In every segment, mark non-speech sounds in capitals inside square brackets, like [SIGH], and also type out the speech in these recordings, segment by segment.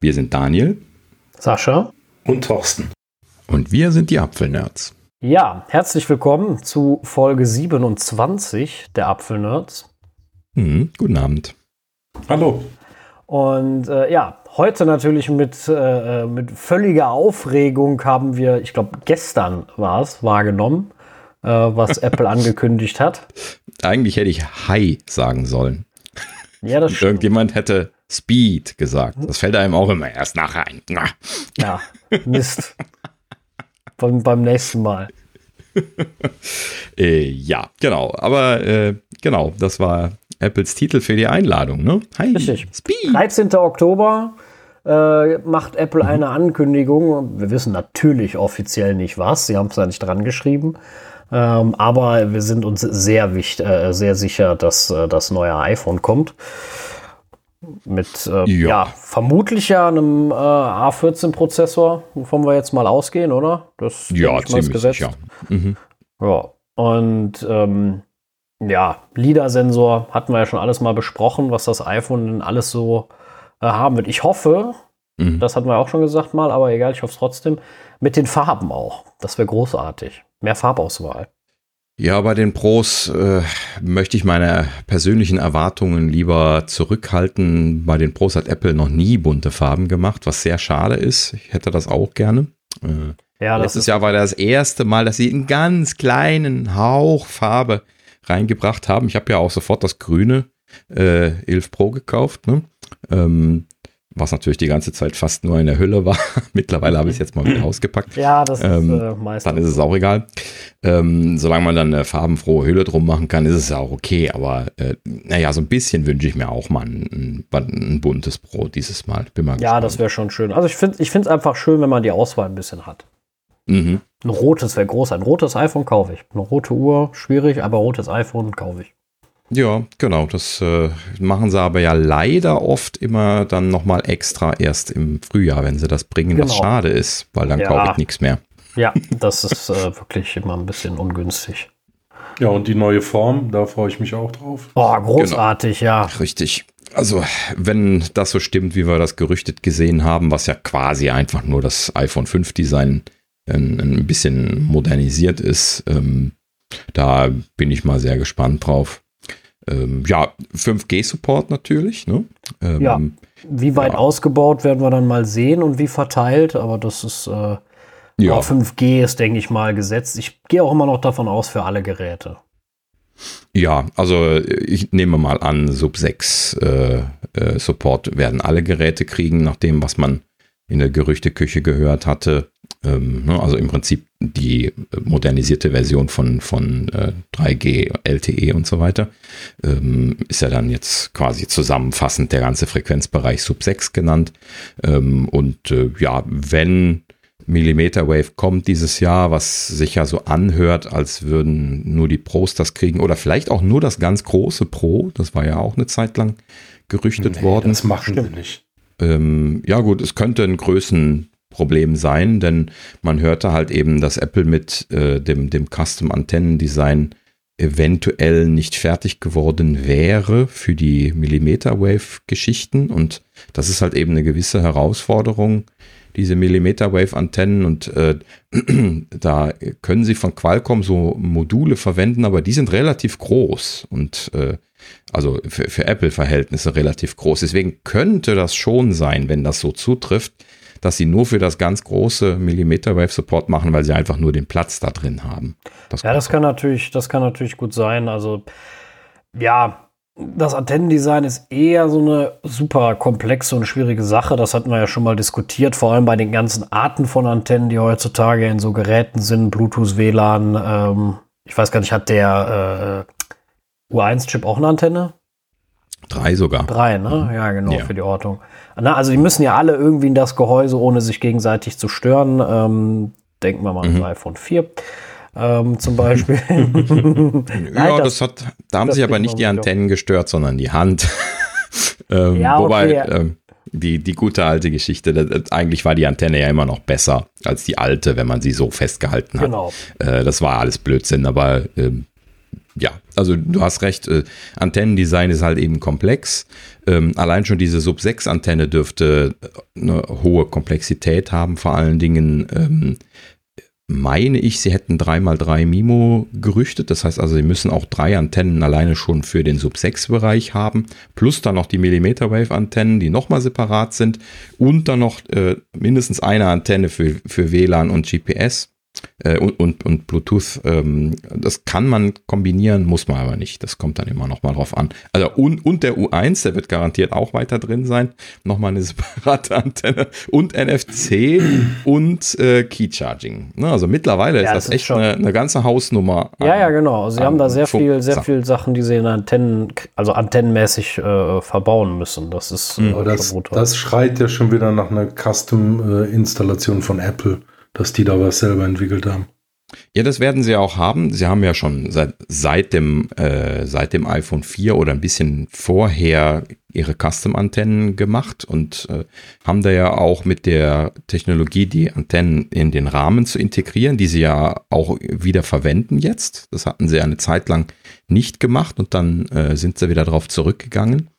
Wir sind Daniel, Sascha und Thorsten. Und wir sind die Apfelnerds. Ja, herzlich willkommen zu Folge 27 der Apfelnerds. Mhm, guten Abend. Hallo. Und äh, ja, heute natürlich mit, äh, mit völliger Aufregung haben wir, ich glaube, gestern war es, wahrgenommen, äh, was [LAUGHS] Apple angekündigt hat. Eigentlich hätte ich Hi sagen sollen. Ja, das stimmt. Irgendjemand hätte Speed gesagt. Das fällt einem auch immer erst nachher ein. Ja, Mist. beim, beim nächsten Mal. [LAUGHS] äh, ja, genau. Aber äh, genau, das war Apples Titel für die Einladung, ne? Hi, Richtig. Speed. 13. Oktober äh, macht Apple mhm. eine Ankündigung. Wir wissen natürlich offiziell nicht was. Sie haben es da nicht dran geschrieben. Ähm, aber wir sind uns sehr, wichtig, äh, sehr sicher, dass äh, das neue iPhone kommt. Mit äh, ja. ja. vermutlich ja einem äh, A14-Prozessor, wovon wir jetzt mal ausgehen, oder? Das ja, ziemlich gesetzt. sicher. Mhm. Ja, und ähm, ja, LIDAR-Sensor hatten wir ja schon alles mal besprochen, was das iPhone denn alles so äh, haben wird. Ich hoffe, mhm. das hatten wir auch schon gesagt mal, aber egal, ich hoffe es trotzdem, mit den Farben auch. Das wäre großartig. Mehr Farbauswahl. Ja, bei den Pros äh, möchte ich meine persönlichen Erwartungen lieber zurückhalten. Bei den Pros hat Apple noch nie bunte Farben gemacht, was sehr schade ist. Ich hätte das auch gerne. Äh, ja, letztes Jahr war das erste Mal, dass sie einen ganz kleinen Hauch Farbe reingebracht haben. Ich habe ja auch sofort das grüne äh, 11 Pro gekauft. Ne? Ähm, was natürlich die ganze Zeit fast nur in der Hülle war. [LAUGHS] Mittlerweile habe ich es jetzt mal wieder ausgepackt. Ja, das ähm, ist äh, meistens. Dann ist es auch egal. Ähm, solange man dann eine farbenfrohe Hülle drum machen kann, ist es ja auch okay. Aber äh, naja, so ein bisschen wünsche ich mir auch mal ein, ein, ein buntes Brot dieses Mal. Bin mal ja, das wäre schon schön. Also ich finde es einfach schön, wenn man die Auswahl ein bisschen hat. Mhm. Ein rotes wäre groß. Ein rotes iPhone kaufe ich. Eine rote Uhr, schwierig, aber rotes iPhone kaufe ich. Ja, genau. Das äh, machen sie aber ja leider oft immer dann nochmal extra erst im Frühjahr, wenn sie das bringen, genau. was schade ist, weil dann ja. kaufe ich nichts mehr. Ja, das ist äh, wirklich immer ein bisschen ungünstig. Ja, und die neue Form, da freue ich mich auch drauf. Oh, großartig, genau. ja. Richtig. Also, wenn das so stimmt, wie wir das gerüchtet gesehen haben, was ja quasi einfach nur das iPhone 5 Design ein, ein bisschen modernisiert ist, ähm, da bin ich mal sehr gespannt drauf. Ähm, ja, 5G-Support natürlich. Ne? Ähm, ja, wie weit ja. ausgebaut werden wir dann mal sehen und wie verteilt, aber das ist äh, ja. 5G ist, denke ich mal, gesetzt. Ich gehe auch immer noch davon aus für alle Geräte. Ja, also ich nehme mal an, Sub 6 äh, äh, Support werden alle Geräte kriegen, nach dem, was man in der Gerüchteküche gehört hatte. Ähm, ne, also im Prinzip die modernisierte Version von, von äh, 3G, LTE und so weiter. Ähm, ist ja dann jetzt quasi zusammenfassend der ganze Frequenzbereich Sub 6 genannt. Ähm, und äh, ja, wenn Millimeter Wave kommt dieses Jahr, was sich ja so anhört, als würden nur die Pros das kriegen oder vielleicht auch nur das ganz große Pro. Das war ja auch eine Zeit lang gerüchtet nee, worden. Das machen wir nicht. Ähm, ja gut, es könnte ein Größenproblem sein, denn man hörte halt eben, dass Apple mit äh, dem, dem Custom-Antennen-Design eventuell nicht fertig geworden wäre für die Millimeter Wave-Geschichten und das ist halt eben eine gewisse Herausforderung, diese Millimeter Wave-Antennen und äh, [CLEARS THROAT] da können sie von Qualcomm so Module verwenden, aber die sind relativ groß und äh, also für, für Apple-Verhältnisse relativ groß. Deswegen könnte das schon sein, wenn das so zutrifft, dass sie nur für das ganz große Millimeter Wave Support machen, weil sie einfach nur den Platz da drin haben. Das ja, das kann natürlich, das kann natürlich gut sein. Also ja, das Antennendesign ist eher so eine super komplexe und schwierige Sache. Das hatten wir ja schon mal diskutiert, vor allem bei den ganzen Arten von Antennen, die heutzutage in so Geräten sind, Bluetooth, WLAN. Ähm, ich weiß gar nicht, hat der äh, U1-Chip auch eine Antenne? Drei sogar. Drei, ne? Mhm. Ja, genau, ja. für die Ortung. Na, also die müssen ja alle irgendwie in das Gehäuse, ohne sich gegenseitig zu stören. Ähm, denken wir mal an mhm. iPhone 4 ähm, zum Beispiel. [LAUGHS] Nein, ja, das, das, hat, da haben sich aber nicht die Antennen gestört, sondern die Hand. [LAUGHS] ähm, ja, wobei, okay. ähm, die, die gute alte Geschichte, das, eigentlich war die Antenne ja immer noch besser als die alte, wenn man sie so festgehalten hat. Genau. Äh, das war alles Blödsinn, aber ähm, ja, also du hast recht, äh, Antennendesign ist halt eben komplex. Ähm, allein schon diese Sub-6-Antenne dürfte eine hohe Komplexität haben, vor allen Dingen ähm, meine ich, sie hätten 3x3 MIMO gerüchtet. Das heißt also, sie müssen auch drei Antennen alleine schon für den Sub-6-Bereich haben. Plus dann noch die Millimeter-Wave-Antennen, die nochmal separat sind. Und dann noch äh, mindestens eine Antenne für, für WLAN und GPS äh, und, und, und Bluetooth, ähm, das kann man kombinieren, muss man aber nicht. Das kommt dann immer noch mal drauf an. Also und, und der U1, der wird garantiert auch weiter drin sein. Nochmal eine [LAUGHS] separate Antenne und NFC und äh, Key Charging. Ne, also mittlerweile ja, ist das, das echt eine, eine, ganze Hausnummer. Ja, an, ja, genau. Also sie haben da sehr viel, sehr viel Sachen, die sie in Antennen, also antennenmäßig äh, verbauen müssen. Das ist mhm. das, das schreit ja schon wieder nach einer Custom-Installation von Apple dass die da was selber entwickelt haben. Ja, das werden sie auch haben. Sie haben ja schon seit, seit, dem, äh, seit dem iPhone 4 oder ein bisschen vorher ihre Custom-Antennen gemacht und äh, haben da ja auch mit der Technologie die Antennen in den Rahmen zu integrieren, die sie ja auch wieder verwenden jetzt. Das hatten sie eine Zeit lang nicht gemacht und dann äh, sind sie wieder darauf zurückgegangen.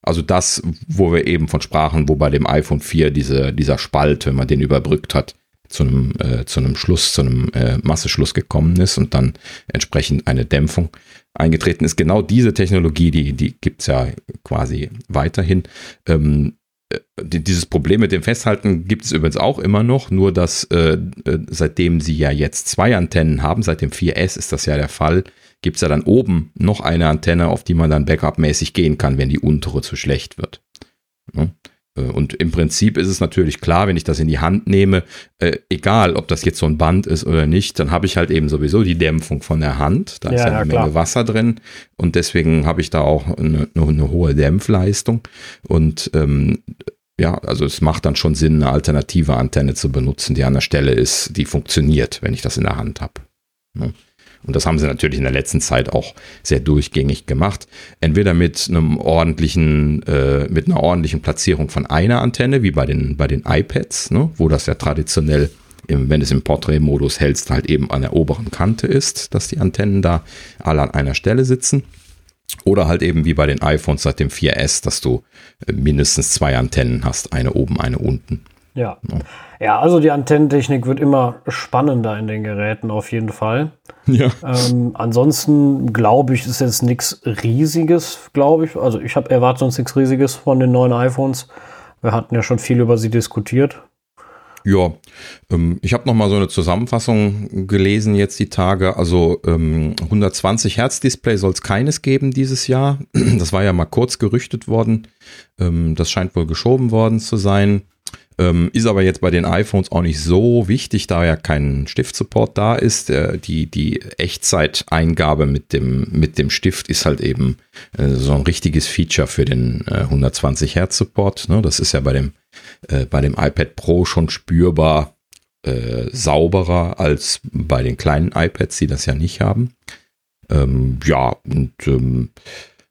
Also das, wo wir eben von sprachen, wo bei dem iPhone 4 diese, dieser Spalt, wenn man den überbrückt hat, zu einem, äh, zu einem Schluss, zu einem äh, Masseschluss gekommen ist und dann entsprechend eine Dämpfung eingetreten ist. Genau diese Technologie, die, die gibt es ja quasi weiterhin. Ähm, äh, dieses Problem mit dem Festhalten gibt es übrigens auch immer noch, nur dass äh, äh seitdem sie ja jetzt zwei Antennen haben, seit dem 4S ist das ja der Fall, gibt es ja dann oben noch eine Antenne, auf die man dann backupmäßig gehen kann, wenn die untere zu schlecht wird. Ja? Äh, und im Prinzip ist es natürlich klar, wenn ich das in die Hand nehme, äh, egal ob das jetzt so ein Band ist oder nicht, dann habe ich halt eben sowieso die Dämpfung von der Hand. Da ja, ist ja eine ja, Menge Wasser drin und deswegen habe ich da auch eine, eine hohe Dämpfleistung. Und ähm, ja, also es macht dann schon Sinn, eine alternative Antenne zu benutzen, die an der Stelle ist, die funktioniert, wenn ich das in der Hand habe. Ne? Und das haben sie natürlich in der letzten Zeit auch sehr durchgängig gemacht. Entweder mit einem ordentlichen, äh, mit einer ordentlichen Platzierung von einer Antenne, wie bei den, bei den iPads, ne, wo das ja traditionell, im, wenn es im Porträtmodus hältst, halt eben an der oberen Kante ist, dass die Antennen da alle an einer Stelle sitzen. Oder halt eben wie bei den iPhones seit dem 4S, dass du äh, mindestens zwei Antennen hast, eine oben, eine unten. Ja. Ja, also die Antennentechnik wird immer spannender in den Geräten auf jeden Fall. Ja. Ähm, ansonsten glaube ich, ist jetzt nichts Riesiges, glaube ich. Also ich habe erwartet sonst nichts Riesiges von den neuen iPhones. Wir hatten ja schon viel über sie diskutiert. Ja, ähm, ich habe noch mal so eine Zusammenfassung gelesen jetzt die Tage. Also ähm, 120 Hertz Display soll es keines geben dieses Jahr. [CLEARS THROAT] Das war ja mal kurz gerüchtet worden. Ähm, das scheint wohl geschoben worden zu sein. Ähm, ist aber jetzt bei den iPhones auch nicht so wichtig, da ja kein Stiftsupport da ist. Äh, die, die Echtzeiteingabe mit dem, mit dem Stift ist halt eben äh, so ein richtiges Feature für den äh, 120 Hertz Support. Ne? Das ist ja bei dem, äh, bei dem iPad Pro schon spürbar äh, sauberer als bei den kleinen iPads, die das ja nicht haben. Ähm, ja, und ähm,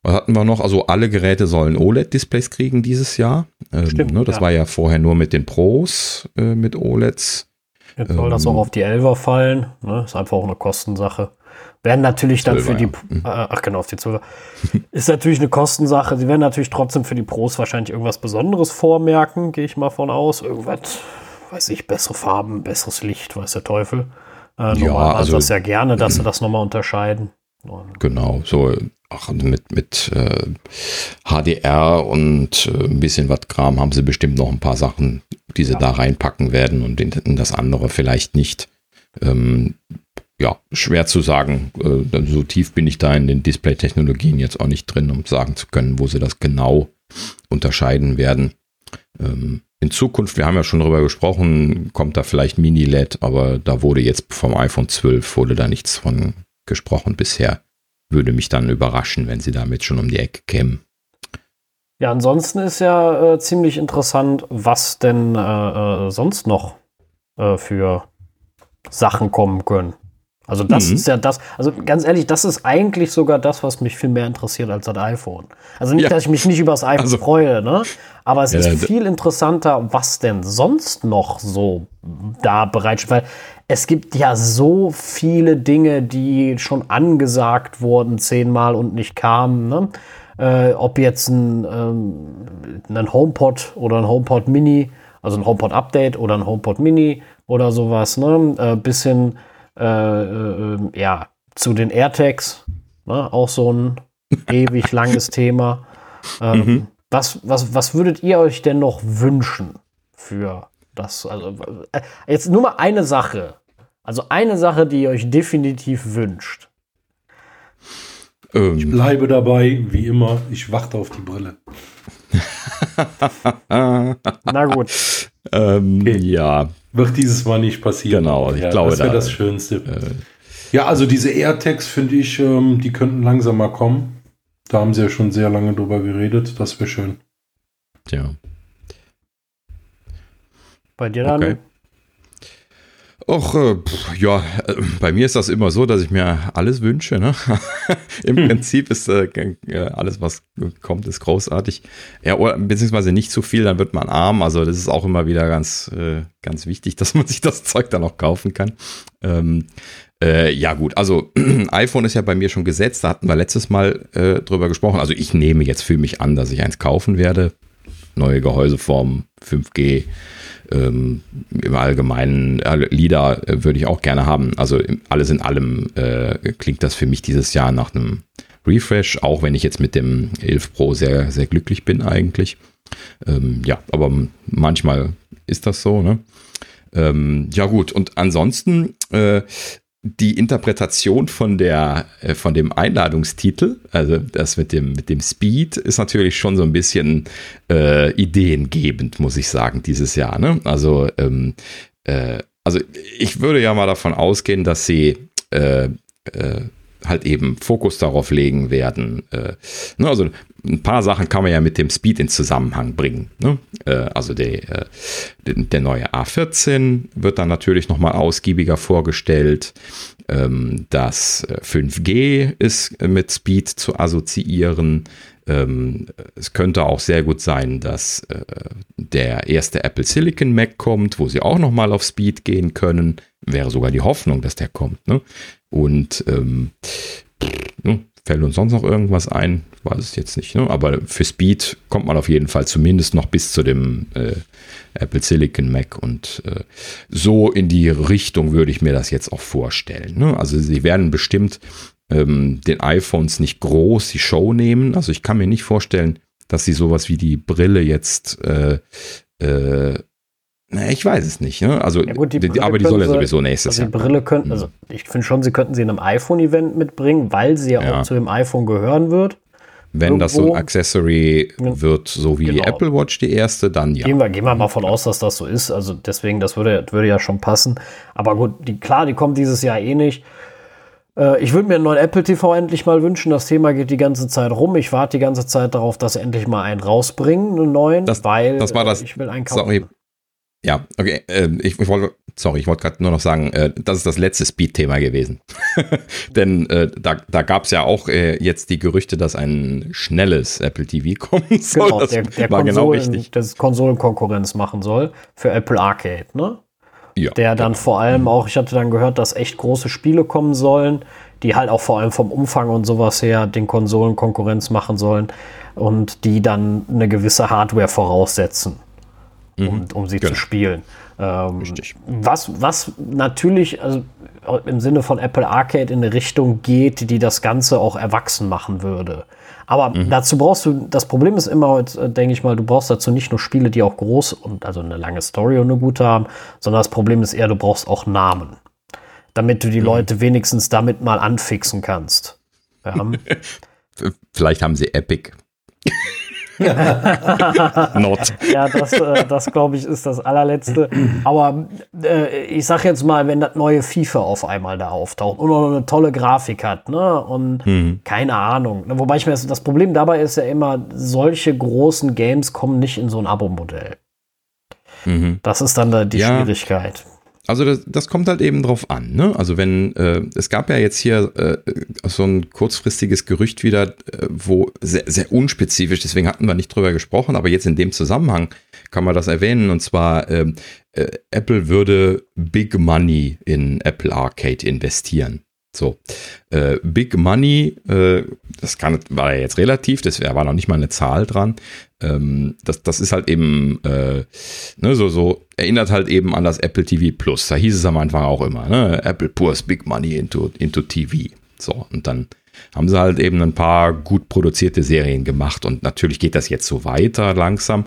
was hatten wir noch? Also alle Geräte sollen OLED-Displays kriegen dieses Jahr. Ähm, Stimmt, ne, das ja. war ja vorher nur mit den Pros äh, mit OLEDs. Jetzt soll ähm, das auch auf die 11er fallen. Ne? Ist einfach auch eine Kostensache. Werden natürlich dann 12er, für die, ja. Mhm. äh, ach genau, auf die 12er. [LAUGHS] ist natürlich eine Kostensache. Sie werden natürlich trotzdem für die Pros wahrscheinlich irgendwas Besonderes vormerken, gehe ich mal von aus. Irgendwas, weiß ich, bessere Farben, besseres Licht, weiß der Teufel. Äh, ja, also das ja gerne, dass sie [CLEARS THROAT] das nochmal unterscheiden. Genau, so ach, mit, mit äh, HDR und äh, ein bisschen was Kram haben sie bestimmt noch ein paar Sachen, die sie ja. da reinpacken werden und in, in das andere vielleicht nicht. Ähm, ja, schwer zu sagen. Äh, so tief bin ich da in den Display-Technologien jetzt auch nicht drin, um sagen zu können, wo sie das genau unterscheiden werden. Ähm, in Zukunft, wir haben ja schon darüber gesprochen, kommt da vielleicht Mini-LED, aber da wurde jetzt vom iPhone 12 wurde da nichts von gesprochen bisher. Würde mich dann überraschen, wenn sie damit schon um die Ecke kämen. Ja, ansonsten ist ja äh, ziemlich interessant, was denn äh, äh sonst noch äh, für Sachen kommen können. Also das mhm. ist ja das, also ganz ehrlich, das ist eigentlich sogar das, was mich viel mehr interessiert als das iPhone. Also nicht, ja. dass ich mich nicht über das iPhone also, freue, ne? Aber es ja, ist viel interessanter, was denn sonst noch so da bereitsteht. Weil es gibt ja so viele Dinge, die schon angesagt wurden zehnmal und nicht kamen. Ne? Äh, ob jetzt ein, ähm, ein HomePod oder ein HomePod Mini, also ein HomePod Update oder ein HomePod Mini oder sowas, ne? Äh, bisschen äh, äh, ja zu den AirTags, ne? auch so ein [LAUGHS] ewig langes Thema. Ähm, mhm. was, was, was würdet ihr euch denn noch wünschen für das? Also, äh, jetzt nur mal eine Sache. Also eine Sache, die ihr euch definitiv wünscht. Ähm. Ich bleibe dabei, wie immer, ich warte auf die Brille. [LAUGHS] Na gut. Ähm, okay. Ja. Wird dieses Mal nicht passieren. Genau, ich ja, glaube, das wäre da, das Schönste. Äh, ja, also diese AirTags finde ich, ähm, die könnten langsam mal kommen. Da haben sie ja schon sehr lange drüber geredet. Das wäre schön. Tja. Bei dir dann? Okay. Och, äh, ja, äh, bei mir ist das immer so, dass ich mir alles wünsche. Ne? [LAUGHS] Im hm. Prinzip ist äh, alles, was kommt, ist großartig. Ja, oder, beziehungsweise nicht zu viel, dann wird man arm. Also das ist auch immer wieder ganz, äh, ganz wichtig, [LAUGHS] dass man sich das Zeug dann auch kaufen kann. Ähm, äh, ja gut, also [CLEARS THROAT] iPhone ist ja bei mir schon gesetzt. Da hatten wir letztes Mal äh, drüber gesprochen. Also ich nehme jetzt für mich an, dass ich eins kaufen werde. Neue Gehäuseform, 5G ähm, im Allgemeinen äh, Lieder äh, würde ich auch gerne haben. Also alles in allem äh, klingt das für mich dieses Jahr nach einem Refresh, auch wenn ich jetzt mit dem 11 Pro sehr, sehr glücklich bin eigentlich. Ähm, ja, aber manchmal ist das so, ne? Ähm, ja gut, und ansonsten äh, die Interpretation von der äh, von dem Einladungstitel, also das mit dem mit dem Speed, ist natürlich schon so ein bisschen äh, ideengebend, muss ich sagen, dieses Jahr. Ne? Also ähm, äh, also ich würde ja mal davon ausgehen, dass sie äh, äh, halt eben Fokus darauf legen werden. Äh, ne, also ein paar Sachen kann man ja mit dem Speed in Zusammenhang bringen. Ne? Äh, also der, äh, der neue A14 wird dann natürlich nochmal ausgiebiger vorgestellt. Ähm, das 5G äh, ist mit Speed zu assoziieren. Ähm, es könnte auch sehr gut sein, dass äh, der erste Apple Silicon Mac kommt, wo sie auch nochmal auf Speed gehen können. Wäre sogar die Hoffnung, dass der kommt. Ne? Und ähm, ne, fällt uns sonst noch irgendwas ein? Weiß es jetzt nicht. Ne? Aber für Speed kommt man auf jeden Fall zumindest noch bis zu dem äh, Apple Silicon Mac. Und äh, so in die Richtung würde ich mir das jetzt auch vorstellen. Ne? Also sie werden bestimmt ähm, den iPhones nicht groß die Show nehmen. Also ich kann mir nicht vorstellen, dass sie sowas wie die Brille jetzt äh, äh, na, ich weiß es nicht. Ne? Also, ja gut, die die, aber die soll ja sowieso nächstes also Jahr. Die Brille könnten, also ich finde schon, sie könnten sie in einem iPhone-Event mitbringen, weil sie ja, ja, auch zu dem iPhone gehören wird. Wenn Irgendwo. das so ein Accessory wird, so wie genau. die Apple Watch die erste, dann ja. Gehen wir, gehen wir mal von aus, dass das so ist. Also deswegen, das würde, würde ja schon passen. Aber gut, die, klar, die kommt dieses Jahr eh nicht. Äh, ich würde mir einen neuen Apple TV endlich mal wünschen. Das Thema geht die ganze Zeit rum. Ich warte die ganze Zeit darauf, dass sie endlich mal einen rausbringen, einen neuen, das, weil das war das, ich will einen kaufen. Sorry, ja, okay. Äh, ich, ich wollte, sorry, ich wollte gerade nur noch sagen, äh, das ist das letzte Speed-Thema gewesen. [LAUGHS] Denn äh, da, da gab es ja auch äh, jetzt die Gerüchte, dass ein schnelles Apple TV [LAUGHS] kommen soll. Genau, das der, der war Konsolen, genau richtig. Das Konsolenkonkurrenz machen soll für Apple Arcade, ne? Ja. Der dann ja. vor allem auch, ich hatte dann gehört, dass echt große Spiele kommen sollen, die halt auch vor allem vom Umfang und sowas her den Konsolen Konkurrenz machen sollen und die dann eine gewisse Hardware voraussetzen um, mhm. um sie genau. zu spielen. Ähm, Richtig. Was, was natürlich also im Sinne von Apple Arcade in eine Richtung geht, die das Ganze auch erwachsen machen würde. Aber mhm. dazu brauchst du, das Problem ist immer, äh, denke ich mal, du brauchst dazu nicht nur Spiele, die auch groß und also eine lange Story und eine gute haben, sondern das Problem ist eher, du brauchst auch Namen. Damit du die mhm. Leute wenigstens damit mal anfixen kannst. Ja. [LAUGHS] Vielleicht haben sie Epic. [LAUGHS] Not. Ja, das, äh, das glaube ich, ist das allerletzte. Aber äh, ich sag jetzt mal, wenn das neue FIFA auf einmal da auftaucht und noch eine tolle Grafik hat, ne? Und mhm. keine Ahnung. Wobei ich mir das, das Problem dabei ist ja immer, solche großen Games kommen nicht in so ein Abo-Modell. Mhm. Das ist dann da die ja. Schwierigkeit. Also das, das kommt halt eben drauf an. Ne? Also wenn, äh, es gab ja jetzt hier äh, so ein kurzfristiges Gerücht wieder, äh, wo sehr, sehr unspezifisch, deswegen hatten wir nicht drüber gesprochen, aber jetzt in dem Zusammenhang kann man das erwähnen. Und zwar, ähm, äh, Apple würde Big Money in Apple Arcade investieren. So, äh, Big Money, äh, das kann, war ja jetzt relativ, das war noch nicht mal eine Zahl dran. Ähm, das, das ist halt eben, äh, ne, so, so, erinnert halt eben an das Apple TV Plus. Da hieß es am Anfang auch immer, ne, Apple pours Big Money into, into TV. So, und dann haben sie halt eben ein paar gut produzierte Serien gemacht und natürlich geht das jetzt so weiter langsam,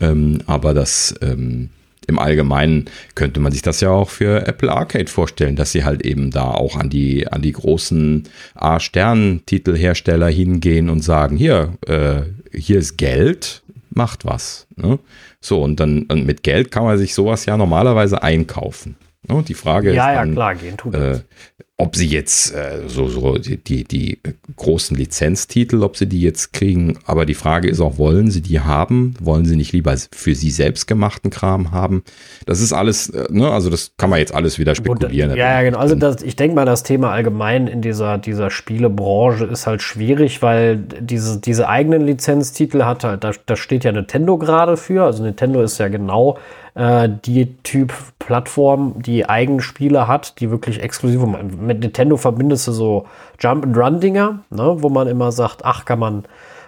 ähm, aber das, ähm, im Allgemeinen könnte man sich das ja auch für Apple Arcade vorstellen, dass sie halt eben da auch an die, an die großen A-Stern-Titelhersteller hingehen und sagen, hier, äh, hier ist Geld, macht was. Ne? So, und dann und mit Geld kann man sich sowas ja normalerweise einkaufen. Ne? Die Frage ja, ist, ja, dann, klar, gehen tut äh, ob sie jetzt äh, so, so die, die, die großen Lizenztitel, ob sie die jetzt kriegen, aber die Frage ist auch, wollen sie die haben? Wollen sie nicht lieber für sie selbst gemachten Kram haben? Das ist alles, äh, ne, also das kann man jetzt alles wieder spekulieren. Und, ja, ja, genau. Also das, ich denke mal, das Thema allgemein in dieser, dieser Spielebranche ist halt schwierig, weil diese, diese eigenen Lizenztitel hat halt, da, da steht ja Nintendo gerade für. Also Nintendo ist ja genau äh, die Typ Plattform, die eigene Spiele hat, die wirklich exklusiv. Mit Nintendo verbindest du so Jump-and-Run-Dinger, ne, wo man immer sagt, ach, kann man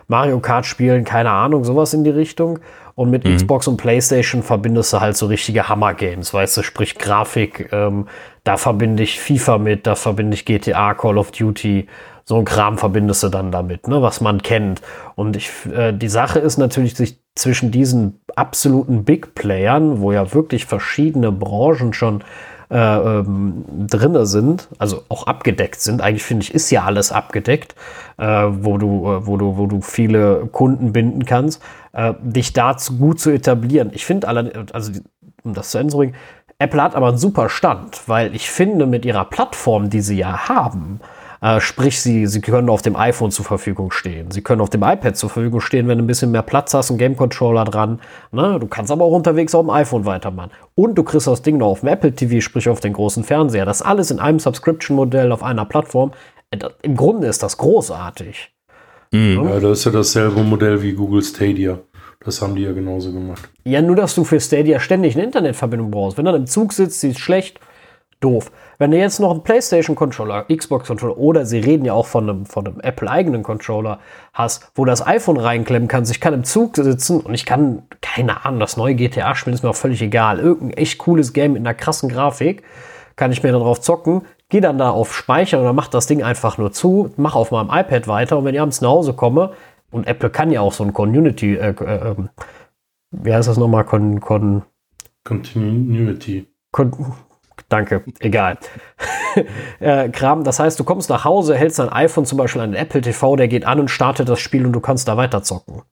Mario Kart spielen, keine Ahnung, sowas in die Richtung. Und mit mhm. Xbox und PlayStation verbindest du halt so richtige Hammer-Games, weißt du, sprich Grafik, ähm, da verbinde ich FIFA mit, da verbinde ich GTA, Call of Duty, so ein Kram verbindest du dann damit, ne, was man kennt. Und ich, äh, die Sache ist natürlich, sich zwischen diesen absoluten Big Playern, wo ja wirklich verschiedene Branchen schon äh, ähm, drinne sind, also auch abgedeckt sind. Eigentlich finde ich, ist ja alles abgedeckt, äh, wo du, äh, wo du, wo du viele Kunden binden kannst, äh, dich dazu gut zu etablieren. Ich finde allerdings, also um das zu Ende zu bringen, Apple hat aber einen super Stand, weil ich finde, mit ihrer Plattform, die sie ja haben, äh, sprich, sie, sie können auf dem iPhone zur Verfügung stehen. Sie können auf dem iPad zur Verfügung stehen, wenn du ein bisschen mehr Platz hast, ein Game Controller dran. Ne? Du kannst aber auch unterwegs auf dem iPhone weitermachen. Und du kriegst das Ding noch auf dem Apple TV, sprich auf den großen Fernseher. Das alles in einem Subscription-Modell auf einer Plattform. Äh, Im Grunde ist das großartig. Mhm. Ja, das ist ja dasselbe Modell wie Google Stadia. Das haben die ja genauso gemacht. Ja, nur dass du für Stadia ständig eine Internetverbindung brauchst. Wenn du dann im Zug sitzt, sie ist schlecht, doof. Wenn du jetzt noch einen PlayStation-Controller, Xbox-Controller oder sie reden ja auch von einem, von einem Apple-eigenen Controller hast, wo das iPhone reinklemmen kannst, ich kann im Zug sitzen und ich kann, keine Ahnung, das neue GTA spielen, ist mir auch völlig egal. Irgendein echt cooles Game mit einer krassen Grafik, kann ich mir darauf zocken, gehe dann da auf Speichern oder mach das Ding einfach nur zu, mach auf meinem iPad weiter und wenn ich abends nach Hause komme, und Apple kann ja auch so ein Community, äh, äh, ähm, wie heißt das nochmal? Con, con, Continuity. Con, Danke, egal. [LAUGHS] äh, Kram, das heißt, du kommst nach Hause, hältst dein iPhone zum Beispiel an den Apple TV, der geht an und startet das Spiel und du kannst da weiter zocken.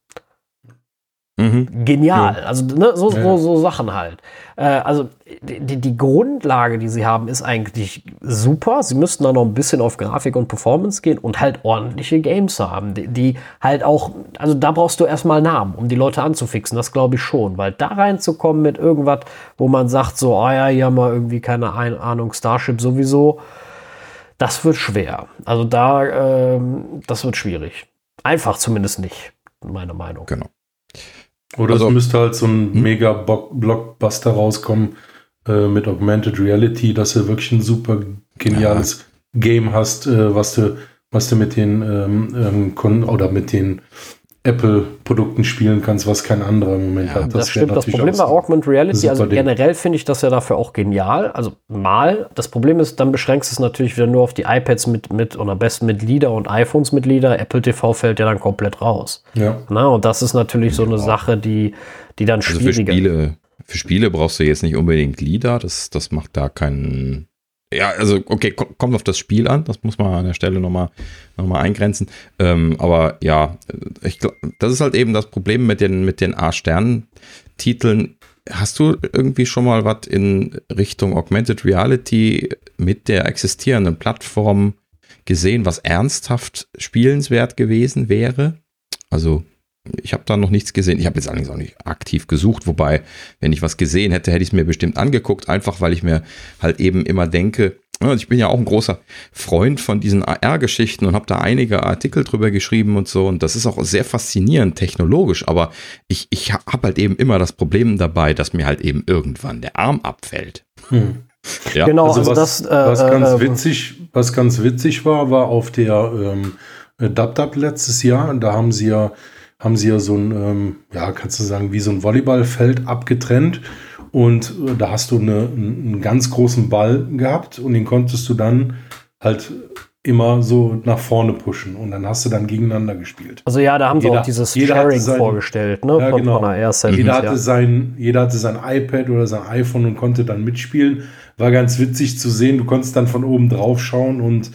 Mhm. Genial. Ja. Also ne, so, ja. so, so, Sachen halt. Äh, also die, die Grundlage, die sie haben, ist eigentlich super. Sie müssten da noch ein bisschen auf Grafik und Performance gehen und halt ordentliche Games haben, die, die halt auch, also da brauchst du erstmal Namen, um die Leute anzufixen. Das glaube ich schon, weil da reinzukommen mit irgendwas, wo man sagt so, oh ja, hier haben wir irgendwie keine Ahnung, Starship sowieso, das wird schwer. Also da, ähm, das wird schwierig. Einfach zumindest nicht, meine Meinung. Genau. Oder also, es müsste halt so ein hm? mega Blockbuster rauskommen äh, mit Augmented Reality, dass du wirklich ein super geniales ja. Game hast, äh, was du, was du mit den ähm, ähm, oder mit den Apple-Produkten spielen kannst, was kein anderer im Moment ja, hat. Das, das stimmt. Das Problem bei Augmented Reality, also generell finde ich das ja dafür auch genial. Also mal. Das Problem ist, dann beschränkst du es natürlich wieder nur auf die iPads mit, mit oder am besten mit Lieder und iPhones mit Lieder. Apple TV fällt ja dann komplett raus. Ja. Na, und das ist natürlich so eine Sache, die, die dann also schwieriger für Spiele, für Spiele brauchst du jetzt nicht unbedingt Lieder. Das, das macht da keinen ja, also okay, kommt auf das Spiel an, das muss man an der Stelle nochmal noch mal eingrenzen. Ähm, aber ja, ich glaub, das ist halt eben das Problem mit den, mit den A-Stern-Titeln. Hast du irgendwie schon mal was in Richtung Augmented Reality mit der existierenden Plattform gesehen, was ernsthaft spielenswert gewesen wäre? Also ich habe da noch nichts gesehen. Ich habe jetzt allerdings auch nicht aktiv gesucht, wobei, wenn ich was gesehen hätte, hätte ich es mir bestimmt angeguckt, einfach weil ich mir halt eben immer denke, ich bin ja auch ein großer Freund von diesen AR-Geschichten und habe da einige Artikel drüber geschrieben und so. Und das ist auch sehr faszinierend technologisch. Aber ich, ich habe halt eben immer das Problem dabei, dass mir halt eben irgendwann der Arm abfällt. Hm. [LAUGHS] Ja. Genau, also, also was, das, äh, was ganz äh, witzig, was ganz witzig war, war auf der ähm, DubDub letztes Jahr. Da haben sie ja, haben sie ja so ein, ähm, ja, kannst du sagen, wie so ein Volleyballfeld abgetrennt. Und äh, da hast du eine, einen ganz großen Ball gehabt und den konntest du dann halt immer so nach vorne pushen und dann hast du dann gegeneinander gespielt. Also ja, da haben jeder, sie auch dieses Sharing sein, vorgestellt, ne? Ja, genau. jeder, hatte ja. sein, jeder hatte sein iPad oder sein iPhone und konnte dann mitspielen. War ganz witzig zu sehen. Du konntest dann von oben drauf schauen und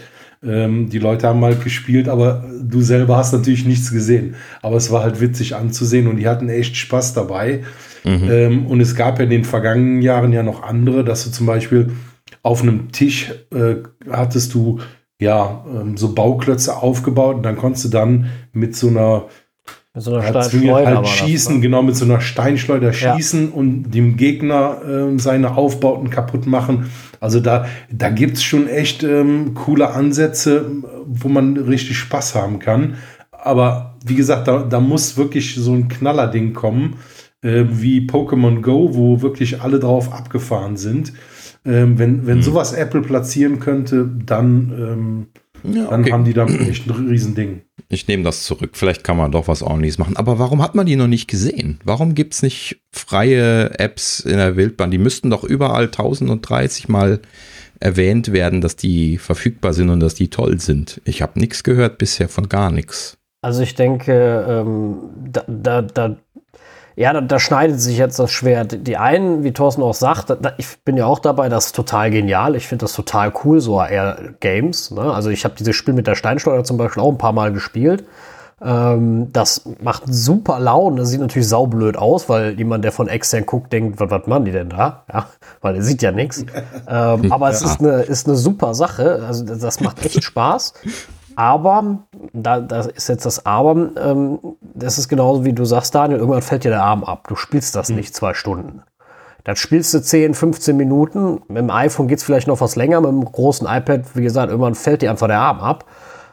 ähm, die Leute haben halt gespielt, aber du selber hast natürlich nichts gesehen. Aber es war halt witzig anzusehen und die hatten echt Spaß dabei. Mhm. Ähm, und es gab ja in den vergangenen Jahren ja noch andere, dass du zum Beispiel auf einem Tisch äh, hattest du ja ähm, so Bauklötze aufgebaut und dann konntest du dann mit so einer mit so einer Steinschleuder halt schießen, das, ne? genau mit so einer Steinschleuder ja. schießen und dem Gegner äh, seine Aufbauten kaputt machen. Also da, da gibt es schon echt ähm, coole Ansätze, wo man richtig Spaß haben kann. Aber wie gesagt, da, da muss wirklich so ein Knallerding kommen äh, wie Pokémon Go, wo wirklich alle drauf abgefahren sind. Ähm, wenn wenn mhm. sowas Apple platzieren könnte, dann, ähm, ja, dann haben die da echt ein Riesending. Ich nehme das zurück. Vielleicht kann man doch was ordentliches machen. Aber warum hat man die noch nicht gesehen? Warum gibt es nicht freie Apps in der Wildbahn? Die müssten doch überall 1030 Mal erwähnt werden, dass die verfügbar sind und dass die toll sind. Ich habe nichts gehört bisher von gar nichts. Also ich denke, ähm, da, da, da ja, da, da, schneidet sich jetzt das Schwert. Die einen, wie Thorsten auch sagt, da, ich bin ja auch dabei, das ist total genial. Ich finde das total cool, so AR-Games. Ne? Also ich habe dieses Spiel mit der Steinschleuder zum Beispiel auch ein paar Mal gespielt. Ähm, das macht super Laune. Das sieht natürlich saublöd aus, weil jemand, der von extern guckt, denkt, was, was machen die denn da? Ja, [LAUGHS] weil er sieht ja nichts. ähm, aber es ja. ist, eine, ist eine super Sache. Also das macht echt Spaß. Aber, da, da ist jetzt das Aber, ähm, das ist genauso wie du sagst, Daniel, irgendwann fällt dir der Arm ab. Du spielst das mhm. nicht zwei Stunden. Dann spielst du 10, 15 Minuten. Mit dem iPhone geht es vielleicht noch was länger. Mit dem großen iPad, wie gesagt, irgendwann fällt dir einfach der Arm ab.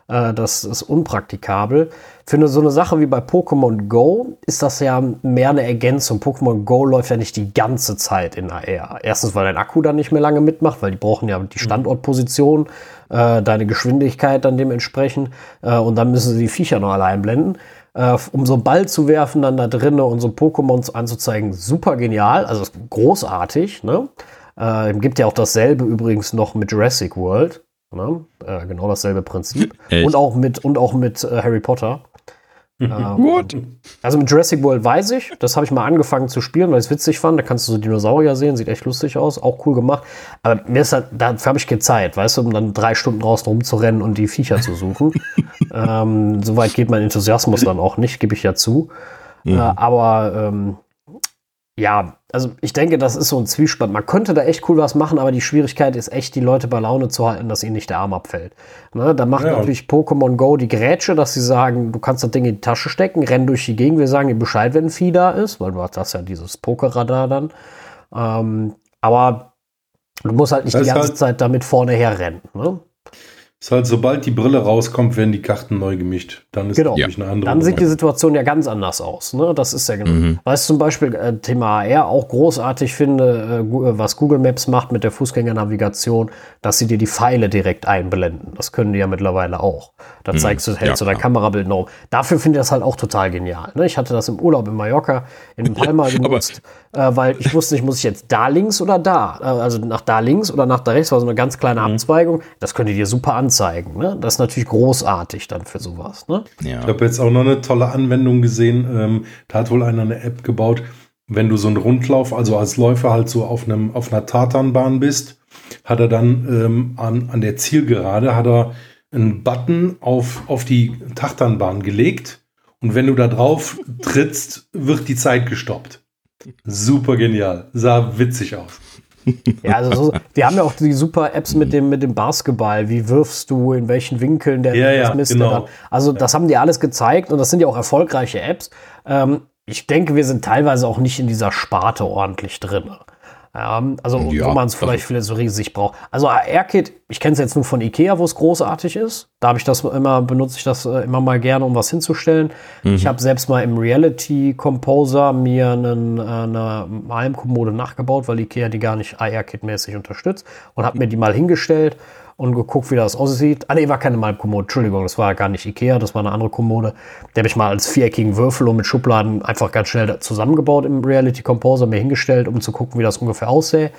Äh, das ist unpraktikabel. Für so eine Sache wie bei Pokémon Go ist das ja mehr eine Ergänzung. Pokémon Go läuft ja nicht die ganze Zeit in AR. Erstens, weil dein Akku dann nicht mehr lange mitmacht, weil die brauchen ja die mhm. Standortposition, äh, deine Geschwindigkeit dann dementsprechend. Äh, und dann müssen sie die Viecher noch alle einblenden. Äh, um so einen Ball zu werfen, dann da drinnen und so Pokémons anzuzeigen, super genial, also großartig. Ne? Äh, gibt ja auch dasselbe übrigens noch mit Jurassic World. Ne? Äh, genau dasselbe Prinzip. Echt? Und auch mit, und auch mit äh, Harry Potter. Gut. Ähm, also mit Jurassic World weiß ich, das habe ich mal angefangen zu spielen, weil ich es witzig fand. Da kannst du so Dinosaurier sehen, sieht echt lustig aus, auch cool gemacht. Aber mir ist halt, dafür habe ich keine Zeit, weißt du, um dann drei Stunden draußen rumzurennen und die Viecher zu suchen. [LAUGHS] ähm, Soweit geht mein Enthusiasmus dann auch nicht, gebe ich ja zu. Mhm. Äh, aber ähm, ja, also ich denke, das ist so ein Zwiespalt. Man könnte da echt cool was machen, aber die Schwierigkeit ist echt, die Leute bei Laune zu halten, dass ihnen nicht der Arm abfällt. Ne, da macht ja. natürlich Pokémon Go die Grätsche, dass sie sagen, du kannst das Ding in die Tasche stecken, renn durch die Gegend, wir sagen dir Bescheid, wenn ein Vieh da ist, weil du hast ja dieses Pokerradar dann. Ähm, aber du musst halt nicht das die ganze halt Zeit damit vorne herrennen. Ne? Ist halt, sobald die Brille rauskommt, werden die Karten neu gemischt. Dann ist genau. eine andere. Dann sieht die Situation ja ganz anders aus. Ne? Das ist ja genau. Mhm. Was zum Beispiel äh, Thema AR auch großartig finde, äh, was Google Maps macht mit der Fußgängernavigation, dass sie dir die Pfeile direkt einblenden. Das können die ja mittlerweile auch. Da mhm. zeigst du, hältst ja, du dein Kamerabild noch. Dafür finde ich das halt auch total genial. Ne? Ich hatte das im Urlaub in Mallorca in [LAUGHS] Palma genutzt, äh, weil ich wusste nicht, muss ich jetzt da links oder da? Äh, also nach da links oder nach da rechts war so eine ganz kleine mhm. Abzweigung. Das könnt ihr dir super ansehen anzeigen. Ne? Das ist natürlich großartig dann für sowas. Ne? Ja. Ich habe jetzt auch noch eine tolle Anwendung gesehen. Ähm, da hat wohl einer eine App gebaut, wenn du so einen Rundlauf, also als Läufer halt so auf, einem, auf einer Tatanbahn bist, hat er dann ähm, an, an der Zielgerade hat er einen Button auf, auf die Tatanbahn gelegt und wenn du da drauf trittst, wird die Zeit gestoppt. Super genial. Sah witzig aus. Ja, also so, wir haben ja auch die super Apps mit dem, mit dem Basketball. Wie wirfst du, in welchen Winkeln der ja, ja, misst genau. Also das haben die alles gezeigt und das sind ja auch erfolgreiche Apps. Ähm, ich denke, wir sind teilweise auch nicht in dieser Sparte ordentlich drin. Ja, also ja, wo man es vielleicht vielleicht so riesig braucht. Also AR-Kit, ich kenne es jetzt nur von Ikea, wo es großartig ist. Da habe ich das immer, benutze ich das äh, immer mal gerne, um was hinzustellen. Mhm. Ich habe selbst mal im Reality Composer mir einen, äh, eine Malmkommode nachgebaut, weil Ikea die gar nicht AR-Kit-mäßig unterstützt und habe mir die mal hingestellt und geguckt, wie das aussieht. Ah, nee, war keine Malkommode, Entschuldigung, das war gar nicht Ikea, das war eine andere Kommode. Die habe ich mal als viereckigen Würfel und mit Schubladen einfach ganz schnell zusammengebaut im Reality Composer, mir hingestellt, um zu gucken, wie das ungefähr aussähe.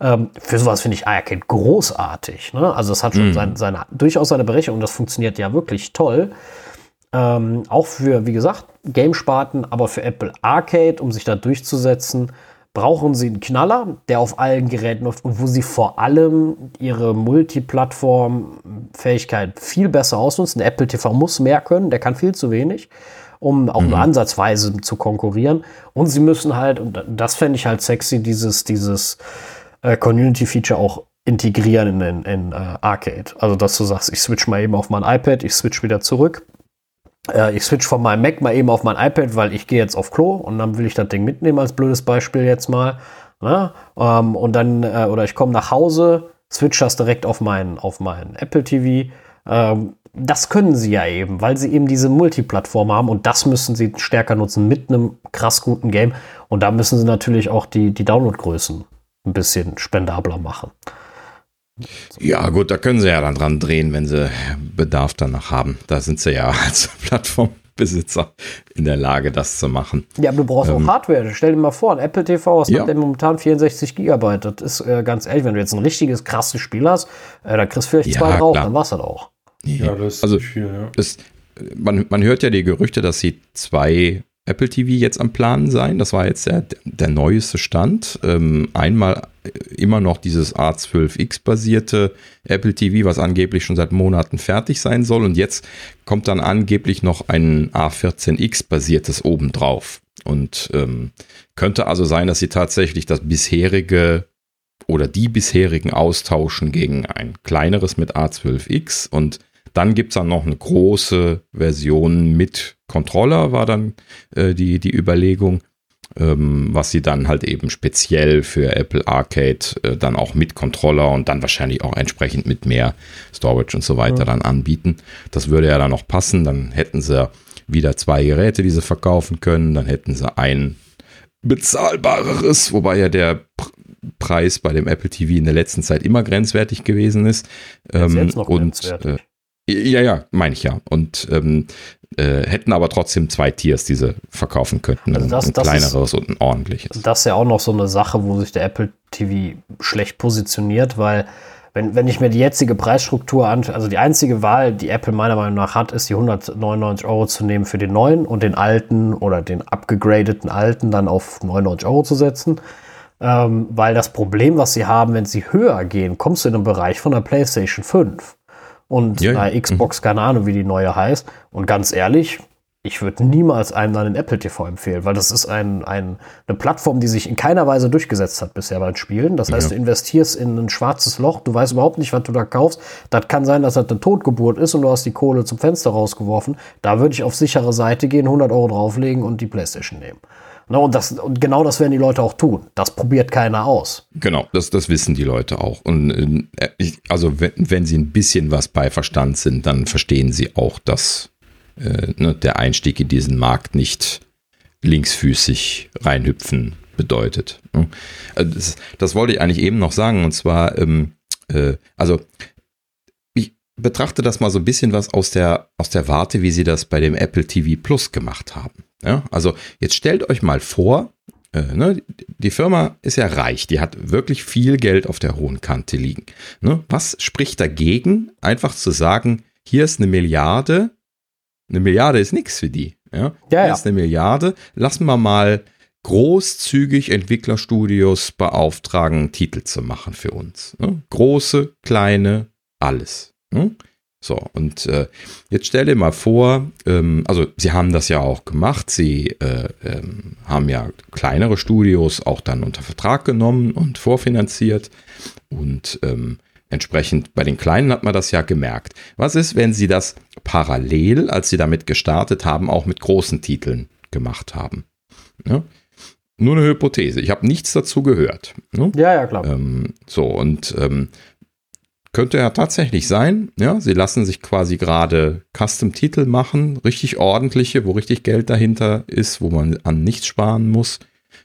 Ähm, für sowas finde ich Arcade großartig. Ne? Also es hat schon mhm. sein, seine, durchaus seine Berechtigung, das funktioniert ja wirklich toll. Ähm, auch für, wie gesagt, Game-Sparten, aber für Apple Arcade, um sich da durchzusetzen, brauchen sie einen Knaller, der auf allen Geräten läuft und wo sie vor allem ihre Multiplattform-Fähigkeit viel besser ausnutzen. Apple TV muss mehr können, der kann viel zu wenig, um auch mhm. nur ansatzweise zu konkurrieren. Und sie müssen halt, und das fände ich halt sexy, dieses, dieses äh, Community-Feature auch integrieren in, in, in uh, Arcade. Also, dass du sagst, ich switch mal eben auf mein iPad, ich switch wieder zurück äh, ich switch von meinem Mac mal eben auf mein iPad, weil ich gehe jetzt auf Klo und dann will ich das Ding mitnehmen als blödes Beispiel jetzt mal. Ne? Ähm, und dann, äh, oder ich komme nach Hause, switch das direkt auf meinen auf mein Apple TV. Ähm, das können sie ja eben, weil sie eben diese Multiplattform haben und das müssen sie stärker nutzen mit einem krass guten Game. Und da müssen sie natürlich auch die, die Downloadgrößen ein bisschen spendabler machen. Ja, gut, da können sie ja dann dran drehen, wenn sie Bedarf danach haben. Da sind sie ja [LAUGHS] als Plattformbesitzer in der Lage, das zu machen. Ja, aber du brauchst ähm, auch Hardware. Stell dir mal vor, ein Apple TV ja. hat momentan 64 Gigabyte. Das ist äh, ganz ehrlich, wenn du jetzt ein richtiges, krasses Spiel hast, äh, da kriegst du vielleicht ja, zwei drauf, dann war es halt auch. Ja, das ist also, viel, ja. Das, man, man hört ja die Gerüchte, dass sie zwei Apple TV jetzt am Planen sein. Das war jetzt der, der neueste Stand. Ähm, einmal immer noch dieses A12X basierte Apple TV, was angeblich schon seit Monaten fertig sein soll. Und jetzt kommt dann angeblich noch ein A14X basiertes obendrauf. Und ähm, könnte also sein, dass sie tatsächlich das bisherige oder die bisherigen austauschen gegen ein kleineres mit A12X und dann gibt es dann noch eine große Version mit Controller, war dann äh, die, die Überlegung, ähm, was sie dann halt eben speziell für Apple Arcade äh, dann auch mit Controller und dann wahrscheinlich auch entsprechend mit mehr Storage und so weiter ja. dann anbieten. Das würde ja dann noch passen. Dann hätten sie wieder zwei Geräte, die sie verkaufen können. Dann hätten sie ein bezahlbareres, wobei ja der Preis bei dem Apple TV in der letzten Zeit immer grenzwertig gewesen ist. Ähm, und äh, ja, ja, meine ich ja. Und ähm, äh, hätten aber trotzdem zwei Tiers, die sie verkaufen könnten. Also das, ein das kleineres ist, und ein ordentliches. Das ist ja auch noch so eine Sache, wo sich der Apple TV schlecht positioniert, weil wenn, wenn ich mir die jetzige Preisstruktur anschaue, also die einzige Wahl, die Apple meiner Meinung nach hat, ist die 199 Euro zu nehmen für den neuen und den alten oder den abgegradeten alten dann auf 99 Euro zu setzen. Ähm, weil das Problem, was sie haben, wenn sie höher gehen, kommst du in den Bereich von der PlayStation 5 und ja. Xbox, mhm. keine Ahnung, wie die neue heißt. Und ganz ehrlich, ich würde niemals einem dann den Apple TV empfehlen, weil das ist ein, ein, eine Plattform, die sich in keiner Weise durchgesetzt hat bisher beim Spielen. Das heißt, ja. du investierst in ein schwarzes Loch, du weißt überhaupt nicht, was du da kaufst. Das kann sein, dass das eine Totgeburt ist und du hast die Kohle zum Fenster rausgeworfen. Da würde ich auf sichere Seite gehen, 100 Euro drauflegen und die Playstation nehmen. Ne, und, das, und genau das werden die Leute auch tun. Das probiert keiner aus. Genau, das, das wissen die Leute auch. Und äh, also wenn, wenn sie ein bisschen was bei Verstand sind, dann verstehen sie auch, dass äh, ne, der Einstieg in diesen Markt nicht linksfüßig reinhüpfen bedeutet. Ne? Also das, das, wollte ich eigentlich eben noch sagen. Und zwar, ähm, äh, also ich betrachte das mal so ein bisschen was aus der, aus der Warte, wie sie das bei dem Apple TV Plus gemacht haben. Ja, also jetzt stellt euch mal vor, äh, ne, die Firma ist ja reich, die hat wirklich viel Geld auf der hohen Kante liegen. Ne, was spricht dagegen, einfach zu sagen, hier ist eine Milliarde, eine Milliarde ist nichts für die. Ja, ja, hier ist eine Milliarde, lassen wir mal großzügig Entwicklerstudios beauftragen, Titel zu machen für uns. Ne? Große, kleine, alles. Ne? So, und äh, jetzt stell dir mal vor, ähm, also sie haben das ja auch gemacht, sie äh, ähm, haben ja kleinere Studios auch dann unter Vertrag genommen und vorfinanziert und ähm, entsprechend bei den Kleinen hat man das ja gemerkt. Was ist, wenn sie das parallel, als sie damit gestartet haben, auch mit großen Titeln gemacht haben? Ja? Nur eine Hypothese. Ich habe nichts dazu gehört. Ne? Ja, ja, klar. Ähm, so, und ähm, könnte ja tatsächlich sein. Ja, sie lassen sich quasi gerade Custom-Titel machen, richtig ordentliche, wo richtig Geld dahinter ist, wo man an nichts sparen muss.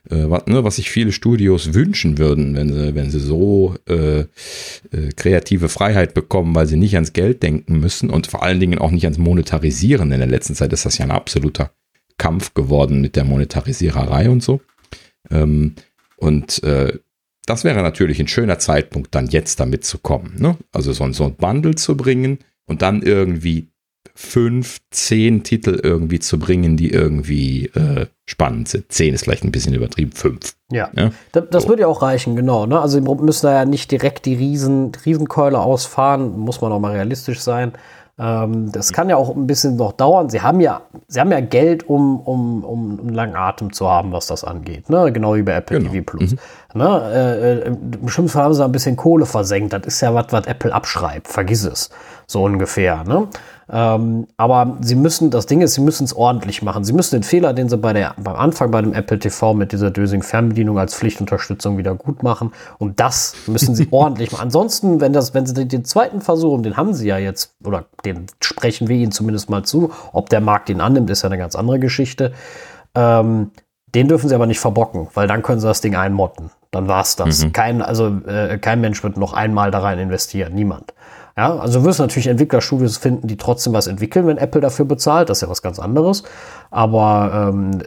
Äh, was, ne, was sich viele Studios wünschen würden, wenn sie, wenn sie so äh, äh, kreative Freiheit bekommen, weil sie nicht ans Geld denken müssen und vor allen Dingen auch nicht ans Monetarisieren. In der letzten Zeit ist das ja ein absoluter Kampf geworden mit der Monetarisiererei und so. Ähm, und äh, das wäre natürlich ein schöner Zeitpunkt, dann jetzt damit zu kommen. Ne? Also so, so ein Bundle zu bringen und dann irgendwie fünf, zehn Titel irgendwie zu bringen, die irgendwie äh, spannend sind. Zehn ist vielleicht ein bisschen übertrieben, fünf. Ja, ja? das, das so. würde ja auch reichen, genau. Ne? Also müssen da ja nicht direkt die Riesen, Riesenkeule ausfahren, muss man auch mal realistisch sein. Ähm, das kann ja auch ein bisschen noch dauern. Sie haben ja, sie haben ja Geld, um, um, um einen langen Atem zu haben, was das angeht. Ne? Genau wie bei Apple genau. TV Plus. Mhm. Ne? Äh, äh, Im schlimmsten Fall haben sie ein bisschen Kohle versenkt. Das ist ja was, was Apple abschreibt. Vergiss es. So ungefähr. Ne? Ähm, aber sie müssen, das Ding ist, sie müssen es ordentlich machen. Sie müssen den Fehler, den sie bei der, beim Anfang bei dem Apple TV mit dieser Dösing Fernbedienung als Pflichtunterstützung wieder gut machen. Und das müssen sie [LAUGHS] ordentlich machen. Ansonsten, wenn das, wenn sie den, den zweiten Versuch, den haben sie ja jetzt, oder den sprechen wir ihnen zumindest mal zu, ob der Markt ihn annimmt, ist ja eine ganz andere Geschichte. Ähm, den dürfen sie aber nicht verbocken, weil dann können sie das Ding einmotten. Dann war es das. Mhm. Kein, also äh, kein Mensch wird noch einmal da rein investieren. Niemand. Ja, also wirst du natürlich Entwicklerstudios finden, die trotzdem was entwickeln, wenn Apple dafür bezahlt. Das ist ja was ganz anderes. Aber ähm,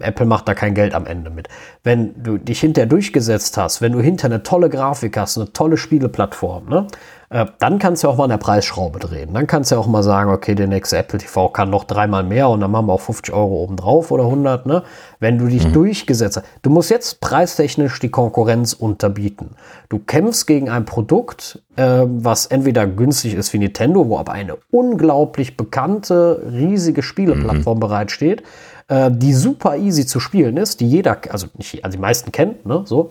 Apple macht da kein Geld am Ende mit. Wenn du dich hinterher durchgesetzt hast, wenn du hinter eine tolle Grafik hast, eine tolle Spieleplattform, ne, äh, dann kannst du auch mal an der Preisschraube drehen. Dann kannst du auch mal sagen, okay, der nächste Apple TV kann noch dreimal mehr und dann machen wir auch 50 Euro obendrauf oder 100. Ne? Wenn du dich mhm. durchgesetzt hast. Du musst jetzt preistechnisch die Konkurrenz unterbieten. Du kämpfst gegen ein Produkt, äh, was entweder günstig ist wie Nintendo, wo aber eine unglaublich bekannte, riesige Spieleplattform mhm. bereitsteht, äh, die super easy zu spielen ist, die jeder, also nicht, also die meisten kennt, ne, so.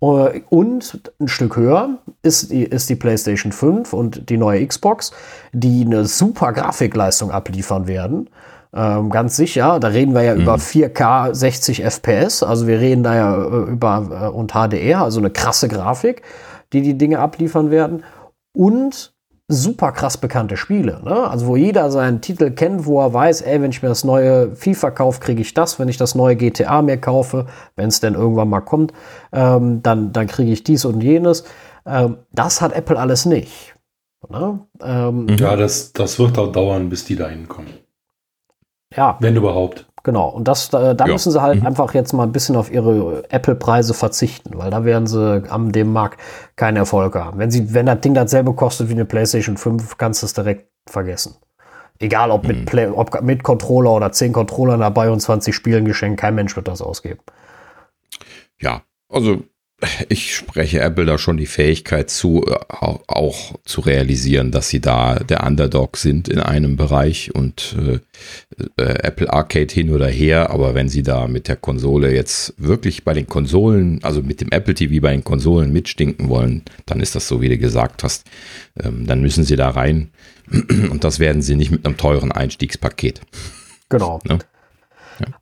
Äh, und ein Stück höher ist die, ist die PlayStation 5 und die neue Xbox, die eine super Grafikleistung abliefern werden. Ähm, ganz sicher, da reden wir ja mhm. über 4K 60 FPS, also wir reden da ja äh, über äh, und HDR, also eine krasse Grafik, die die Dinge abliefern werden. Und super krass bekannte Spiele. Ne? Also wo jeder seinen Titel kennt, wo er weiß, ey, wenn ich mir das neue FIFA kaufe, kriege ich das. Wenn ich das neue GTA mir kaufe, wenn es denn irgendwann mal kommt, ähm, dann, dann kriege ich dies und jenes. Ähm, das hat Apple alles nicht. Ne? Ähm, ja, das, das wird auch dauern, bis die da hinkommen. Ja. Wenn überhaupt. Genau, und das, da, da ja. müssen sie halt mhm. einfach jetzt mal ein bisschen auf ihre Apple-Preise verzichten, weil da werden sie am dem Markt keinen Erfolg haben. Wenn sie, wenn das Ding dasselbe kostet wie eine PlayStation 5, kannst du es direkt vergessen. Egal ob, mhm. mit, Play, ob mit Controller oder 10 Controllern dabei und 20 Spielen geschenkt, kein Mensch wird das ausgeben. Ja, also ich spreche Apple da schon die Fähigkeit zu, äh, auch zu realisieren, dass sie da der Underdog sind in einem Bereich und äh, äh, Apple Arcade hin oder her, aber wenn sie da mit der Konsole jetzt wirklich bei den Konsolen, also mit dem Apple TV bei den Konsolen mitstinken wollen, dann ist das so, wie du gesagt hast, ähm, dann müssen sie da rein und das werden sie nicht mit einem teuren Einstiegspaket. Genau. Ne?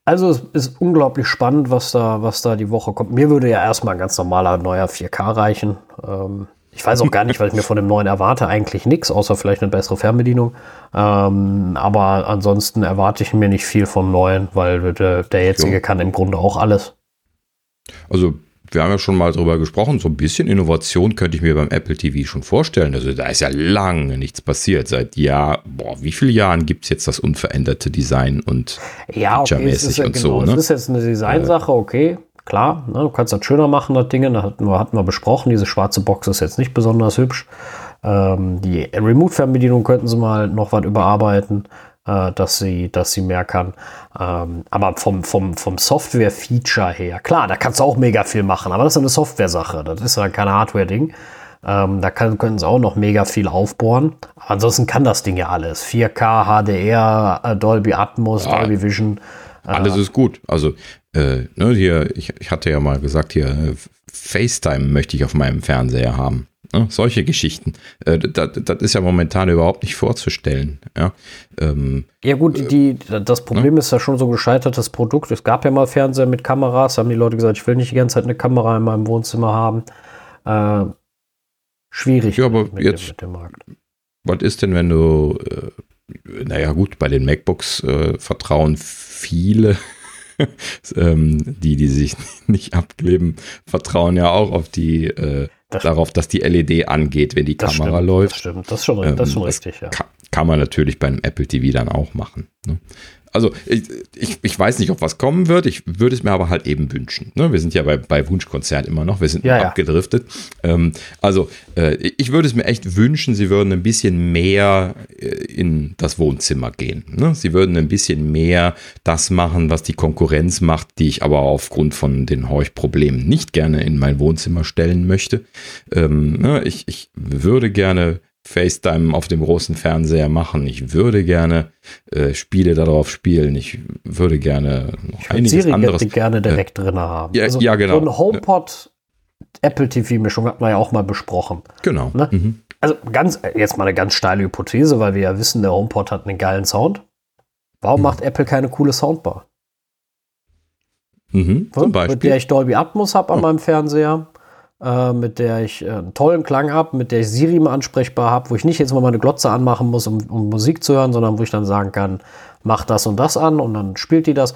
Also es ist unglaublich spannend, was da, was da die Woche kommt. Mir würde ja erstmal ein ganz normaler neuer 4K reichen. Ähm, ich weiß auch gar nicht, weil ich mir von dem neuen erwarte, eigentlich nichts, außer vielleicht eine bessere Fernbedienung. Ähm, aber ansonsten erwarte ich mir nicht viel vom neuen, weil der, der jetzige jo. kann im Grunde auch alles. Also wir haben ja schon mal drüber gesprochen, so ein bisschen Innovation könnte ich mir beim Apple TV schon vorstellen. Also da ist ja lange nichts passiert. Seit Jahr, boah, wie viele Jahren gibt es jetzt das unveränderte Design und ja, okay, es ist ja, und genau, so. Ne? Das ist jetzt eine Designsache, okay, klar. Ne, du kannst das schöner machen, das Ding. Da hatten wir, hatten wir besprochen. Diese schwarze Box ist jetzt nicht besonders hübsch. Ähm, die Remote-Fernbedienung könnten sie mal noch was überarbeiten äh, dass sie, dass sie mehr kann. Ähm, aber vom, vom, vom Software-Feature her, klar, da kannst du auch mega viel machen, aber das ist eine Software-Sache. Das ist ja kein Hardware-Ding. Ähm, da kann, können sie auch noch mega viel aufbohren. ansonsten kann das Ding ja alles. 4K, HDR, äh, Dolby Atmos, ja, Dolby Vision. Äh, alles ist gut. Also, äh, ne, hier, ich, ich hatte ja mal gesagt, hier, äh, FaceTime möchte ich auf meinem Fernseher haben. Ne? Solche Geschichten. Äh, das, das, ist ja momentan überhaupt nicht vorzustellen. Ja, ähm, ja gut, die, das Problem ne? ist ja schon so gescheitertes Produkt. Es gab ja mal Fernseher mit Kameras, haben die Leute gesagt, ich will nicht die ganze Zeit eine Kamera in meinem Wohnzimmer haben. Äh, schwierig ja, aber mit, jetzt, dem Markt. Was ist denn, wenn du, äh, naja gut, bei den MacBooks äh, vertrauen viele [LAUGHS] ähm, die, die sich [LAUGHS] nicht abkleben, vertrauen ja auch auf die äh, das darauf, dass die LED angeht, wenn die Kamera stimmt, läuft. Das stimmt, das ist schon, das ist schon ähm, richtig, ja. Kann, kann, man natürlich beim Apple TV dann auch machen. Ne? Also ich, ich, ich, weiß nicht, ob was kommen wird. Ich würde es mir aber halt eben wünschen. Ne? Wir sind ja bei, bei Wunschkonzert immer noch. Wir sind ja, abgedriftet. Ja. Ähm, also äh, ich würde es mir echt wünschen, sie würden ein bisschen mehr äh, in das Wohnzimmer gehen. Ne? Sie würden ein bisschen mehr das machen, was die Konkurrenz macht, die ich aber aufgrund von den Horchproblemen nicht gerne in mein Wohnzimmer stellen möchte. Ähm, ne? ich, ich würde gerne FaceTime auf dem großen Fernseher machen. Ich würde gerne äh, Spiele darauf spielen. Ich würde gerne noch ich einiges Siri anderes. Gerne direkt äh, drin haben. Ja, also, ja, genau. So ein HomePod Apple TV Mischung hat man ja auch mal besprochen. Genau. Ne? Mhm. Also ganz jetzt mal eine ganz steile Hypothese, weil wir ja wissen, der HomePod hat einen geilen Sound. Warum mhm. macht Apple keine coole Soundbar? Mhm, zum Beispiel. Mit der ich Dolby Atmos habe an oh. meinem Fernseher äh, mit der ich äh, einen tollen Klang habe, mit der ich Siri mal ansprechbar habe, wo ich nicht jetzt mal meine Glotze anmachen muss, um, um, Musik zu hören, sondern wo ich dann sagen kann, mach das und das an und dann spielt die das.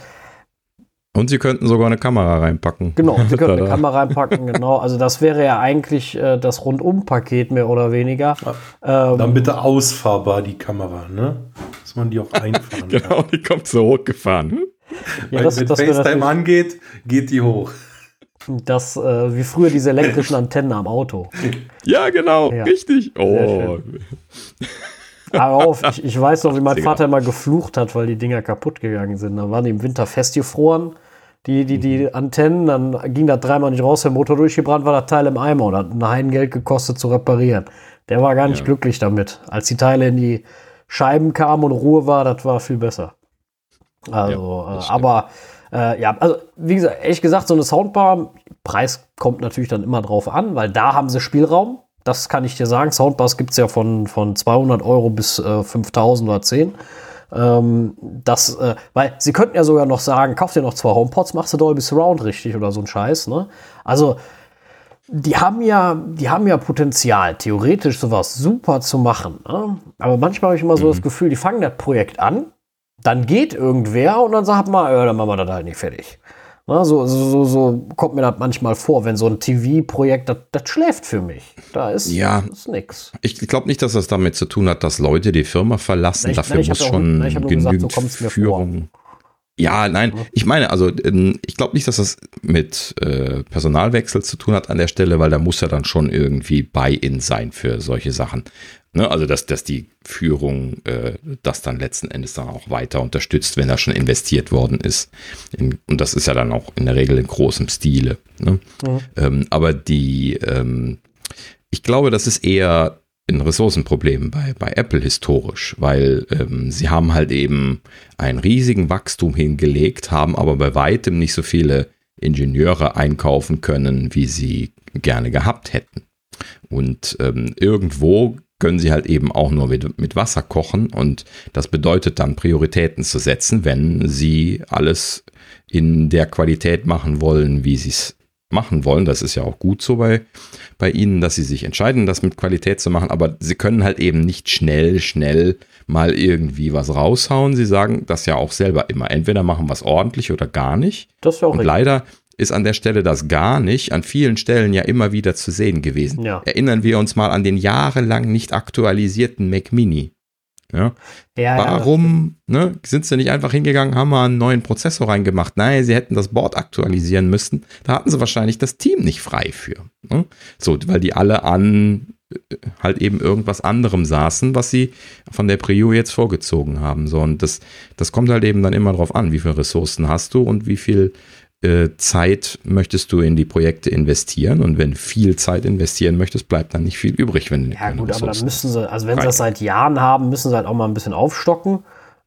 Und sie könnten sogar eine Kamera reinpacken. Genau, sie [LAUGHS] könnten eine Kamera reinpacken, genau. Also das wäre ja eigentlich äh, das Rundum-Paket mehr oder weniger. Ähm, dann bitte ausfahrbar die Kamera, ne? Dass man die auch [LAUGHS] einfahren Genau, kann. die kommt so hochgefahren. Ja, Weil, das, wenn das FaceTime angeht, geht die hoch. Das, äh, wie früher diese elektrischen [LAUGHS] Antennen am Auto. Ja, genau, ja. richtig. Oh. Aber auf, ich, ich, weiß noch, wie mein Vater immer geflucht hat, weil die Dinger kaputt gegangen sind. Da waren die im Winter festgefroren, die, die, die mhm. Antennen. Dann ging das dreimal nicht raus, der Motor durchgebrannt, war das Teil im Eimer und hat ein Heidengeld gekostet zu reparieren. Der war gar nicht ja. glücklich damit. Als die Teile in die Scheiben kamen und Ruhe war, das war viel besser. Also, ja, äh, aber äh, ja, also wie gesagt, ehrlich gesagt, so eine Soundbar, Preis kommt natürlich dann immer drauf an, weil da haben sie Spielraum. Das kann ich dir sagen. Soundbars gibt es ja von, von 200 Euro bis äh, 5000 oder 10. Ähm, das, äh, weil sie könnten ja sogar noch sagen, kauf dir noch zwei HomePods, machst du Dolby Surround richtig oder so ein Scheiß. Ne? Also die haben ja, die haben ja Potenzial, theoretisch sowas super zu machen. Ne? Aber manchmal habe ich immer so mhm. das Gefühl, die fangen das Projekt an dann geht irgendwer und dann sagt man, ja, dann machen wir das halt nicht fertig. Na, so, so, so kommt mir das manchmal vor, wenn so ein TV-Projekt, das, das schläft für mich. Da ist, ja, ist nix. Ich glaube nicht, dass das damit zu tun hat, dass Leute die Firma verlassen. Ich, Dafür muss schon genügend gesagt, so Führung. Ja, nein, ich meine, also ähm, ich glaube nicht, dass das mit äh, Personalwechsel zu tun hat an der Stelle, weil da muss er dann schon irgendwie Buy-in sein für solche Sachen. Ne? Also, dass, dass die Führung äh, das dann letzten Endes dann auch weiter unterstützt, wenn da schon investiert worden ist. In, und das ist ja dann auch in der Regel in großem Stile. Ne? Mhm. Ähm, aber die, ähm, ich glaube, das ist eher ein Ressourcenproblem bei, bei Apple historisch, weil ähm, sie haben halt eben einen riesigen Wachstum hingelegt, haben aber bei weitem nicht so viele Ingenieure einkaufen können, wie sie gerne gehabt hätten. Und ähm, irgendwo können sie halt eben auch nur mit, mit Wasser kochen und das bedeutet dann Prioritäten zu setzen, wenn sie alles in der Qualität machen wollen, wie sie es machen wollen. Das ist ja auch gut so bei, bei ihnen, dass sie sich entscheiden, das mit Qualität zu machen, aber sie können halt eben nicht schnell, schnell mal irgendwie was raushauen. Sie sagen das ja auch selber immer. Entweder machen wir es ordentlich oder gar nicht. Das ist ja auch Und richtig. leider ist an der Stelle das gar nicht an vielen Stellen ja immer wieder zu sehen gewesen. Ja. Erinnern wir uns mal an den jahrelang nicht aktualisierten Mac Mini. Ja. ja Warum ne, sind sie nicht einfach hingegangen, haben mal einen neuen Prozessor reingemacht? Nein, sie hätten das Board aktualisieren müssen. Da hatten sie wahrscheinlich das Team nicht frei für. Ne? So, weil die alle an äh, halt eben irgendwas anderem saßen, was sie von der Prio jetzt vorgezogen haben. So, und das, das kommt halt eben dann immer drauf an, wie viele Ressourcen hast du und wie viel äh, Zeit möchtest du in die Projekte investieren und wenn viel Zeit investieren möchtest, bleibt dann nicht viel übrig, wenn Ja gut, aber dann müssen sie, also wenn sie das seit Jahren haben, müssen sie halt auch mal ein bisschen aufstocken.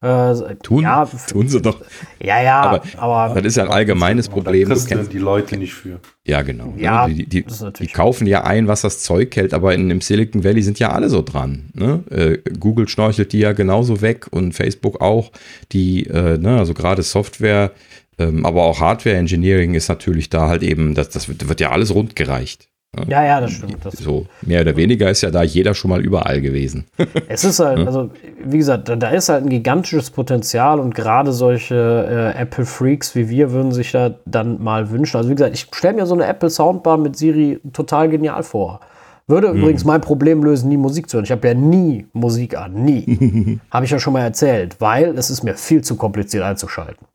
Äh, tun, ja, tun sie doch. Ja, ja, aber, aber das ist ja ein allgemeines Problem. Das die Leute nicht für. Ja, genau. Ja, die, die, die kaufen ja ein, was das Zeug hält, aber in dem Silicon Valley sind ja alle so dran. Ne? Äh, Google schnorchelt die ja genauso weg und Facebook auch. Die, äh, ne, also gerade Software, aber auch Hardware Engineering ist natürlich da halt eben, das, das wird, wird ja alles rundgereicht. Ja, ja, das stimmt. Das so, mehr oder weniger ist ja da jeder schon mal überall gewesen. [LAUGHS] es ist halt, also, wie gesagt, da, ist halt ein gigantisches Potenzial und gerade solche äh, Apple-Freaks wie wir würden sich da dann mal wünschen. Also, wie gesagt, ich stelle mir so eine Apple Soundbar mit Siri total genial vor. Würde hm. übrigens mein Problem lösen, nie Musik zu hören. Ich habe ja nie Musik an, nie. [LAUGHS] habe ich ja schon mal erzählt, weil es ist mir viel zu kompliziert einzuschalten.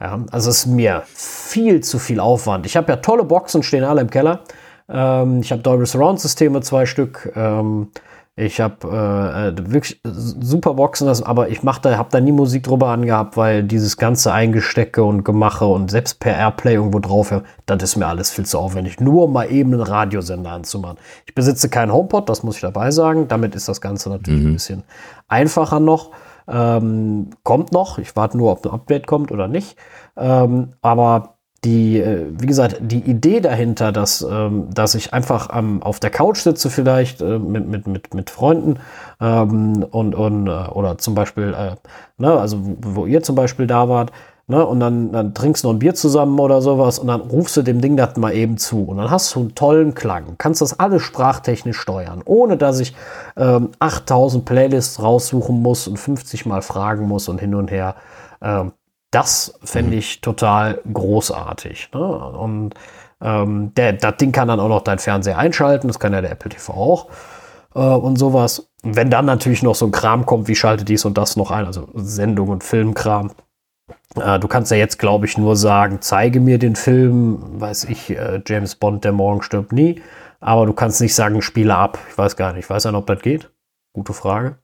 Ja, also es ist mir viel zu viel Aufwand. Ich habe ja tolle Boxen, stehen alle im Keller. Ähm, ich habe Dolby Surround Systeme, zwei Stück. Ähm, ich habe äh, äh, wirklich super Boxen, aber ich mach da, habe da nie Musik drüber angehabt, weil dieses ganze Eingestecke und Gemache und selbst per Airplay irgendwo drauf, das ist mir alles viel zu aufwendig. Nur um mal eben einen Radiosender anzumachen. Ich besitze keinen HomePod, das muss ich dabei sagen. Damit ist das Ganze natürlich mhm. ein bisschen einfacher noch. Ähm, kommt noch. Ich warte nur, ob ein Update kommt oder nicht. Ähm, aber die, äh, wie gesagt, die Idee dahinter, dass, ähm, dass ich einfach ähm, auf der Couch sitze, vielleicht äh, mit, mit, mit, mit Freunden ähm, und, und äh, oder zum Beispiel, ne, also wo, ihr zum Beispiel da wart, ne, und dann, dann trinkst du noch ein Bier zusammen oder sowas und dann rufst du dem Ding das mal eben zu und dann hast du einen tollen Klang, kannst das alles sprachtechnisch steuern, ohne dass ich ähm, 8000 Playlists raussuchen muss und 50 mal fragen muss und hin und her. Ähm, das fände mhm. ich total großartig. Ne? Und ähm, der, das Ding kann dann auch noch dein Fernseher einschalten, das kann ja der Apple TV auch äh, und sowas. wenn dann natürlich noch so ein Kram kommt, wie schalte dies und das noch ein, also Sendung und Filmkram. Äh, du kannst ja jetzt, glaube ich, nur sagen, zeige mir den Film, weiß ich, äh, James Bond, der morgen stirbt nie. Aber du kannst nicht sagen, spiele ab. Ich weiß gar nicht. Ich weiß nicht, ob das geht. Gute Frage.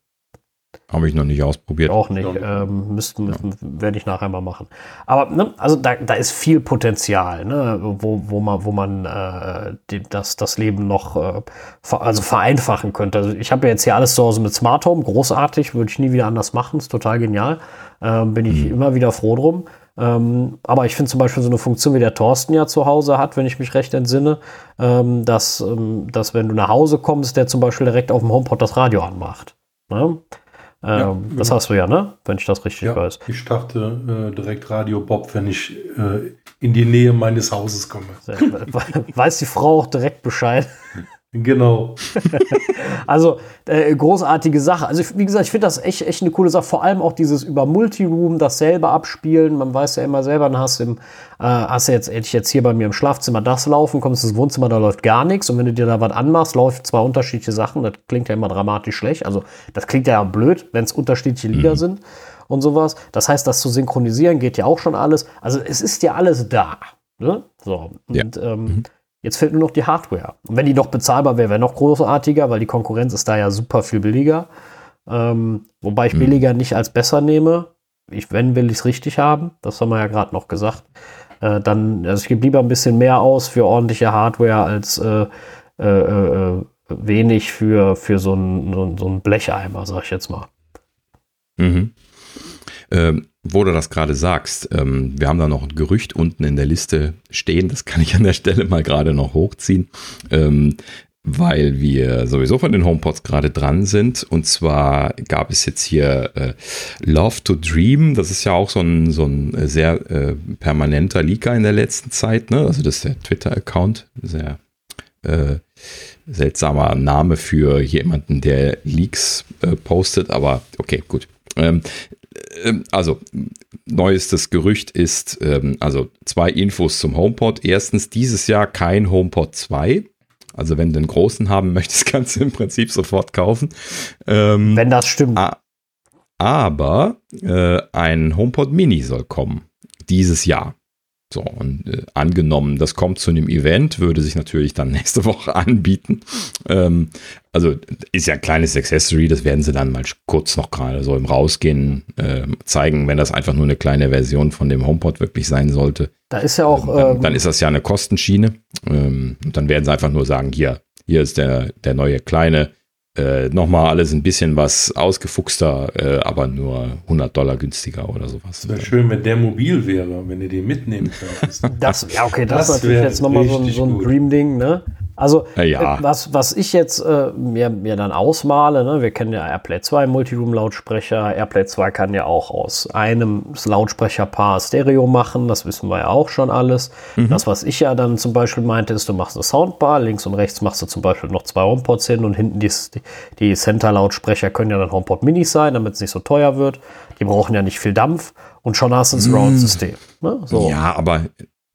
Habe ich noch nicht ausprobiert. Auch nicht. Ähm, müssten, müssten ja. werde ich nachher mal machen. Aber ne, also da, da ist viel Potenzial, ne, wo, wo man, wo man äh, die, das, das Leben noch äh, ver, also vereinfachen könnte. Also ich habe ja jetzt hier alles zu Hause mit Smart Home, großartig, würde ich nie wieder anders machen, ist total genial. Ähm, bin ich mhm. immer wieder froh drum. Ähm, aber ich finde zum Beispiel so eine Funktion, wie der Thorsten ja zu Hause hat, wenn ich mich recht entsinne, ähm, dass, ähm, dass wenn du nach Hause kommst, der zum Beispiel direkt auf dem HomePod das Radio anmacht. Ne? Ja, ähm, das genau. hast du ja, ne? Wenn ich das richtig ja, weiß. Ich starte äh, direkt Radio Bob, wenn ich äh, in die Nähe meines Hauses komme. [LAUGHS] Weiß die Frau auch direkt Bescheid? [LAUGHS] Genau. [LAUGHS] also äh, großartige Sache. Also wie gesagt, ich finde das echt, echt eine coole Sache. Vor allem auch dieses über Multiroom, das selber abspielen. Man weiß ja immer selber, dann hast du, im, äh, hast du jetzt, hätte ich jetzt hier bei mir im Schlafzimmer das laufen, kommst ins Wohnzimmer, da läuft gar nichts. Und wenn du dir da was anmachst, läuft zwei unterschiedliche Sachen. Das klingt ja immer dramatisch schlecht. Also das klingt ja blöd, wenn es unterschiedliche Lieder mhm. sind und sowas. Das heißt, das zu synchronisieren geht ja auch schon alles. Also es ist ja alles da. Ne? So. Und ja. ähm, mhm Jetzt fehlt nur noch die Hardware. Und wenn die noch bezahlbar wäre, wäre noch großartiger, weil die Konkurrenz ist da ja super viel billiger. Ähm, wobei ich mhm. billiger nicht als besser nehme. Ich, wenn, will ich es richtig haben. Das haben wir ja gerade noch gesagt. Äh, dann, also ich gebe lieber ein bisschen mehr aus für ordentliche Hardware als äh, äh, äh wenig für, für so einen so, ein Blecheimer, sag ich jetzt mal. Mhm. Ähm, wo du das gerade sagst, ähm, wir haben da noch ein Gerücht unten in der Liste stehen, das kann ich an der Stelle mal gerade noch hochziehen, ähm, weil wir sowieso von den HomePods gerade dran sind. Und zwar gab es jetzt hier äh, Love to Dream, das ist ja auch so ein, so ein sehr äh, permanenter Leaker in der letzten Zeit, ne? also das ist der Twitter-Account, sehr äh, seltsamer Name für jemanden, der Leaks äh, postet, aber okay, gut. Ähm, also neuestes Gerücht ist, ähm, also zwei Infos zum HomePod. Erstens, dieses Jahr kein HomePod 2. Also wenn du einen großen haben [LAUGHS] möchtest, kannst du im Prinzip sofort kaufen. Ähm, wenn das stimmt. Aber äh, ein HomePod Mini soll kommen. Dieses Jahr. So, und äh, angenommen, das kommt zu einem Event, würde sich natürlich dann [LAUGHS] nächste Woche anbieten. Ähm, also ist ja ein kleines Accessory, das werden sie dann mal kurz noch gerade so im Rausgehen äh, zeigen, wenn das einfach nur eine kleine Version von dem HomePod wirklich sein sollte. Da ist ja auch. Ähm, dann, dann, ist das ja eine Kostenschiene. Ähm, und dann werden sie einfach nur sagen, hier, hier ist der, der neue kleine äh, nochmal alles ein bisschen was ausgefuchster, äh, aber nur 100 Dollar günstiger oder sowas. Wäre schön, wenn der mobil wäre, wenn ihr den mitnehmen könntest. Das, ja, okay, das, das ist natürlich jetzt nochmal so, so ein Dream-Ding, ne? Also, ja. Äh, was, was ich jetzt äh, mir, mir dann ausmale, ne, wir kennen ja AirPlay 2 Multiroom-Lautsprecher. AirPlay 2 kann ja auch aus einem Lautsprecherpaar Stereo machen, das wissen wir ja auch schon alles. Mhm. Das, was ich ja dann zum Beispiel meinte, ist, du machst eine Soundbar, links und rechts machst du zum Beispiel noch zwei HomePods hin und hinten die, die Center-Lautsprecher können ja dann HomePod Minis sein, damit es nicht so teuer wird. Die brauchen ja nicht viel Dampf und schon hast du ein mhm. Surround-System. Ne? So. Ja, aber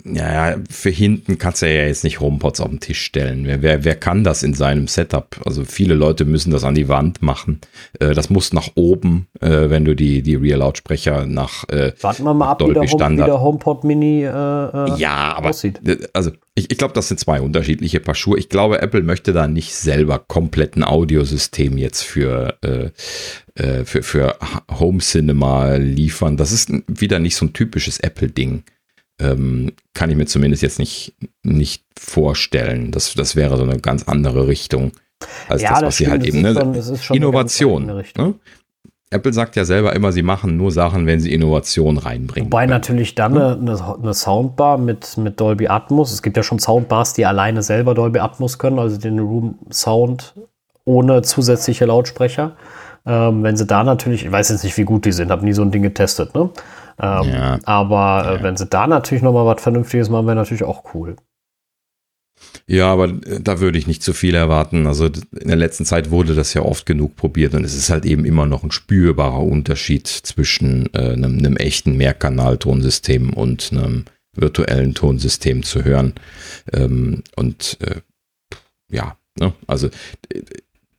ja, für hinten kannst du ja jetzt nicht HomePods auf den Tisch stellen. Wer, wer, wer kann das in seinem Setup? Also viele Leute müssen das an die Wand machen. Äh, das muss nach oben, äh, wenn du die, die Real-Lautsprecher nach äh, Warten wir mal ab, Dolby wie der, Standard. wie der HomePod Mini äh, äh ja, aber, aussieht. Also ich, ich glaube, das sind zwei unterschiedliche Paar Schuhe. Ich glaube, Apple möchte da nicht selber komplett ein Audiosystem jetzt für, für, für Home Cinema liefern. Das ist wieder nicht so ein typisches Apple-Ding ähm, kann ich mir zumindest jetzt nicht, nicht vorstellen. Das, das wäre so eine ganz andere Richtung als ja, das, was das sie halt eben. Ne? Schon, Innovation. Ne? Apple sagt ja selber immer, sie machen nur Sachen, wenn sie Innovation reinbringen. Wobei können. natürlich dann eine, eine, Soundbar mit, mit Dolby Atmos. Es gibt ja schon Soundbars, die alleine selber Dolby Atmos können, also den Room Sound ohne zusätzliche Lautsprecher. Ähm, wenn sie da natürlich, ich weiß jetzt nicht, wie gut die sind, habe nie so ein Ding getestet, ne? Ähm, ja. Aber äh, wenn sie da natürlich nochmal was Vernünftiges machen, wäre natürlich auch cool. Ja, aber äh, da würde ich nicht zu viel erwarten. Also in der letzten Zeit wurde das ja oft genug probiert und es ist halt eben immer noch ein spürbarer Unterschied zwischen äh, einem, einem, echten Mehrkanal-Tonsystem und einem virtuellen Tonsystem zu hören. Ähm, und äh, ja, ne? also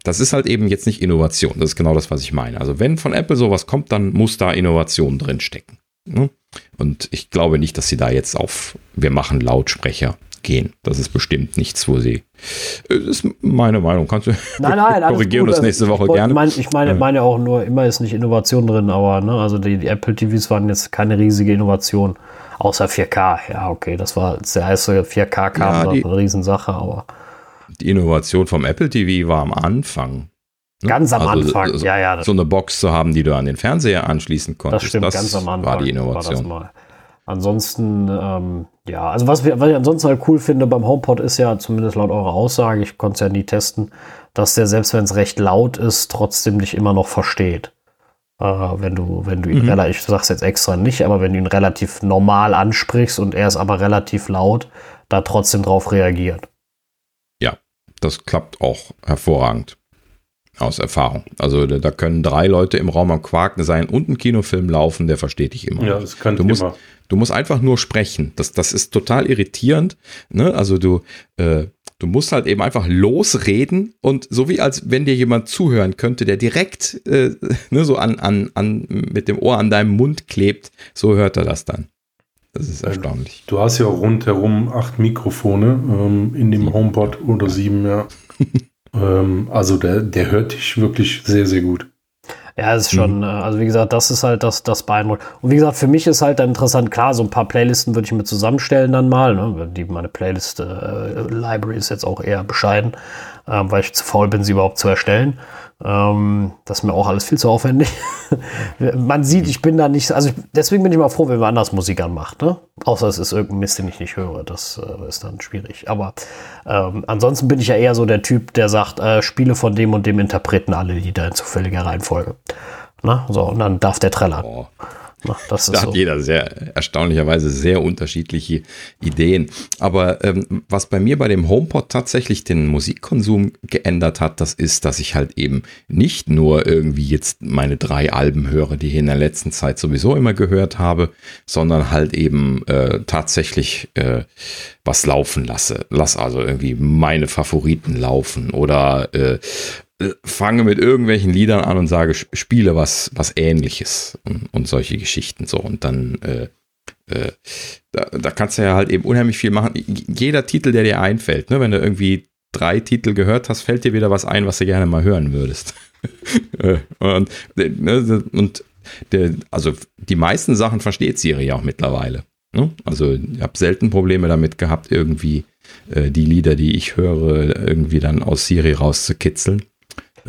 das ist halt eben jetzt nicht Innovation. Das ist genau das, was ich meine. Also wenn von Apple sowas kommt, dann muss da Innovation drin stecken. Ne? Und ich glaube nicht, dass sie da jetzt auf wir machen Lautsprecher gehen. Das ist bestimmt nichts, wo sie. Das ist meine Meinung. Kannst du nein, nein, [LAUGHS] korrigieren das nächste Woche ich gerne? Mein, ich meine, meine auch nur, immer ist nicht Innovation drin, aber ne, also die, die, Apple TVs waren jetzt keine riesige Innovation. Außer 4K. Ja, okay, das war der erste 4K kam, ja, die, eine Riesensache, aber. Die Innovation vom Apple TV war am Anfang. Ne? Ganz am also, Anfang, so, ja, ja. So eine Box zu haben, die du an den Fernseher anschließen konntest. Das stimmt, das ganz am Anfang war die Innovation. War ansonsten, ähm, ja, also was, wir, was ich ansonsten halt cool finde beim HomePod ist ja, zumindest laut eurer Aussage, ich konnte es ja nie testen, dass der, selbst wenn es recht laut ist, trotzdem dich immer noch versteht. Äh, wenn du, wenn du ihn mhm. relativ, ich sag's jetzt extra nicht, aber wenn du ihn relativ normal ansprichst und er ist aber relativ laut, da trotzdem drauf reagiert. Ja, das klappt auch hervorragend aus Erfahrung. Also da können drei Leute im Raum am Quaken sein und ein Kinofilm laufen, der versteht dich immer. Ja, das könnte du musst, immer. Du musst einfach nur sprechen. Das, das ist total irritierend. Ne? Also du, äh, du musst halt eben einfach losreden und so wie als wenn dir jemand zuhören könnte, der direkt äh, [LAUGHS] ne, so an, an, an, mit dem Ohr an deinem Mund klebt, so hört er das dann. Das ist erstaunlich. Du hast ja rundherum acht Mikrofone ähm, in dem HomePod oder sieben, ja. [LAUGHS] Ähm, also der, der hört dich wirklich sehr, sehr gut. Ja, ist schon, mhm. Also wie gesagt, das ist halt das, das beeindruckend. Und wie gesagt, für mich ist halt dann interessant, klar, so ein paar Playlisten würde ich mir zusammenstellen dann mal. Ne? Die, meine Playlist-Library äh, ist jetzt auch eher bescheiden, äh, weil ich zu faul bin, sie überhaupt zu erstellen. Ähm, das ist mir auch alles viel zu aufwendig. [LAUGHS] Man sieht, ich bin da nicht, also ich, deswegen bin ich mal froh, wenn man anders Musik anmacht, ne? Außer es ist irgendein Mist, den ich nicht höre. Das äh, ist dann schwierig. Aber ähm, ansonsten bin ich ja eher so der Typ, der sagt, äh, spiele von dem und dem Interpreten alle Lieder in zufälliger Reihenfolge. Na, so, und dann darf der trällern. Oh. Das da hat so. jeder sehr erstaunlicherweise sehr unterschiedliche Ideen. Aber ähm, was bei mir bei dem HomePod tatsächlich den Musikkonsum geändert hat, das ist, dass ich halt eben nicht nur irgendwie jetzt meine drei Alben höre, die ich in der letzten Zeit sowieso immer gehört habe, sondern halt eben äh, tatsächlich äh, was laufen lasse. Lass also irgendwie meine Favoriten laufen oder äh, fange mit irgendwelchen Liedern an und sage, spiele was, was ähnliches und, und solche Geschichten so. Und dann äh, äh, da, da, kannst du ja halt eben unheimlich viel machen. Jeder Titel, der dir einfällt, ne? wenn du irgendwie drei Titel gehört hast, fällt dir wieder was ein, was du gerne mal hören würdest. [LAUGHS] Äh, und, ne, und der, also die meisten Sachen versteht Siri ja auch mittlerweile. Ne? Also ich habe selten Probleme damit gehabt, irgendwie äh, die Lieder, die ich höre, irgendwie dann aus Siri rauszukitzeln.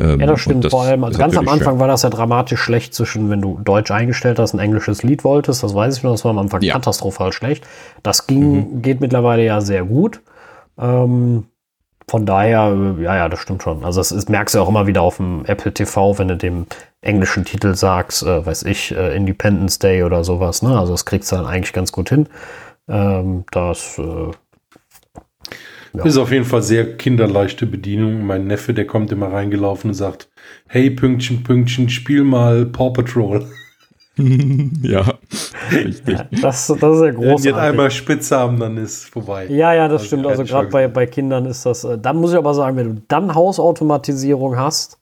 Ähm, ja, das stimmt. Das Vor allem, also ganz am Anfang schön. war das ja dramatisch schlecht zwischen, wenn du Deutsch eingestellt hast, ein englisches Lied wolltest, das weiß ich noch, das war am Anfang ja. katastrophal schlecht. Das ging, mhm. geht mittlerweile ja sehr gut. Ähm, von daher, ja, ja, das stimmt schon. Also das ist, merkst du auch immer wieder auf dem Apple TV, wenn du dem englischen Titel sagst, äh, weiß ich, äh, Independence Day oder sowas. Ne? Also das kriegst du dann eigentlich ganz gut hin. Ähm, das äh, ja. ist auf jeden Fall sehr kinderleichte Bedienung. Mein Neffe, der kommt immer reingelaufen und sagt, hey, Pünktchen, Pünktchen, spiel mal Paw Patrol. [LAUGHS] ja, richtig. Ja, das, das ist ja großartig. Wenn die einmal spitz haben, dann ist vorbei. Ja, ja, das also stimmt. Also gerade bei, bei Kindern ist das, äh, dann muss ich aber sagen, wenn du dann Hausautomatisierung hast,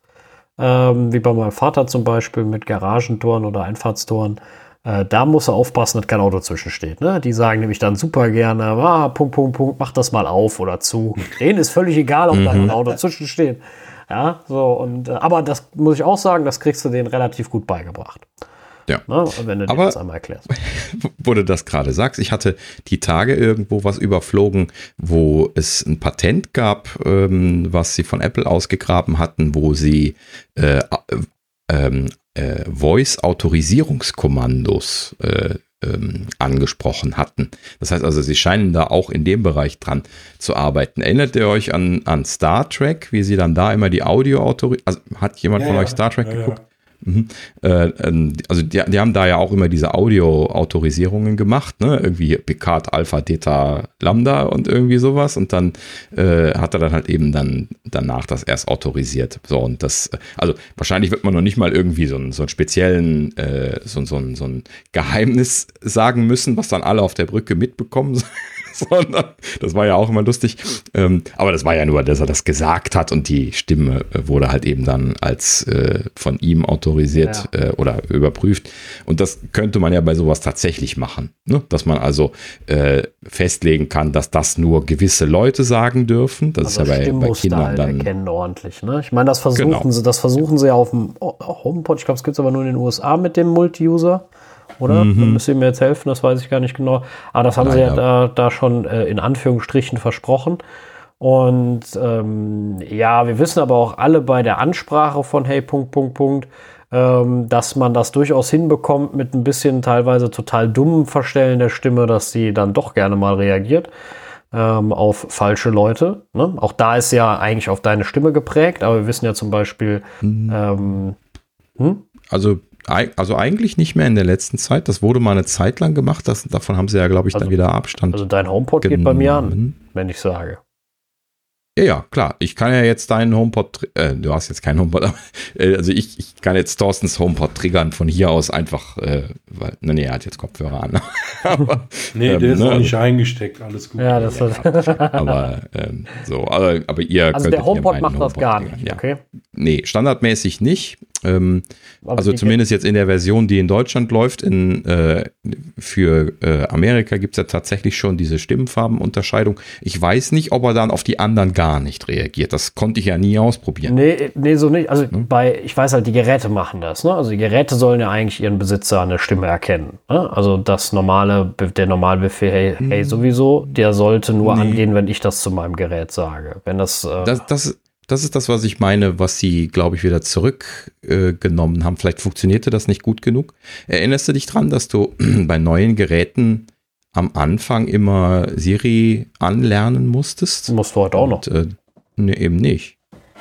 ähm, wie bei meinem Vater zum Beispiel mit Garagentoren oder Einfahrtstoren, äh, da muss er aufpassen, dass kein Auto zwischensteht. Ne? Die sagen nämlich dann super gerne, ah, Punkt, Punkt, Punkt, mach das mal auf oder zu. Denen ist völlig egal, ob da ein mhm. Auto zwischensteht. Ja, so, und, äh, aber das muss ich auch sagen, das kriegst du denen relativ gut beigebracht. Ja. Ne? Wenn du Aber, das einmal erklärst. [LAUGHS] Wo du das gerade sagst, ich hatte die Tage irgendwo was überflogen, wo es ein Patent gab, ähm, was sie von Apple ausgegraben hatten, wo sie äh, äh, äh, Voice-Autorisierungskommandos äh, ähm, angesprochen hatten. Das heißt also, sie scheinen da auch in dem Bereich dran zu arbeiten. Erinnert ihr euch an, an Star Trek, wie sie dann da immer die Audio-Autorisierung, also hat jemand ja, von euch Star Trek ja, geguckt? Mhm. Äh, ähm, also die, die, haben da ja auch immer diese Audio-Autorisierungen gemacht, ne? Irgendwie Picard, Alpha, Theta, Lambda und irgendwie sowas. Und dann äh, hat er dann halt eben dann danach das erst autorisiert. So, und das, also wahrscheinlich wird man noch nicht mal irgendwie so einen, so einen speziellen, äh, so, so, so ein Geheimnis sagen müssen, was dann alle auf der Brücke mitbekommen. [LAUGHS] [LAUGHS] sondern das war ja auch immer lustig. Ähm, aber das war ja nur, dass er das gesagt hat und die Stimme wurde halt eben dann als äh, von ihm autorisiert ja. äh, oder überprüft. Und das könnte man ja bei sowas tatsächlich machen, ne? dass man also äh, festlegen kann, dass das nur gewisse Leute sagen dürfen. Das also ist ja bei, bei Kindern dann erkennen ordentlich. Ne? Ich meine, das versuchen genau. sie, das versuchen sie ja auf dem HomePod. Ich glaube, es gibt es aber nur in den USA mit dem Multi-User oder? Mhm. Dann müsst ihr mir jetzt helfen, das weiß ich gar nicht genau. Aber das haben Nein, sie ja, Da, da schon äh, in Anführungsstrichen versprochen. Und ähm, ja, wir wissen aber auch alle bei der Ansprache von Hey, Punkt, Punkt, Punkt, ähm, dass man das durchaus hinbekommt mit ein bisschen teilweise total dummen Verstellen der Stimme, dass sie dann doch gerne mal reagiert ähm, auf falsche Leute. Ne? Auch da ist ja eigentlich auf deine Stimme geprägt, aber wir wissen ja zum Beispiel, mhm. ähm, hm? also also eigentlich nicht mehr in der letzten Zeit. Das wurde mal eine Zeit lang gemacht. Das, davon haben sie ja, glaube ich, also, dann wieder Abstand. Also dein HomePod geht bei mir an, wenn ich sage. Ja, ja, klar. Ich kann ja jetzt deinen HomePod, äh, du hast jetzt keinen HomePod, [LAUGHS] aber, äh, also ich, ich kann jetzt Thorstens HomePod triggern von hier aus einfach, äh, weil, ne, nee, er hat jetzt Kopfhörer an. [LAUGHS] aber, nee, ähm, der ist ne, noch nicht eingesteckt, alles gut. Ja, das ja, aber ähm, so, aber, aber ihr Also der HomePod macht das gar nicht, ja. okay? Nee, standardmäßig nicht. Ähm, also zumindest jetzt in der Version, die in Deutschland läuft, in, äh, für äh, Amerika gibt es ja tatsächlich schon diese Stimmfarbenunterscheidung. Ich weiß nicht, ob er dann auf die anderen gar nicht reagiert. Das konnte ich ja nie ausprobieren. Nee, nee so nicht. Also hm? bei, ich weiß halt, die Geräte machen das. Ne? Also die Geräte sollen ja eigentlich ihren Besitzer an der Stimme erkennen. Ne? Also das normale, der normale Befehl, hey, hm. hey sowieso, der sollte nur nee. angehen, wenn ich das zu meinem Gerät sage. Wenn das, äh, das, das das ist das, was ich meine, was sie, glaube ich, wieder zurückgenommen äh, haben. Vielleicht funktionierte das nicht gut genug. Erinnerst du dich dran, dass du [CLEARS THROAT] bei neuen Geräten am Anfang immer Siri anlernen musstest? Musst du heute auch noch. Äh, ne, eben nicht.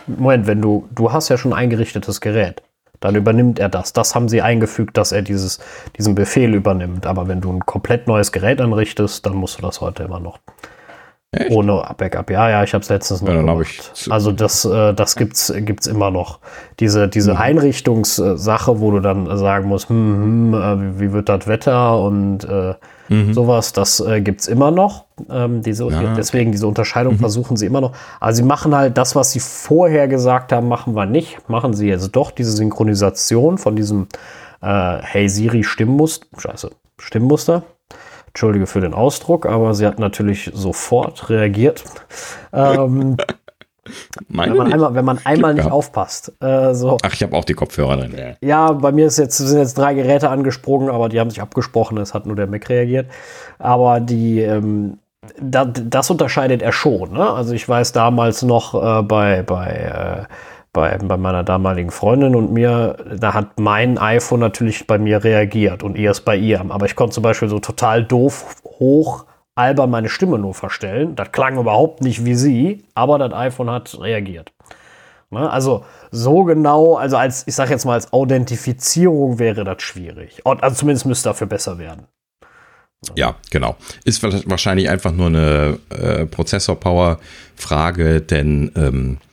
Moment, wenn du, du hast ja schon ein eingerichtetes Gerät. Dann übernimmt er das. Das haben sie eingefügt, dass er dieses, diesen Befehl übernimmt. Aber wenn du ein komplett neues Gerät anrichtest, dann musst du das heute immer noch. Echt? Ohne Backup. Ja, ja, ich habe es letztens noch ja, gemacht. Also das, äh, das gibt's, gibt's immer noch. Diese, diese mhm. Einrichtungssache, wo du dann sagen musst, hm, hm, äh, wie wird das Wetter und äh, mhm. sowas, das äh, gibt's immer noch. Ähm, diese, ja. Deswegen diese Unterscheidung mhm. versuchen sie immer noch. Also sie machen halt das, was sie vorher gesagt haben, machen wir nicht. Machen sie jetzt doch diese Synchronisation von diesem äh, Hey Siri Stimmmuster. Scheiße, Stimmmuster. Entschuldige für den Ausdruck, aber sie hat natürlich sofort reagiert. ähm, [LAUGHS] [LAUGHS] wenn, man einmal, wenn man einmal nicht aufpasst. Äh, so. Ach, ich habe auch die Kopfhörer drin. Ja, bei mir ist jetzt, sind jetzt drei Geräte angesprungen, aber die haben sich abgesprochen, es hat nur der Mac reagiert. Aber die, ähm, da, das unterscheidet er schon. Ne? Also ich weiß damals noch äh, bei, bei, äh, bei, bei meiner damaligen Freundin und mir, da hat mein iPhone natürlich bei mir reagiert und ihr es bei ihrem. Aber ich konnte zum Beispiel so total doof hoch albern meine Stimme nur verstellen. Das klang überhaupt nicht wie sie, aber das iPhone hat reagiert. Ne? Also so genau, also als, ich sage jetzt mal, als Authentifizierung wäre das schwierig. Also zumindest müsste dafür besser werden. Ja, genau. Ist wahrscheinlich einfach nur eine äh, Prozessor-Power-Frage, denn ähm, äh,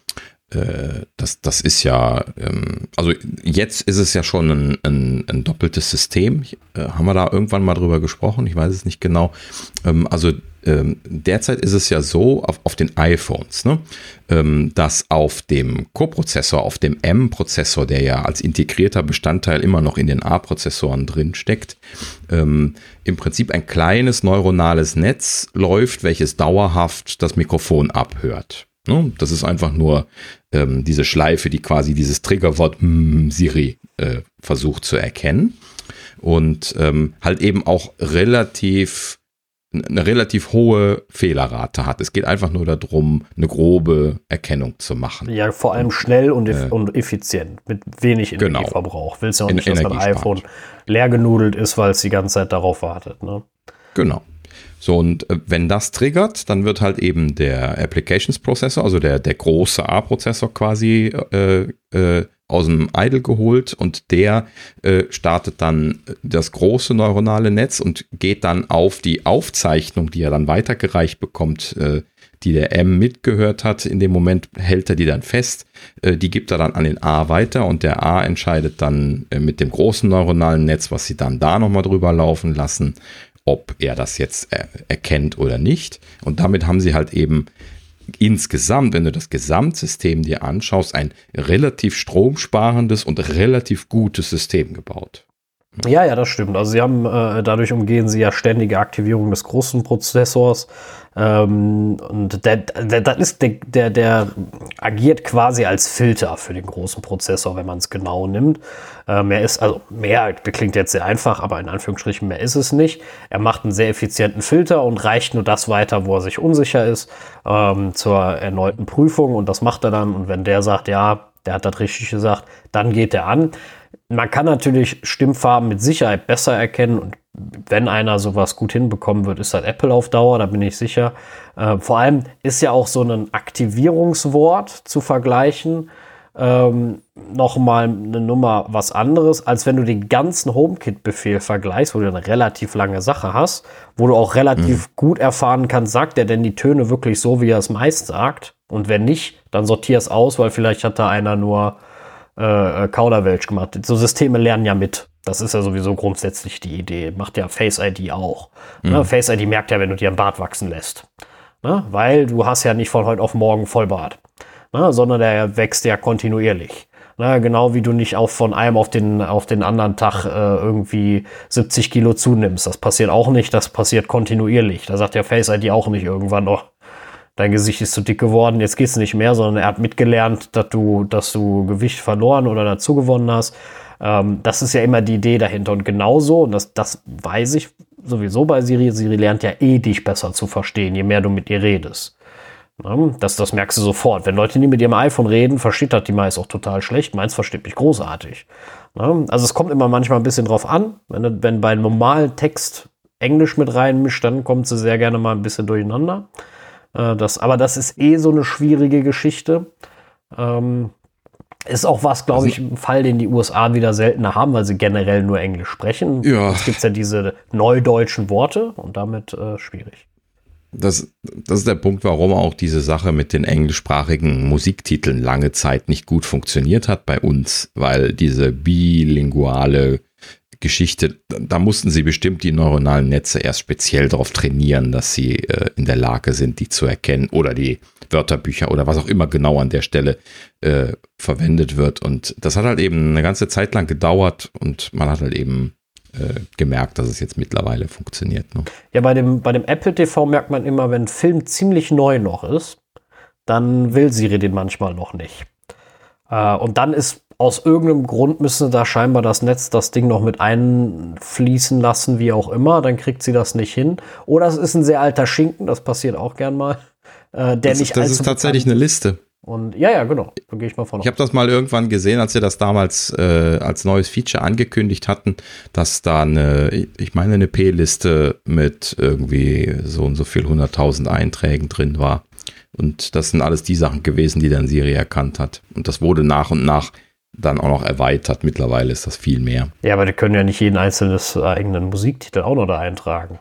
das, das ist ja, ähm, also jetzt ist es ja schon ein, ein, ein doppeltes System. Äh, haben wir da irgendwann mal drüber gesprochen? Ich weiß es nicht genau. Ähm, also ähm, derzeit ist es ja so auf, auf den iPhones, ne, dass auf dem Co-Prozessor, auf dem M-Prozessor, der ja als integrierter Bestandteil immer noch in den A-Prozessoren drin steckt, im Prinzip ein kleines neuronales Netz läuft, welches dauerhaft das Mikrofon abhört. Ne? Das ist einfach nur ähm, diese Schleife, die quasi dieses Triggerwort mm, Siri äh, versucht zu erkennen. Und ähm, halt eben auch relativ eine relativ hohe Fehlerrate hat. Es geht einfach nur darum, eine grobe Erkennung zu machen. Ja, vor allem schnell und, äh, und effizient, mit wenig genau. Energieverbrauch. Willst ja auch nicht, dass dein iPhone leer genudelt ist, weil es die ganze Zeit darauf wartet. Ne? Genau. So, und äh, wenn das triggert, dann wird halt eben der Applications Prozessor, also der, der große A-Prozessor quasi äh, äh, aus dem Idle geholt und der äh, startet dann das große neuronale Netz und geht dann auf die Aufzeichnung, die er dann weitergereicht bekommt, äh, die der M mitgehört hat. In dem Moment hält er die dann fest, äh, die gibt er dann an den A weiter und der A entscheidet dann äh, mit dem großen neuronalen Netz, was sie dann da nochmal drüber laufen lassen, ob er das jetzt er erkennt oder nicht. Und damit haben sie halt eben insgesamt, wenn du das Gesamtsystem dir anschaust, ein relativ stromsparendes und relativ gutes System gebaut. Ja, ja, das stimmt. Also sie haben äh, dadurch umgehen sie ja ständige Aktivierung des großen Prozessors. Ähm, und der, der, der, ist der, der, der agiert quasi als Filter für den großen Prozessor, wenn man es genau nimmt. Äh, mehr ist, also mehr klingt jetzt sehr einfach, aber in Anführungsstrichen mehr ist es nicht. Er macht einen sehr effizienten Filter und reicht nur das weiter, wo er sich unsicher ist, ähm, zur erneuten Prüfung. Und das macht er dann. Und wenn der sagt, ja, der hat das richtig gesagt, dann geht er an. Man kann natürlich Stimmfarben mit Sicherheit besser erkennen und wenn einer sowas gut hinbekommen wird, ist das Apple auf Dauer, da bin ich sicher. Äh, vor allem ist ja auch so ein Aktivierungswort zu vergleichen ähm, nochmal eine Nummer was anderes, als wenn du den ganzen HomeKit-Befehl vergleichst, wo du eine relativ lange Sache hast, wo du auch relativ mhm. gut erfahren kannst, sagt er denn die Töne wirklich so, wie er es meist sagt? Und wenn nicht, dann sortier es aus, weil vielleicht hat da einer nur äh, Kauderwelsch gemacht. So Systeme lernen ja mit. Das ist ja sowieso grundsätzlich die Idee. Macht ja Face ID auch. Ne? Mhm. Ne? Face ID merkt ja, wenn du dir einen Bart wachsen lässt. Ne? Weil du hast ja nicht von heute auf morgen Vollbart. Ne? Sondern der wächst ja kontinuierlich. Ne? Genau wie du nicht auch von einem auf den, auf den anderen Tag äh, irgendwie 70 Kilo zunimmst. Das passiert auch nicht, das passiert kontinuierlich. Da sagt ja Face ID auch nicht irgendwann, oh, dein Gesicht ist zu dick geworden, jetzt geht's nicht mehr, sondern er hat mitgelernt, dass du, dass du Gewicht verloren oder dazu gewonnen hast. Ähm, das ist ja immer die Idee dahinter. Und genauso, und das, das weiß ich sowieso bei Siri, Siri lernt ja eh dich besser zu verstehen, je mehr du mit ihr redest. Ne? Das, das merkst du sofort. Wenn Leute nie mit ihrem iPhone reden, versteht das die meist auch total schlecht. Meins versteht mich großartig. Ne? Also es kommt immer manchmal ein bisschen drauf an. Wenn, wenn bei normalen Text Englisch mit reinmischt, dann kommt sie sehr gerne mal ein bisschen durcheinander. Äh, das, aber das ist eh so eine schwierige Geschichte. Ähm, ist auch was, glaube also ich, ein Fall, den die USA wieder seltener haben, weil sie generell nur Englisch sprechen. Ja. Es gibt ja diese neudeutschen Worte und damit äh, schwierig. Das, das ist der Punkt, warum auch diese Sache mit den englischsprachigen Musiktiteln lange Zeit nicht gut funktioniert hat bei uns, weil diese bilinguale Geschichte, da mussten sie bestimmt die neuronalen Netze erst speziell darauf trainieren, dass sie äh, in der Lage sind, die zu erkennen oder die Wörterbücher oder was auch immer genau an der Stelle äh, verwendet wird. Und das hat halt eben eine ganze Zeit lang gedauert und man hat halt eben äh, gemerkt, dass es jetzt mittlerweile funktioniert. Ne? Ja, bei dem, bei dem Apple TV merkt man immer, wenn Film ziemlich neu noch ist, dann will Siri den manchmal noch nicht. Äh, und dann ist aus irgendeinem Grund müssen da scheinbar das Netz das Ding noch mit einfließen lassen, wie auch immer. Dann kriegt sie das nicht hin. Oder es ist ein sehr alter Schinken, das passiert auch gern mal. Äh, der das nicht ist, das ist tatsächlich eine Liste. Und ja, ja, genau. Da gehe ich mal von Ich habe das mal irgendwann gesehen, als sie das damals äh, als neues Feature angekündigt hatten, dass da eine, ich meine, eine P-Liste mit irgendwie so und so viel 100.000 Einträgen drin war. Und das sind alles die Sachen gewesen, die dann Siri erkannt hat. Und das wurde nach und nach dann auch noch erweitert. Mittlerweile ist das viel mehr. Ja, aber die können ja nicht jeden einzelnen eigenen Musiktitel auch noch da eintragen.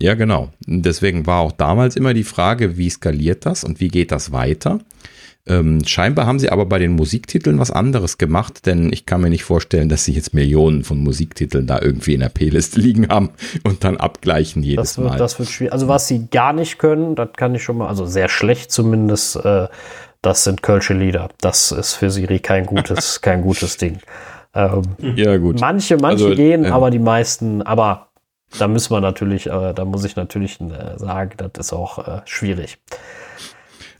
Ja, genau. Deswegen war auch damals immer die Frage, wie skaliert das und wie geht das weiter? Ähm, scheinbar haben sie aber bei den Musiktiteln was anderes gemacht, denn ich kann mir nicht vorstellen, dass sie jetzt Millionen von Musiktiteln da irgendwie in der P-Liste [LAUGHS] liegen haben und dann abgleichen jedes das wird, Mal. Das wird schwierig. Also was sie gar nicht können, das kann ich schon mal, also sehr schlecht zumindest, äh, das sind Kölsche Lieder. Das ist für Siri kein gutes, [LAUGHS] kein gutes Ding. Ähm, ja gut. Manche, manche also, gehen, äh, aber die meisten, aber da müssen wir natürlich, äh, da muss ich natürlich äh, sagen, das ist auch äh, schwierig.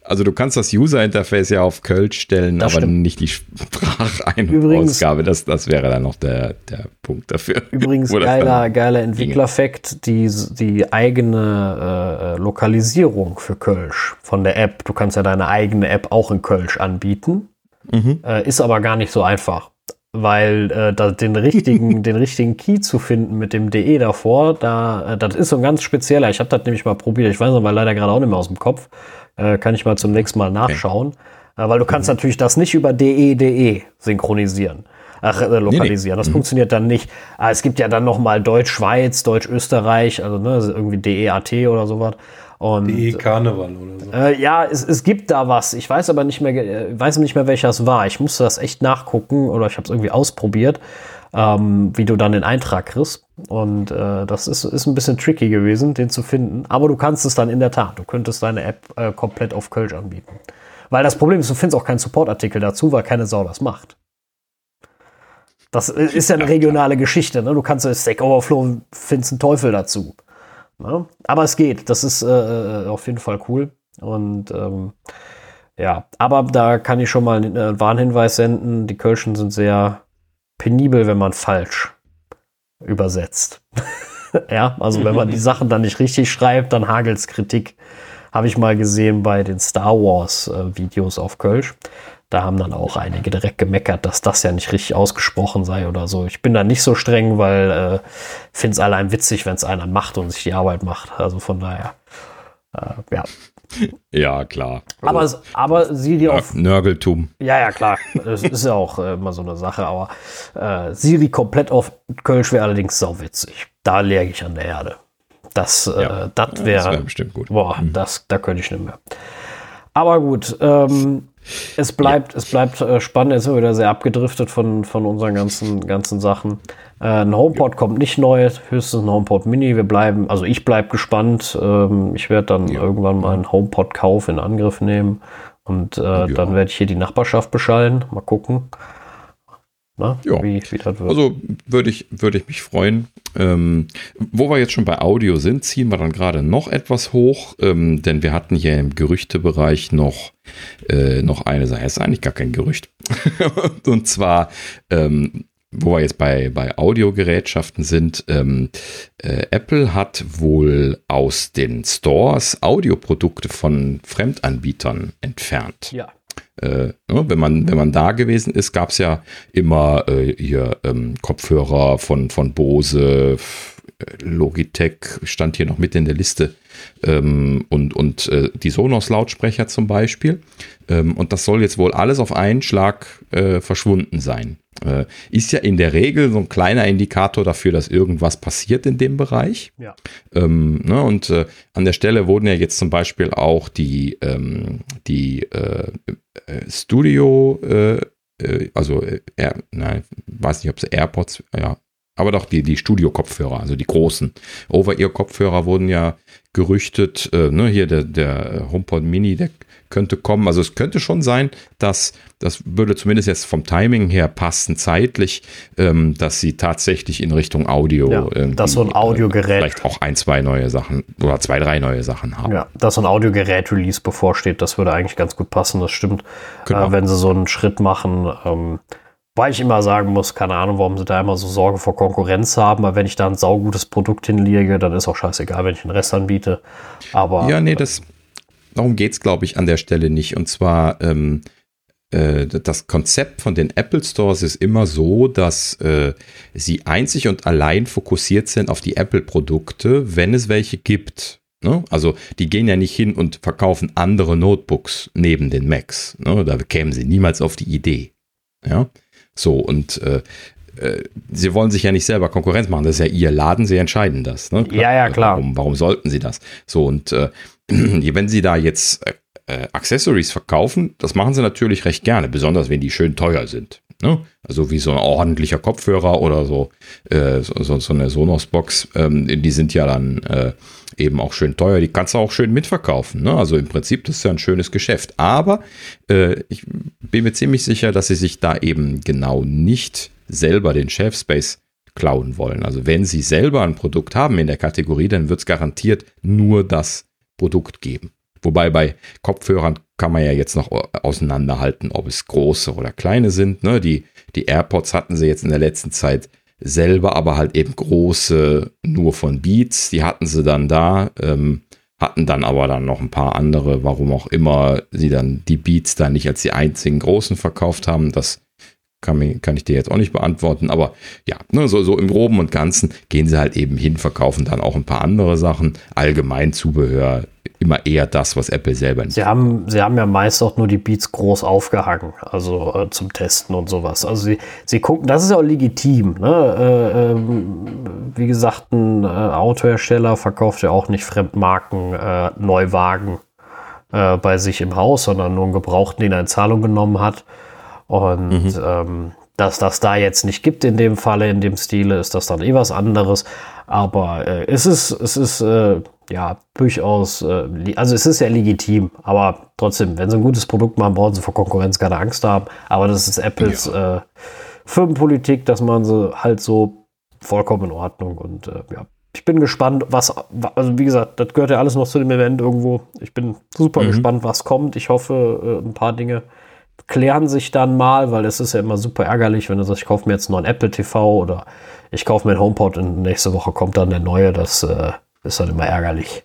Also du kannst das User-Interface ja auf Kölsch stellen, das aber stimmt. nicht die Sprachausgabe. Das, das wäre dann noch der, der Punkt dafür. Übrigens geiler, geiler Entwicklerfakt, die, die eigene äh, Lokalisierung für Kölsch von der App. Du kannst ja deine eigene App auch in Kölsch anbieten. Mhm. Äh, ist aber gar nicht so einfach. Weil äh, da, den, richtigen, [LAUGHS] den richtigen Key zu finden mit dem DE davor, da, äh, das ist so ein ganz spezieller. Ich habe das nämlich mal probiert. Ich weiß aber leider gerade auch nicht mehr aus dem Kopf. Äh, kann ich mal zum nächsten Mal nachschauen. Okay. Äh, weil du kannst mhm. natürlich das nicht über DE.de synchronisieren. Ach, äh, lokalisieren. Nee, nee. Das mhm. funktioniert dann nicht. Ah, es gibt ja dann noch mal Deutsch-Schweiz, Deutsch-Österreich, also ne, irgendwie DEAT oder sowas. Und, DE Karneval oder so. Äh, ja, es, es gibt da was. Ich weiß aber nicht mehr, äh, weiß nicht mehr, welcher es war. Ich musste das echt nachgucken oder ich habe es irgendwie ausprobiert ähm, wie du dann den Eintrag kriegst. Und äh, das ist, ist ein bisschen tricky gewesen, den zu finden. Aber du kannst es dann in der Tat. Du könntest deine App äh, komplett auf Kölsch anbieten. Weil das Problem ist, du findest auch keinen Supportartikel dazu, weil keine Sau das macht. Das ist ja eine regionale Geschichte. Ne? Du kannst Stack Overflow findest einen Teufel dazu. Ne? Aber es geht. Das ist äh, äh, auf jeden Fall cool. Und ähm, ja, aber da kann ich schon mal einen Warnhinweis senden. Die Kölschen sind sehr penibel, wenn man falsch übersetzt. [LAUGHS] ja, also wenn man die [LAUGHS] Sachen dann nicht richtig schreibt, dann hagelt's Kritik. Habe ich mal gesehen bei den Star Wars äh, Videos auf Kölsch. Da haben dann auch einige direkt gemeckert, dass das ja nicht richtig ausgesprochen sei oder so. Ich bin da nicht so streng, weil äh, finde es allein witzig, wenn es einer macht und sich die Arbeit macht. Also von daher, äh, ja. [LAUGHS] Ja, klar. Also, aber, aber Siri auf. Nörgeltum. Ja, ja, klar. Das ist ja auch äh, immer so eine Sache. Aber äh, Siri komplett auf Kölsch wäre allerdings sauwitzig. Da läge ich an der Erde. Das, äh, ja. das wäre. wär bestimmt gut. Boah, mhm. das, da könnte ich nicht mehr. Aber gut. Ähm, es bleibt, ja. es bleibt äh, spannend. Es ist wieder sehr abgedriftet von, von unseren ganzen, ganzen Sachen. Äh, ein HomePod ja. kommt nicht neu, höchstens ein HomePod Mini. Wir bleiben, also ich bleibe gespannt. Ähm, ich werde dann ja. irgendwann mal einen HomePod-Kauf in Angriff nehmen und äh, dann werde ich hier die Nachbarschaft beschallen. Mal gucken. Na, ja. wie, wie das wird. Also würde ich, würde ich mich freuen. Ähm, wo wir jetzt schon bei Audio sind, ziehen wir dann gerade noch etwas hoch, ähm, denn wir hatten hier im Gerüchtebereich noch, äh, noch eine Sache. Es ist eigentlich gar kein Gerücht. [LAUGHS] Und zwar, ähm, wo wir jetzt bei, bei Audiogerätschaften sind, ähm, äh, Apple hat wohl aus den Stores Audioprodukte von Fremdanbietern entfernt. Ja. Äh, ne, wenn, man, wenn man da gewesen ist, gab es ja immer äh, hier ähm, Kopfhörer von, von Bose, Logitech stand hier noch mit in der Liste ähm, und, und äh, die Sonos-Lautsprecher zum Beispiel. Ähm, und das soll jetzt wohl alles auf einen Schlag äh, verschwunden sein. Äh, ist ja in der Regel so ein kleiner Indikator dafür, dass irgendwas passiert in dem Bereich. Ja. Ähm, ne, und äh, an der Stelle wurden ja jetzt zum Beispiel auch die, ähm, die äh, äh, Studio, also er, nein, weiß nicht, ob es AirPods, ja, aber doch die, die Studio-Kopfhörer, also die großen Over-Ear-Kopfhörer wurden ja gerüchtet. Äh, ne, hier der, der HomePod Mini, der könnte kommen. Also es könnte schon sein, dass das würde zumindest jetzt vom Timing her passen, zeitlich, ähm, dass sie tatsächlich in Richtung Audio, ja, dass so ein äh, Audiogerät äh, vielleicht auch ein, zwei neue Sachen oder zwei, drei neue Sachen haben. Ja, dass so ein Audiogerät-Release bevorsteht, das würde eigentlich ganz gut passen, das stimmt. Genau. Äh, wenn sie so einen Schritt machen, ähm, weil ich immer sagen muss, keine Ahnung, warum sie da immer so Sorge vor Konkurrenz haben, weil wenn ich da ein saugutes Produkt hinlege, dann ist auch scheißegal, wenn ich den Rest anbiete. Aber. Ja, nee, das, darum geht es, glaube ich, an der Stelle nicht. Und zwar, ähm, äh, das Konzept von den Apple Stores ist immer so, dass äh, sie einzig und allein fokussiert sind auf die Apple-Produkte, wenn es welche gibt. Ne? Also die gehen ja nicht hin und verkaufen andere Notebooks neben den Macs. Ne? Da kämen sie niemals auf die Idee. Ja. So, und äh, äh, sie wollen sich ja nicht selber Konkurrenz machen, das ist ja ihr Laden, sie entscheiden das. Ne? Ja, ja, klar. Warum, warum sollten sie das? So, und äh, [CLEARS THROAT] wenn sie da jetzt äh, äh, Accessories verkaufen, das machen sie natürlich recht gerne, besonders wenn die schön teuer sind. Ne? Also wie so ein ordentlicher Kopfhörer oder so, äh, so, so, eine Sonos-Box, ähm, die sind ja dann äh, eben auch schön teuer. Die kannst du auch schön mitverkaufen. Ne? Also im Prinzip, das ist ja ein schönes Geschäft. Aber äh, ich bin mir ziemlich sicher, dass sie sich da eben genau nicht selber den Shelf Space klauen wollen. Also wenn sie selber ein Produkt haben in der Kategorie, dann wird es garantiert nur das Produkt geben. Wobei bei Kopfhörern kann man ja jetzt noch auseinanderhalten, ob es große oder kleine sind. Ne? Die, die AirPods hatten sie jetzt in der letzten Zeit selber, aber halt eben große nur von Beats. Die hatten sie dann da, ähm, hatten dann aber dann noch ein paar andere, warum auch immer sie dann die Beats da nicht als die einzigen großen verkauft haben. Das kann, kann ich dir jetzt auch nicht beantworten, aber ja, ne, so, so im Groben und Ganzen gehen sie halt eben hin, verkaufen dann auch ein paar andere Sachen. Allgemein Zubehör immer eher das, was Apple selber nicht. Sie haben, sie haben ja meist auch nur die Beats groß aufgehangen, also äh, zum Testen und sowas. Also sie, sie gucken, das ist ja auch legitim. Ne? Äh, äh, wie gesagt, ein äh, Autohersteller verkauft ja auch nicht Fremdmarken äh, Neuwagen äh, bei sich im Haus, sondern nur einen Gebrauchten, den er in Zahlung genommen hat. Und mhm. ähm, dass das da jetzt nicht gibt in dem Falle, in dem Stile, ist das dann eh was anderes. Aber äh, es ist, es ist äh, ja durchaus, äh, also es ist ja legitim, aber trotzdem, wenn sie ein gutes Produkt machen, brauchen sie vor Konkurrenz keine Angst haben. Aber das ist Apples ja. Äh, Firmenpolitik, dass man sie halt so vollkommen in Ordnung. Und äh, ja, ich bin gespannt, was, also wie gesagt, das gehört ja alles noch zu dem Event irgendwo. Ich bin super mhm. gespannt, was kommt. Ich hoffe, äh, ein paar Dinge klären sich dann mal, weil es ist ja immer super ärgerlich, wenn du sagst, ich kaufe mir jetzt einen neuen Apple TV oder ich kaufe mir einen HomePod und nächste Woche kommt dann der neue. Das äh, ist dann immer ärgerlich.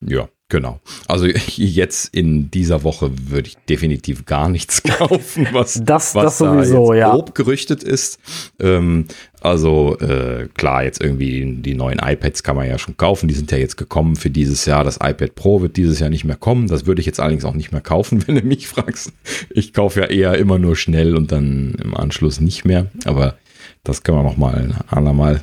Ja, Genau. Also [LAUGHS] jetzt in dieser Woche würde ich definitiv gar nichts [LAUGHS] kaufen, was, das, was das sowieso, da ja. grob gerüchtet ist. Ähm, also äh, klar, jetzt irgendwie die neuen iPads kann man ja schon kaufen. Die sind ja jetzt gekommen für dieses Jahr. Das iPad Pro wird dieses Jahr nicht mehr kommen. Das würde ich jetzt allerdings auch nicht mehr kaufen, [LAUGHS] wenn du mich fragst. Ich kaufe ja eher immer nur schnell und dann im Anschluss nicht mehr. Aber das können wir noch mal ein andermal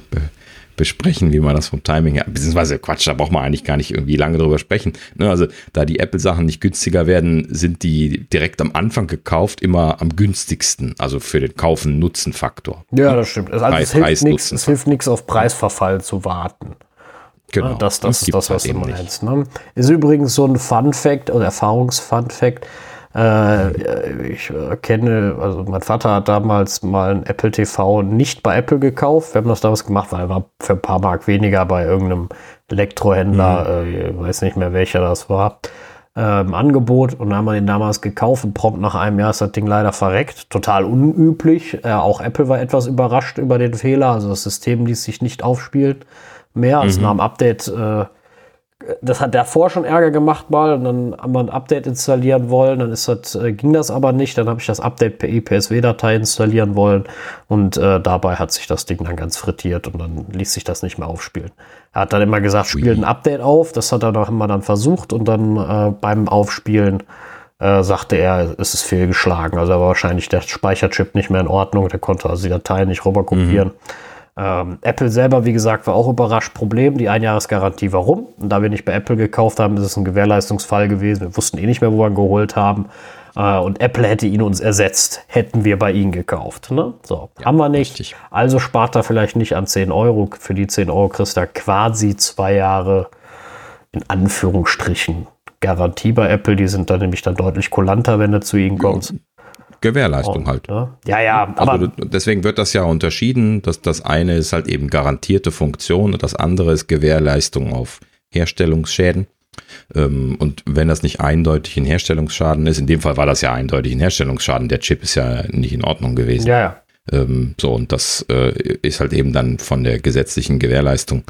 besprechen, wie man das vom Timing her, beziehungsweise Quatsch, da braucht man eigentlich gar nicht irgendwie lange drüber sprechen. Ne? Also da die Apple-Sachen nicht günstiger werden, sind die direkt am Anfang gekauft immer am günstigsten, also für den Kaufen-Nutzen-Faktor. Ja, das stimmt. Also Preis, es hilft nichts, auf Preisverfall zu warten. Genau. Das, das, das ist das, was halt du meinst. Ne? Ist übrigens so ein Fun-Fact oder Erfahrungs-Fun-Fact. Äh, ich äh, kenne, also mein Vater hat damals mal ein Apple TV nicht bei Apple gekauft. Wir haben das damals gemacht, weil er war für ein paar Mark weniger bei irgendeinem Elektrohändler, mhm. äh, weiß nicht mehr welcher das war, im Angebot. Und dann haben wir den damals gekauft und prompt nach einem Jahr ist das Ding leider verreckt. Total unüblich. Äh, auch Apple war etwas überrascht über den Fehler. Also das System ließ sich nicht aufspielen mehr. als mhm. nach dem Update äh, das hat davor schon Ärger gemacht mal und dann haben wir ein Update installieren wollen, dann ist das, äh, ging das aber nicht, dann habe ich das Update per EPSW-Datei installieren wollen und äh, dabei hat sich das Ding dann ganz frittiert und dann ließ sich das nicht mehr aufspielen. Er hat dann immer gesagt, spiel ein Update auf, das hat er doch immer dann versucht und dann äh, beim Aufspielen äh, sagte er, es ist fehlgeschlagen, also war wahrscheinlich der Speicherchip nicht mehr in Ordnung, der konnte also die Datei nicht rüber kopieren. Mhm. Ähm, Apple selber, wie gesagt, war auch überrascht. Problem, die Einjahresgarantie war rum. Und da wir nicht bei Apple gekauft haben, ist es ein Gewährleistungsfall gewesen. Wir wussten eh nicht mehr, wo wir ihn geholt haben. Äh, und Apple hätte ihn uns ersetzt, hätten wir bei ihnen gekauft. Ne? So, ja, haben wir nicht. Richtig. Also spart er vielleicht nicht an 10 Euro. Für die 10 Euro kriegst du quasi zwei Jahre in Anführungsstrichen Garantie bei Apple, die sind dann nämlich dann deutlich kulanter, wenn du zu ihnen kommst. Gewährleistung Und, halt. ne? Ja, ja, aber Also deswegen wird das ja unterschieden, dass das eine ist halt eben garantierte Funktion und das andere ist Gewährleistung auf Herstellungsschäden. Ähm, Und wenn das nicht eindeutig ein Herstellungsschaden ist, in dem Fall war das ja eindeutig ein Herstellungsschaden, der Chip ist ja nicht in Ordnung gewesen. ja, ja. Ähm, so, und das äh, ist halt eben dann von der gesetzlichen Gewährleistung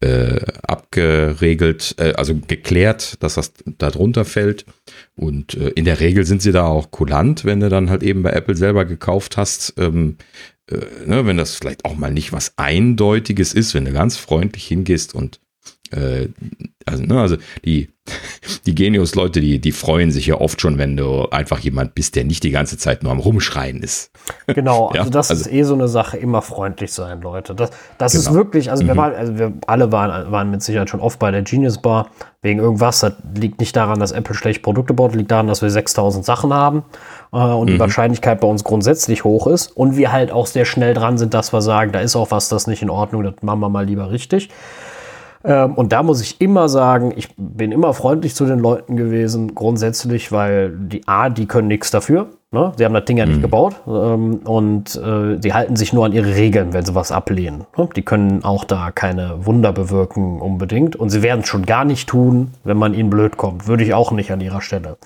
äh, abgeregelt, äh, also geklärt, dass das da drunter fällt. Und äh, in der Regel sind sie da auch kulant, wenn du dann halt eben bei Apple selber gekauft hast. Ähm, äh, ne, wenn das vielleicht auch mal nicht was Eindeutiges ist, wenn du ganz freundlich hingehst und äh, also, ne, also die, [LAUGHS] die Genius-Leute, die, die freuen sich ja oft schon, wenn du einfach jemand bist, der nicht die ganze Zeit nur am Rumschreien ist. Genau, [LAUGHS] Ja, also das also- ist eh so eine Sache, immer freundlich sein, Leute. Das, das ist Genau. wirklich, also, wir waren, also wir alle waren, waren mit Sicherheit schon oft bei der Genius Bar wegen irgendwas. Das liegt nicht daran, dass Apple schlecht Produkte baut, liegt daran, dass wir 6000 Sachen haben äh, und Mhm. die Wahrscheinlichkeit bei uns grundsätzlich hoch ist und wir halt auch sehr schnell dran sind, dass wir sagen, da ist auch was, das nicht in Ordnung, das machen wir mal lieber richtig. Ähm, und da muss ich immer sagen, ich bin immer freundlich zu den Leuten gewesen, grundsätzlich, weil die A, die können nichts dafür. Ne? Sie haben das Ding ja nicht gebaut ähm, und äh, die halten sich nur an ihre Regeln, wenn sie was ablehnen. Ne? Die können auch da keine Wunder bewirken unbedingt und sie werden es schon gar nicht tun, wenn man ihnen blöd kommt. Würde ich auch nicht an ihrer Stelle.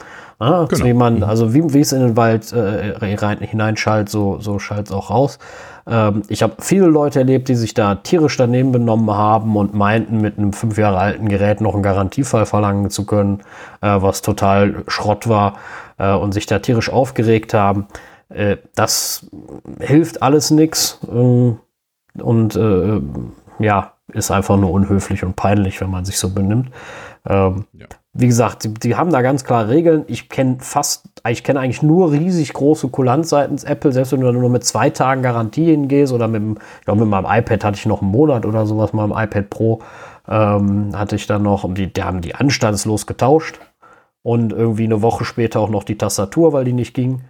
Ja, Genau. Jemand, also wie, wie es in den Wald äh, rein, hineinschallt, so, so schallt es auch raus. Ähm, ich habe viele Leute erlebt, die sich da tierisch daneben benommen haben und meinten, mit einem fünf Jahre alten Gerät noch einen Garantiefall verlangen zu können, äh, was total Schrott war äh, und sich da tierisch aufgeregt haben. Äh, das hilft alles nichts ähm, und äh, ja, ist einfach nur unhöflich und peinlich, wenn man sich so benimmt. Ähm, Ja. Wie gesagt, die, die haben da ganz klare Regeln. Ich kenne fast, ich kenne eigentlich nur riesig große Kulanz seitens Apple, selbst wenn du nur mit zwei Tagen Garantie hingehst oder mit, dem, ich glaube, mit meinem iPad hatte ich noch einen Monat oder sowas, meinem iPad Pro ähm, hatte ich dann noch, und die, die haben die anstandslos getauscht und irgendwie eine Woche später auch noch die Tastatur, weil die nicht ging.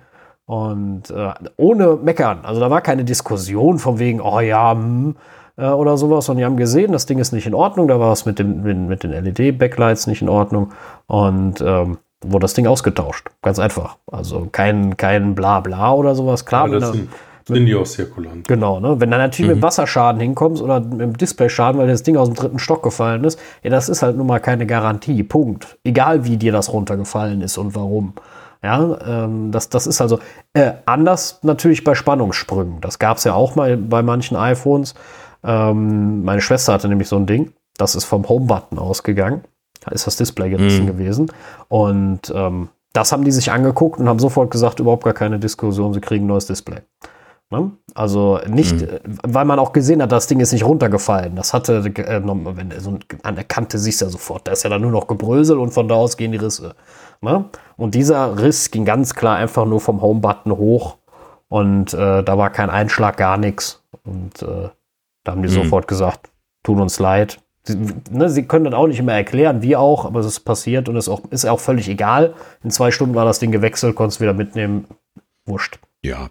Und äh, ohne Meckern. Also da war keine Diskussion von wegen, oh ja, hm, äh, oder sowas. Und die haben gesehen, das Ding ist nicht in Ordnung. Da war es mit, dem, mit, mit den LED-Backlights nicht in Ordnung. Und ähm, wurde das Ding ausgetauscht. Ganz einfach. Also kein, kein Blabla oder sowas. Klar, Ja, das sind, sind die auch sehr kulant. Genau, ne? Wenn du natürlich mit Wasserschaden hinkommst oder mit Displayschaden, weil das Ding aus dem dritten Stock gefallen ist, ja, das ist halt nun mal keine Garantie. Punkt. Egal wie dir das runtergefallen ist und warum. Ja, ähm, das, das ist also äh, anders natürlich bei Spannungssprüngen. Das gab es ja auch mal bei manchen iPhones. Ähm, meine Schwester hatte nämlich so ein Ding, das ist vom Home-Button ausgegangen. Da ist das Display gerissen gewesen. Und ähm, das haben die sich angeguckt und haben sofort gesagt, überhaupt gar keine Diskussion, sie kriegen ein neues Display. Ne? Also nicht, äh, weil man auch gesehen hat, das Ding ist nicht runtergefallen. Das hatte, äh, wenn so an der Kante siehst du ja sofort, da ist ja dann nur noch Gebrösel und von da aus gehen die Risse. Ne? Und dieser Riss ging ganz klar einfach nur vom Home-Button hoch und äh, da war kein Einschlag, gar nichts. Und äh, da haben die sofort gesagt, tut uns leid. Sie, ne, sie können das auch nicht immer erklären, wie auch, aber es ist passiert und es ist auch, ist auch völlig egal. In zwei Stunden war das Ding gewechselt, konntest wieder mitnehmen. Wurscht. Ja.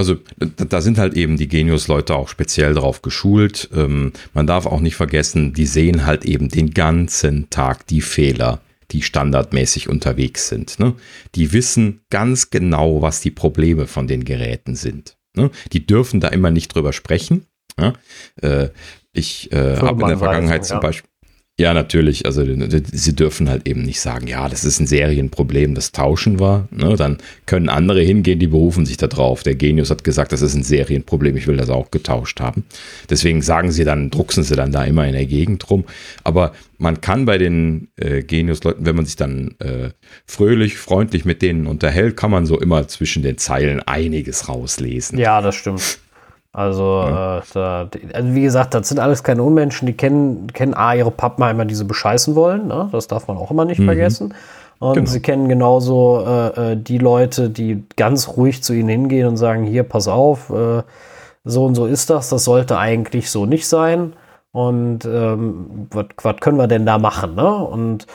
Also da sind halt eben die Genius-Leute auch speziell drauf geschult. Ähm, man darf auch nicht vergessen, die sehen halt eben den ganzen Tag die Fehler, die standardmäßig unterwegs sind. Ne? Die wissen ganz genau, was die Probleme von den Geräten sind. Ne? Die dürfen da immer nicht drüber sprechen. Ja? Äh, ich äh, habe in der Vergangenheit zum ja. Beispiel ja, natürlich. Also sie dürfen halt eben nicht sagen, ja, das ist ein Serienproblem, das tauschen war. Ne? Dann können andere hingehen, die berufen sich da drauf. Der Genius hat gesagt, das ist ein Serienproblem, ich will das auch getauscht haben. Deswegen sagen sie dann, drucksen sie dann da immer in der Gegend rum. Aber man kann bei den äh, Genius-Leuten, wenn man sich dann äh, fröhlich, freundlich mit denen unterhält, kann man so immer zwischen den Zeilen einiges rauslesen. Ja, das stimmt. Also, äh, da, also wie gesagt, das sind alles keine Unmenschen, die kennen, kennen A, ihre Pappenheimer, die sie bescheißen wollen. Ne? Das darf man auch immer nicht vergessen. Und Genau. sie kennen genauso äh, äh, die Leute, die ganz ruhig zu ihnen hingehen und sagen, hier, pass auf, äh, so und so ist das, das sollte eigentlich so nicht sein. Und ähm, was was können wir denn da machen? Ne? Und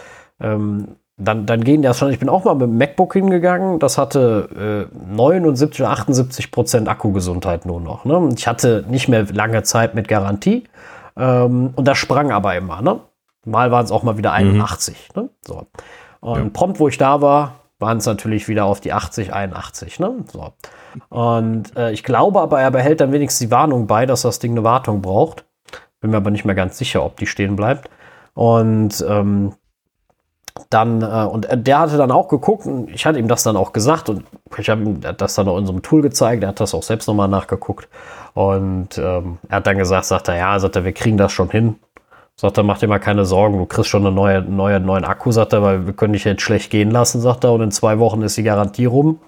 ähm, dann, dann gehen die das schon. Ich bin auch mal mit dem MacBook hingegangen. Das hatte äh, 79 oder 78 Prozent Akkugesundheit nur noch. Ne? Ich hatte nicht mehr lange Zeit mit Garantie. Ähm, und das sprang aber immer. Ne? Mal waren es auch mal wieder 81. Ne? So. Und ja. prompt, wo ich da war, waren es natürlich wieder auf die 80, 81. Ne? So. Und äh, ich glaube aber, er behält dann wenigstens die Warnung bei, dass das Ding eine Wartung braucht. Bin mir aber nicht mehr ganz sicher, ob die stehen bleibt. Und ähm, dann, äh, und der hatte dann auch geguckt und ich hatte ihm das dann auch gesagt und ich habe ihm das dann auch in so einem Tool gezeigt, er hat das auch selbst nochmal nachgeguckt und ähm, er hat dann gesagt, sagt er, ja, sagt er, wir kriegen das schon hin. Sagt er, mach dir mal keine Sorgen, du kriegst schon einen neue, neue, neuen Akku, sagt er, weil wir können dich jetzt schlecht gehen lassen, sagt er, und in zwei Wochen ist die Garantie rum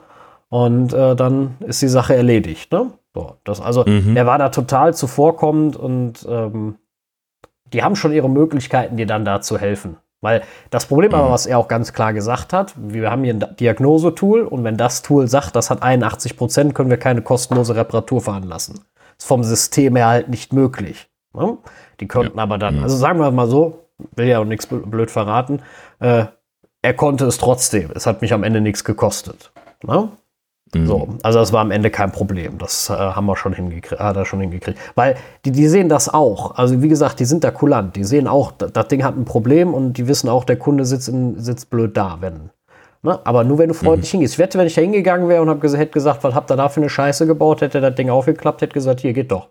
und äh, dann ist die Sache erledigt. Ne? So, das, also mhm. er war da total zuvorkommend und ähm, die haben schon ihre Möglichkeiten, dir dann da zu helfen. Weil das Problem aber, mhm. was er auch ganz klar gesagt hat, wir haben hier ein Diagnosetool und wenn das Tool sagt, das hat 81 Prozent, können wir keine kostenlose Reparatur veranlassen. Ist vom System her halt nicht möglich. Ne? Die könnten ja. aber dann, also sagen wir mal so, will ja auch nichts blöd verraten, äh, er konnte es trotzdem. Es hat mich am Ende nichts gekostet. Ne? Mhm. So, also das war am Ende kein Problem. Das äh, haben wir schon hingekriegt, hat er schon hingekriegt. Weil die, die sehen das auch. Also wie gesagt, die sind da kulant. Die sehen auch, das Ding hat ein Problem und die wissen auch, der Kunde sitzt, in, sitzt blöd da, wenn. Ne? Aber nur wenn du freundlich mhm. hingehst. Ich wette, wenn ich da hingegangen wäre und hab, hätte gesagt, was habt ihr da für eine Scheiße gebaut, hätte das Ding aufgeklappt, hätte gesagt, hier geht doch.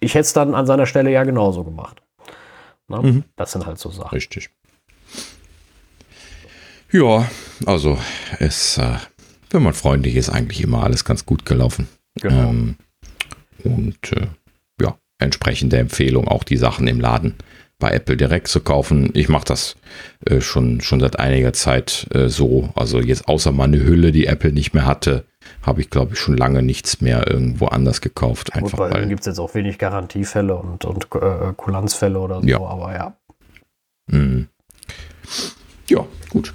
Ich hätte es dann an seiner Stelle ja genauso gemacht. Ne? Mhm. Das sind halt so Sachen. Richtig. Ja, also es äh, wenn man freundlich ist, eigentlich immer alles ganz gut gelaufen. Genau. Ähm, und äh, ja, entsprechende Empfehlung, auch die Sachen im Laden bei Apple direkt zu kaufen. Ich mache das äh, schon, schon seit einiger Zeit äh, so. Also jetzt außer mal eine Hülle, die Apple nicht mehr hatte, habe ich, glaube ich, schon lange nichts mehr irgendwo anders gekauft. Einfach Gut, weil gibt es jetzt auch wenig Garantiefälle und, und äh, Kulanzfälle oder so, ja. aber ja. Mhm. Ja, gut.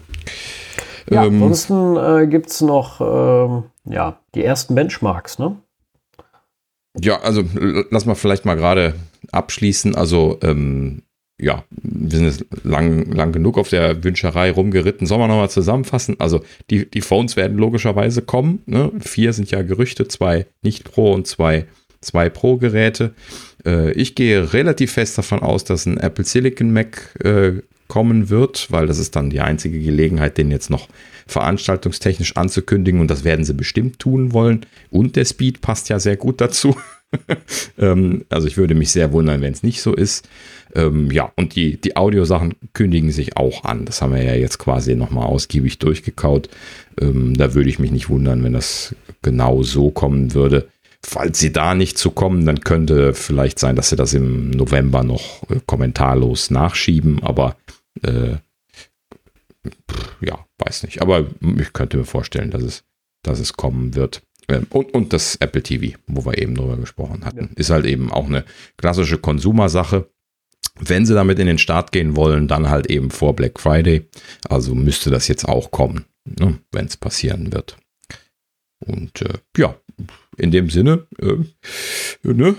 Ja, ähm, ansonsten äh, gibt es noch ähm, ja, die ersten Benchmarks, ne? Ja, also lass mal vielleicht mal gerade abschließen. Also, ähm, ja, wir sind jetzt lang, lang genug auf der Wünscherei rumgeritten. Sollen wir nochmal zusammenfassen? Also, die, die Phones werden logischerweise kommen. Ne? Vier sind ja Gerüchte, zwei nicht Pro und zwei, zwei Pro-Geräte. Äh, ich gehe relativ fest davon aus, dass ein Apple Silicon Mac äh, kommen wird, weil das ist dann die einzige Gelegenheit, den jetzt noch veranstaltungstechnisch anzukündigen und das werden sie bestimmt tun wollen. Und der Speed passt ja sehr gut dazu. [LAUGHS] ähm, also ich würde mich sehr wundern, wenn es nicht so ist. Ähm, ja, und die, die Audiosachen kündigen sich auch an. Das haben wir ja jetzt quasi nochmal ausgiebig durchgekaut. Ähm, da würde ich mich nicht wundern, wenn das genau so kommen würde. Falls sie da nicht zu kommen, dann könnte vielleicht sein, dass sie das im November noch äh, kommentarlos nachschieben, aber äh, ja, weiß nicht. Aber ich könnte mir vorstellen, dass es, dass es kommen wird. Ähm, und, und das Apple TV, wo wir eben drüber gesprochen hatten, ja. ist halt eben auch eine klassische Konsumersache. Wenn sie damit in den Start gehen wollen, dann halt eben vor Black Friday. Also müsste das jetzt auch kommen, ne, wenn es passieren wird. Und äh, ja, in dem Sinne, äh, ne,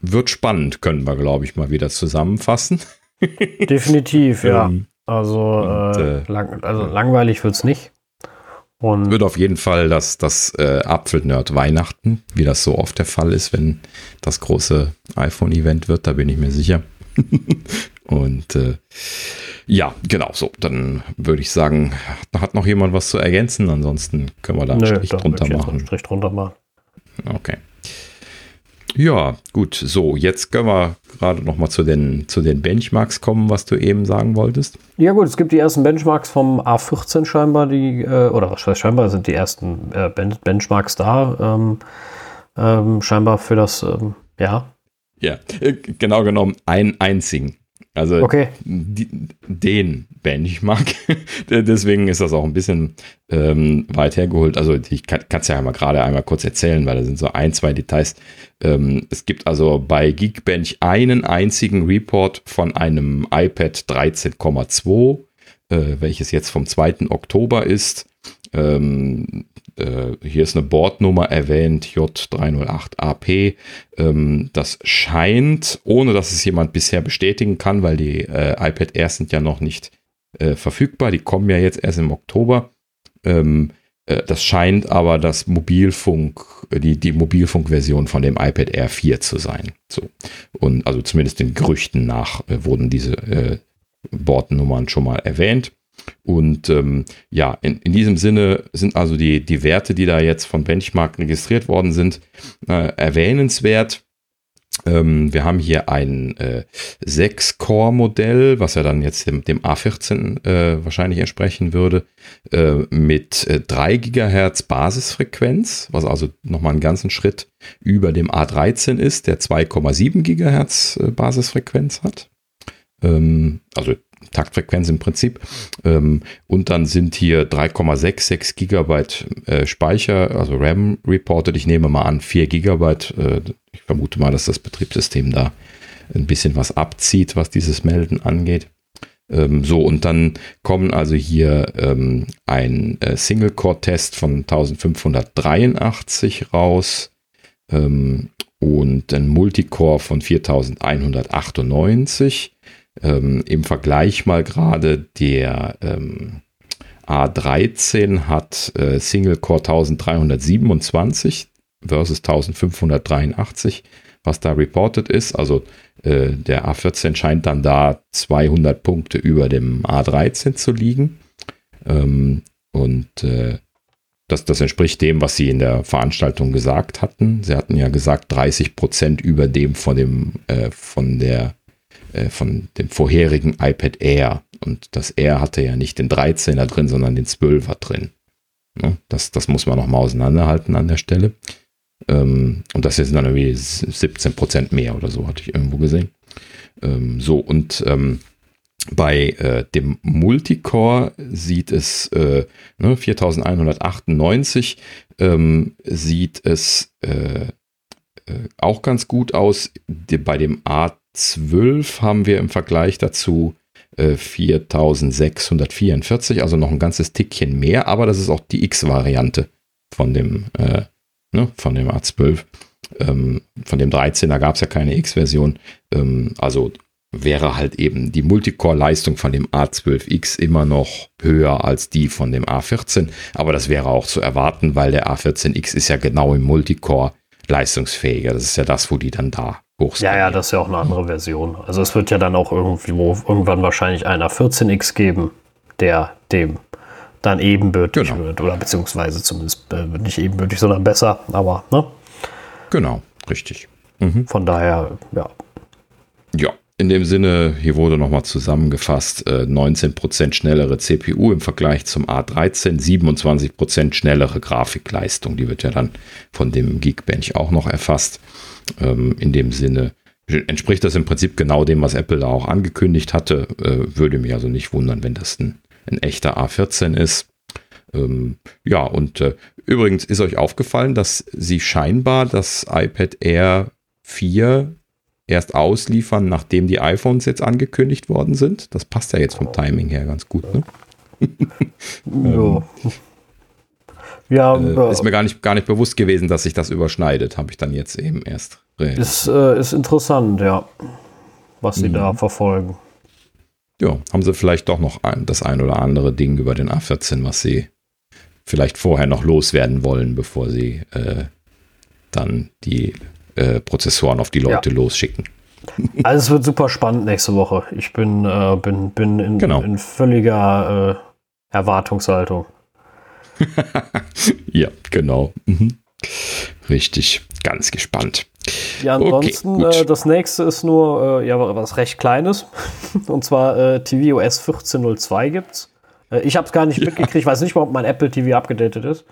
wird spannend, können wir, glaube ich, mal wieder zusammenfassen. [LAUGHS] Definitiv, ja. Ähm, also, und, äh, äh, lang, also langweilig wird es nicht. Und wird auf jeden Fall das, das äh, Apfelnerd Weihnachten, wie das so oft der Fall ist, wenn das große iPhone-Event wird, da bin ich mir sicher. [LAUGHS] und äh, ja, genau, so, dann würde ich sagen, hat noch jemand was zu ergänzen? Ansonsten können wir da einen Nö, Strich drunter machen. Einen Strich drunter machen. Okay. Ja, gut. So, jetzt können wir gerade noch mal zu den, zu den Benchmarks kommen, was du eben sagen wolltest. Ja gut, es gibt die ersten Benchmarks vom A14 scheinbar, die, äh, oder was heißt scheinbar, sind die ersten äh, Benchmarks da, ähm, ähm, scheinbar für das, ähm, ja. Ja, äh, genau genommen einen einzigen. Also okay. die, den Benchmark. [LAUGHS] Deswegen ist das auch ein bisschen ähm, weit hergeholt. Also ich kann es ja mal gerade einmal kurz erzählen, weil da sind so ein, zwei Details. Ähm, es gibt also bei Geekbench einen einzigen Report von einem iPad 13,2, äh, welches jetzt vom 2. Oktober ist. Ähm, äh, hier ist eine Bordnummer erwähnt, J308AP. Ähm, das scheint, ohne dass es jemand bisher bestätigen kann, weil die äh, iPad Air sind ja noch nicht äh, verfügbar, die kommen ja jetzt erst im Oktober. Ähm, äh, das scheint aber das Mobilfunk, äh, die, die Mobilfunkversion von dem iPad Air 4 zu sein. So. Und also zumindest den Gerüchten nach äh, wurden diese Bordnummern schon mal erwähnt. Und ähm, ja, in, in diesem Sinne sind also die, die Werte, die da jetzt von Benchmark registriert worden sind, äh, erwähnenswert. Ähm, wir haben hier ein äh, 6-Core-Modell, was ja dann jetzt dem, dem A14 äh, wahrscheinlich entsprechen würde, äh, mit äh, 3 GHz Basisfrequenz, was also nochmal einen ganzen Schritt über dem A13 ist, der 2,7 GHz äh, Basisfrequenz hat. Ähm, also Taktfrequenz im Prinzip. Ähm, und dann sind hier 3,66 Gigabyte äh, Speicher, also RAM reported. Ich nehme mal an 4 Gigabyte. Äh, ich vermute mal, dass das Betriebssystem da ein bisschen was abzieht, was dieses Melden angeht. Ähm, so, und dann kommen also hier ähm, ein äh, Single-Core-Test von 1583 raus ähm, und ein Multicore von 4198 ähm, Im Vergleich mal gerade der ähm, A13 hat äh, Single Core 1327 versus 1583, was da reported ist. Also äh, der A14 scheint dann da 200 Punkte über dem A13 zu liegen. Ähm, und äh, das, das entspricht dem, was sie in der Veranstaltung gesagt hatten. Sie hatten ja gesagt, 30 Prozent über dem von dem äh, von der äh, von dem vorherigen iPad Air. Und das Air hatte ja nicht den 13er drin, sondern den 12er drin. Ne? Das, das muss man noch mal auseinanderhalten an der Stelle. Ähm, und das sind dann irgendwie 17 Prozent mehr oder so, hatte ich irgendwo gesehen. Ähm, so, und ähm, bei äh, dem Multicore sieht es äh, ne, 4198 ähm, sieht es äh, äh, auch ganz gut aus. Bei dem A 12 haben wir im Vergleich dazu äh, 4644, also noch ein ganzes Tickchen mehr, aber das ist auch die X-Variante von dem, äh, ne, von dem A12. Ähm, von dem 13er gab es ja keine X-Version. Ähm, also wäre halt eben die Multicore-Leistung von dem A12X immer noch höher als die von dem A14. Aber das wäre auch zu erwarten, weil der A14X ist ja genau im Multicore leistungsfähiger. Das ist ja das, wo die dann da ja, ja, das ist ja auch eine andere Version. Also es wird ja dann auch irgendwo irgendwann wahrscheinlich einer 14x geben, der dem dann ebenbürtig genau. wird. Oder beziehungsweise zumindest äh, nicht ebenbürtig, sondern besser. Aber, ne? Genau, richtig. Mhm. Von daher, ja. Ja, in dem Sinne, hier wurde nochmal zusammengefasst, äh, 19% schnellere CPU im Vergleich zum A13, 27% schnellere Grafikleistung. Die wird ja dann von dem Geekbench auch noch erfasst. Ähm, in dem Sinne entspricht das im Prinzip genau dem, was Apple da auch angekündigt hatte. Äh, würde mich also nicht wundern, wenn das ein, ein echter A14 ist. Ähm, ja, und äh, übrigens ist euch aufgefallen, dass sie scheinbar das iPad Air 4 erst ausliefern, nachdem die iPhones jetzt angekündigt worden sind. Das passt ja jetzt vom Timing her ganz gut. Ne? [LAUGHS] ja. Ja, äh, ist mir gar nicht, gar nicht bewusst gewesen, dass sich das überschneidet, habe ich dann jetzt eben erst. Ist, äh, ist interessant, ja, was sie mhm. da verfolgen. Ja, haben sie vielleicht doch noch ein, das ein oder andere Ding über den A14, was sie vielleicht vorher noch loswerden wollen, bevor sie äh, dann die äh, Prozessoren auf die Leute ja. losschicken. [LAUGHS] Also es wird super spannend nächste Woche. Ich bin, äh, bin, bin in, genau. in völliger äh, Erwartungshaltung. [LAUGHS] ja, genau. Mhm. Richtig, ganz gespannt. Ja, ansonsten, okay, äh, das nächste ist nur, äh, ja, was recht Kleines. [LAUGHS] Und zwar äh, tvOS 14.02 gibt's. Äh, ich habe es gar nicht ja. mitgekriegt, ich weiß nicht mal, ob mein Apple TV abgedatet ist.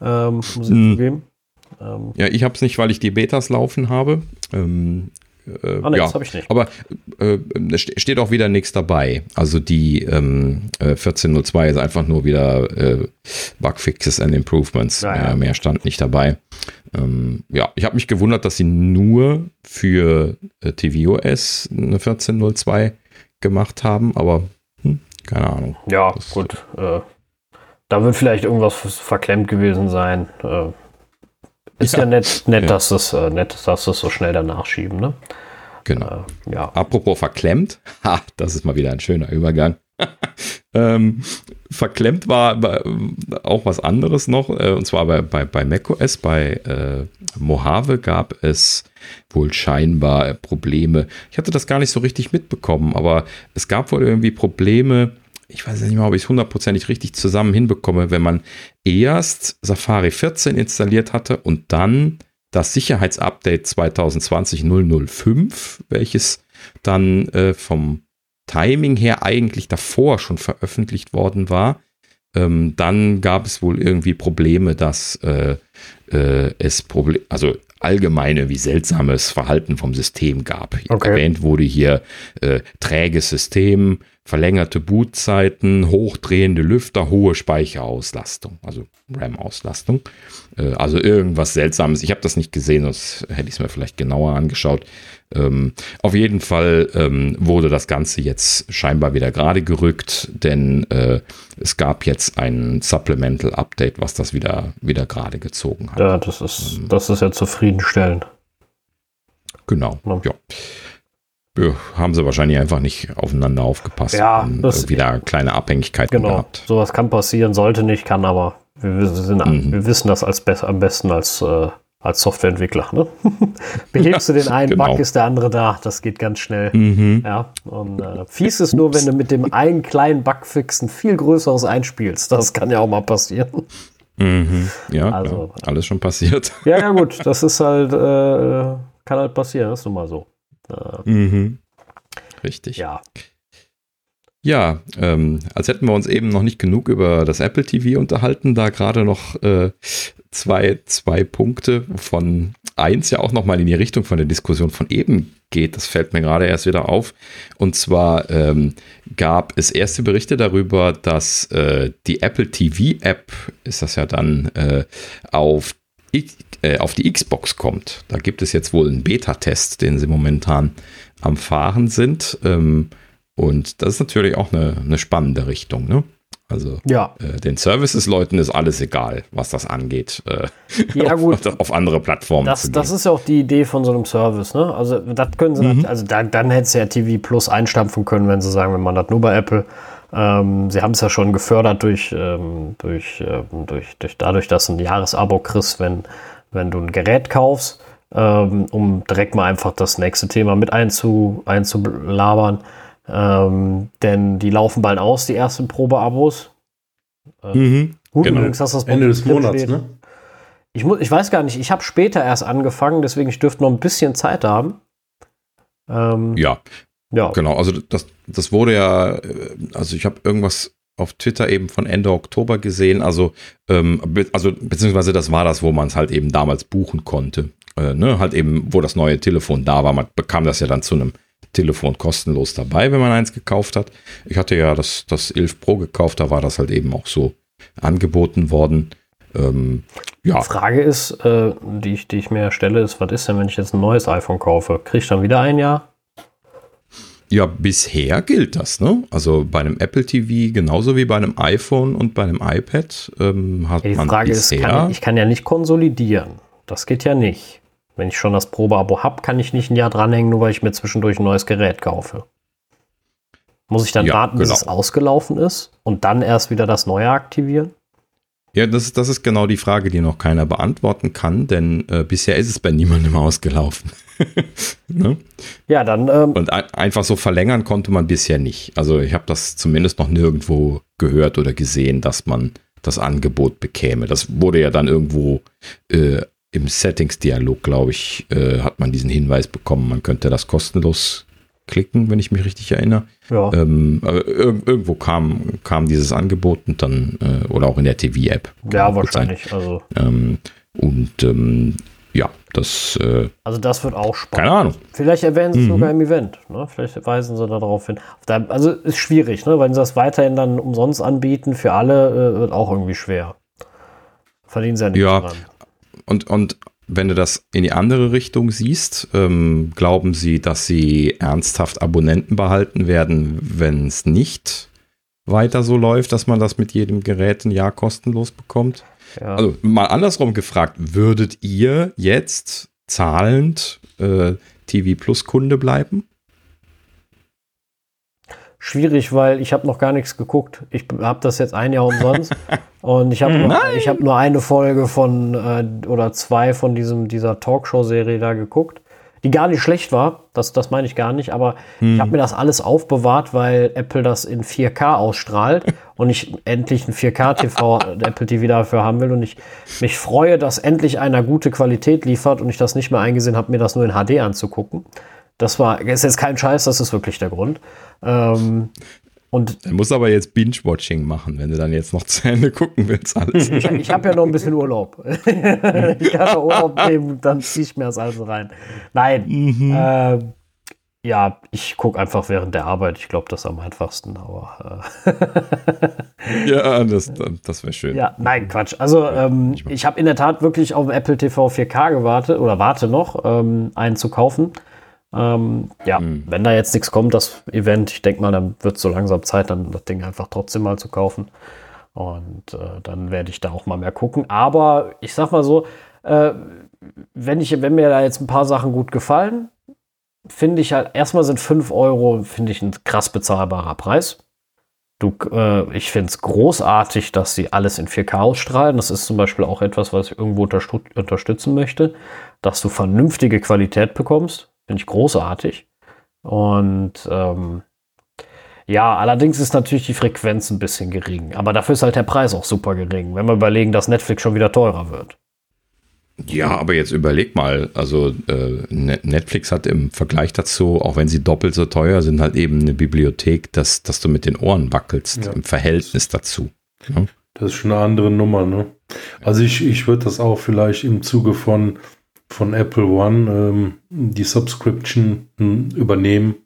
Ähm, muss ich hm. zugeben. Ähm, ja, ich habe es nicht, weil ich die Betas laufen habe. Ähm, äh, ah, nee, ja, das habe ich nicht. Aber äh, steht auch wieder nichts dabei. Also die ähm, 14.02 äh, ist einfach nur wieder äh, Bugfixes and Improvements. Ja, ja. mehr stand nicht dabei. Ähm, ja, ich habe mich gewundert, dass sie nur für äh, tvOS eine 14.02 gemacht haben, aber hm, keine Ahnung. Ja, das, gut. Äh, da wird vielleicht irgendwas verklemmt gewesen sein. Ist ja, ja nett, nett, ja. Dass das, äh, nett, dass das so schnell danach schieben, ne? Genau. Äh, ja. Apropos verklemmt, [LAUGHS] ha, das ist mal wieder ein schöner Übergang. [LAUGHS] ähm, verklemmt war, war, auch was anderes noch, äh, und zwar bei, bei, bei macOS, bei äh, Mojave gab es wohl scheinbar Probleme. Ich hatte das gar nicht so richtig mitbekommen, aber es gab wohl irgendwie Probleme ich weiß nicht mal, ob ich es hundertprozentig richtig zusammen hinbekomme, wenn man erst Safari 14 installiert hatte und dann das Sicherheitsupdate 2020 005, welches dann äh, vom Timing her eigentlich davor schon veröffentlicht worden war. Ähm, dann gab es wohl irgendwie Probleme, dass äh, äh, es Problem, also allgemeine wie seltsames Verhalten vom System gab. Okay. Erwähnt wurde hier äh, träges System, verlängerte Bootzeiten, hochdrehende Lüfter, hohe Speicherauslastung, also RAM-Auslastung. Äh, also irgendwas Seltsames. Ich habe das nicht gesehen, sonst hätte ich es mir vielleicht genauer angeschaut. Ähm, auf jeden Fall ähm, wurde das Ganze jetzt scheinbar wieder gerade gerückt, denn äh, es gab jetzt ein Supplemental Update, was das wieder, wieder gerade gezogen hat. Ja, das ist, ähm, das ist ja zufriedenstellend. Genau, ja. ja. Ja, haben sie wahrscheinlich einfach nicht aufeinander aufgepasst. Ja, das wieder kleine Abhängigkeiten genau. gehabt. Sowas kann passieren, sollte nicht, kann aber. Wir, sind, mhm. wir wissen das als am besten als äh, als Softwareentwickler. Ne? [LAUGHS] Behebst du den einen genau. Bug, ist der andere da. Das geht ganz schnell. Mhm. Ja, und äh, fies ist nur, wenn du mit dem einen kleinen Bugfix ein viel größeres einspielst. Das kann ja auch mal passieren. Mhm. Ja, also, ja, alles schon passiert. Ja, ja, gut. Das ist halt, äh, kann halt passieren. Das ist nun mal so. Mhm. Richtig. Ja. Ja, ähm, als hätten wir uns eben noch nicht genug über das Apple TV unterhalten, da gerade noch äh, zwei, zwei Punkte von eins ja auch nochmal in die Richtung von der Diskussion von eben geht. Das fällt mir gerade erst wieder auf. Und zwar ähm, gab es erste Berichte darüber, dass äh, die Apple TV App, ist das ja dann, äh, auf, auf die Xbox kommt. Da gibt es jetzt wohl einen Beta-Test, den sie momentan am Fahren sind. Ähm, und das ist natürlich auch eine, eine spannende Richtung. Ne? Also ja. äh, den Services-Leuten ist alles egal, was das angeht. Äh, ja, [LAUGHS] gut. auf, auf, andere Plattformen. Das, das ist ja auch die Idee von so einem Service, ne? Also das können sie, mhm. also da, dann hätte es ja TV Plus einstampfen können, wenn sie sagen, wenn man das nur bei Apple. Ähm, sie haben es ja schon gefördert durch, ähm, durch, ähm, durch, durch dadurch, dass du ein Jahresabo kriegst, wenn, wenn du ein Gerät kaufst, ähm, um direkt mal einfach das nächste Thema mit einzu, einzulabern. Ähm, denn die laufen bald aus, die ersten Probeabos. Äh, mhm, gut, genau. übrigens hast du das Ende des Monats, ne? Ich, muss, ich weiß gar nicht, ich habe später erst angefangen, deswegen ich dürfte noch ein bisschen Zeit haben. Ähm, ja. Ja. Genau, also das, das wurde ja, äh, also ich habe irgendwas auf Twitter eben von Ende Oktober gesehen, also, ähm, be also beziehungsweise das war das, wo man es halt eben damals buchen konnte. Äh, ne? Halt eben, wo das neue Telefon da war, man bekam das ja dann zu einem Telefon kostenlos dabei, wenn man eins gekauft hat. Ich hatte ja das, das 11 Pro gekauft, da war das halt eben auch so angeboten worden. Ähm, ja. Die Frage ist, äh, die, ich, die ich mir stelle, ist, was ist denn, wenn ich jetzt ein neues iPhone kaufe? Kriege ich dann wieder ein Jahr? Ja, bisher gilt das, ne? Also bei einem Apple TV genauso wie bei einem iPhone und bei einem iPad ähm, hat ja, die man Frage bisher ist, kann ich, ich kann ja nicht konsolidieren. Das geht ja nicht. Wenn ich schon das Probeabo habe, kann ich nicht ein Jahr dranhängen, nur weil ich mir zwischendurch ein neues Gerät kaufe. Muss ich dann ja, warten, genau. bis es ausgelaufen ist und dann erst wieder das neue aktivieren? Ja, das, das ist genau die Frage, die noch keiner beantworten kann, denn äh, bisher ist es bei niemandem [LAUGHS] ausgelaufen. [LAUGHS] ne? Ja, dann. Ähm, und ein, einfach so verlängern konnte man bisher nicht. Also ich habe das zumindest noch nirgendwo gehört oder gesehen, dass man das Angebot bekäme. Das wurde ja dann irgendwo äh, im Settings-Dialog, glaube ich, äh, hat man diesen Hinweis bekommen, man könnte das kostenlos klicken, wenn ich mich richtig erinnere. Ja. Ähm, ir irgendwo kam, kam dieses Angebot und dann, äh, oder auch in der TV-App. Ja, wahrscheinlich. Also. Ähm, und ähm, das. Äh, also, das wird auch spannend. Keine Ahnung. Vielleicht erwähnen sie es mhm. sogar im Event. Ne? Vielleicht weisen sie darauf hin. Also, ist schwierig, ne? wenn sie das weiterhin dann umsonst anbieten für alle, äh, wird auch irgendwie schwer. Verdienen sie ja nicht ja, dran. Und, und wenn du das in die andere Richtung siehst, ähm, glauben sie, dass sie ernsthaft Abonnenten behalten werden, wenn es nicht weiter so läuft, dass man das mit jedem Gerät ein Jahr kostenlos bekommt? Ja. Also mal andersrum gefragt, würdet ihr jetzt zahlend äh, TV Plus Kunde bleiben? schwierig, weil ich habe noch gar nichts geguckt. Ich habe das jetzt ein Jahr umsonst [LAUGHS] und ich habe nur, hab nur eine Folge von äh, oder zwei von diesem dieser Talkshow-Serie da geguckt. Die gar nicht schlecht war, das, das meine ich gar nicht, aber hm. ich habe mir das alles aufbewahrt, weil Apple das in 4K ausstrahlt [LAUGHS] und ich endlich ein 4K-TV, Apple TV dafür haben will und ich mich freue, dass endlich einer gute Qualität liefert und ich das nicht mehr eingesehen habe, mir das nur in HD anzugucken. Das war, ist jetzt kein Scheiß, das ist wirklich der Grund. Ähm, und du musst aber jetzt Binge-Watching machen, wenn du dann jetzt noch [LAUGHS] zu Ende gucken willst. Alles. ich, ich habe ja noch ein bisschen Urlaub. [LAUGHS] ich kann noch Urlaub nehmen, dann ziehe ich mir das alles rein. Nein. Mhm. Äh, ja, ich gucke einfach während der Arbeit. Ich glaube, das ist am einfachsten. Aber äh ja, das, das wäre schön. Ja, nein, Quatsch. Also ähm, ich habe in der Tat wirklich auf Apple TV 4K gewartet oder warte noch, ähm, einen zu kaufen. Ähm, ja, mhm. wenn da jetzt nichts kommt, das Event, ich denke mal, dann wird es so langsam Zeit, dann das Ding einfach trotzdem mal zu kaufen. Und äh, dann werde ich da auch mal mehr gucken. Aber ich sag mal so, äh, wenn, ich, wenn mir da jetzt ein paar Sachen gut gefallen, finde ich halt, erstmal sind 5 Euro, finde ich, ein krass bezahlbarer Preis. Du, äh, ich finde es großartig, dass sie alles in 4K ausstrahlen. Das ist zum Beispiel auch etwas, was ich irgendwo unterstützen möchte, dass du vernünftige Qualität bekommst. Finde ich großartig. Und ähm, ja, allerdings ist natürlich die Frequenz ein bisschen gering. Aber dafür ist halt der Preis auch super gering, wenn wir überlegen, dass Netflix schon wieder teurer wird. Ja, aber jetzt überleg mal, also äh, Netflix hat im Vergleich dazu, auch wenn sie doppelt so teuer sind, halt eben eine Bibliothek, dass, dass du mit den Ohren wackelst ja. im Verhältnis dazu. Ja? Das ist schon eine andere Nummer, ne? Also ich, ich würde das auch vielleicht im Zuge von von Apple One ähm, die Subscription hm, übernehmen.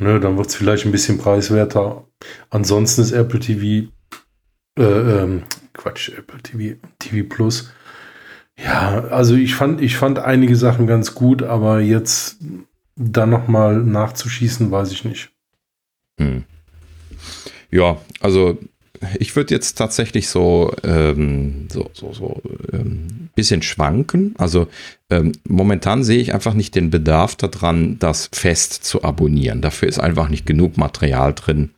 Ne, dann wird es vielleicht ein bisschen preiswerter. Ansonsten ist Apple TV, äh, ähm, Quatsch, Apple TV, TV Plus. Ja, also ich fand, ich fand einige Sachen ganz gut, aber jetzt da nochmal nachzuschießen, weiß ich nicht. Hm. Ja, also ich würde jetzt tatsächlich so, ähm, so, so, so ähm, bisschen schwanken. Also ähm, momentan sehe ich einfach nicht den Bedarf daran, das fest zu abonnieren. Dafür ist einfach nicht genug Material drin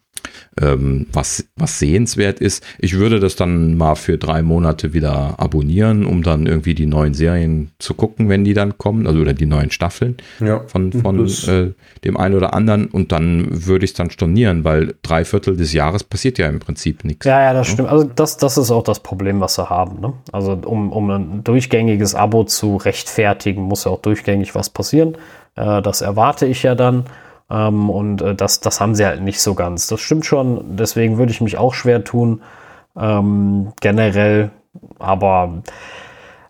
ähm, was, was sehenswert ist. Ich würde das dann mal für drei Monate wieder abonnieren, um dann irgendwie die neuen Serien zu gucken, wenn die dann kommen, also oder die neuen Staffeln ja, von, von äh, dem einen oder anderen und dann würde ich es dann stornieren, weil drei Viertel des Jahres passiert ja im Prinzip nichts. Ja, ja, das ne? stimmt. Also das, das ist auch das Problem, was sie haben. Ne? Also um, um ein durchgängiges Abo zu rechtfertigen, muss ja auch durchgängig was passieren. Äh, das erwarte ich ja dann. Ähm, und äh, das, das haben sie halt nicht so ganz. Das stimmt schon. Deswegen würde ich mich auch schwer tun, ähm, generell. Aber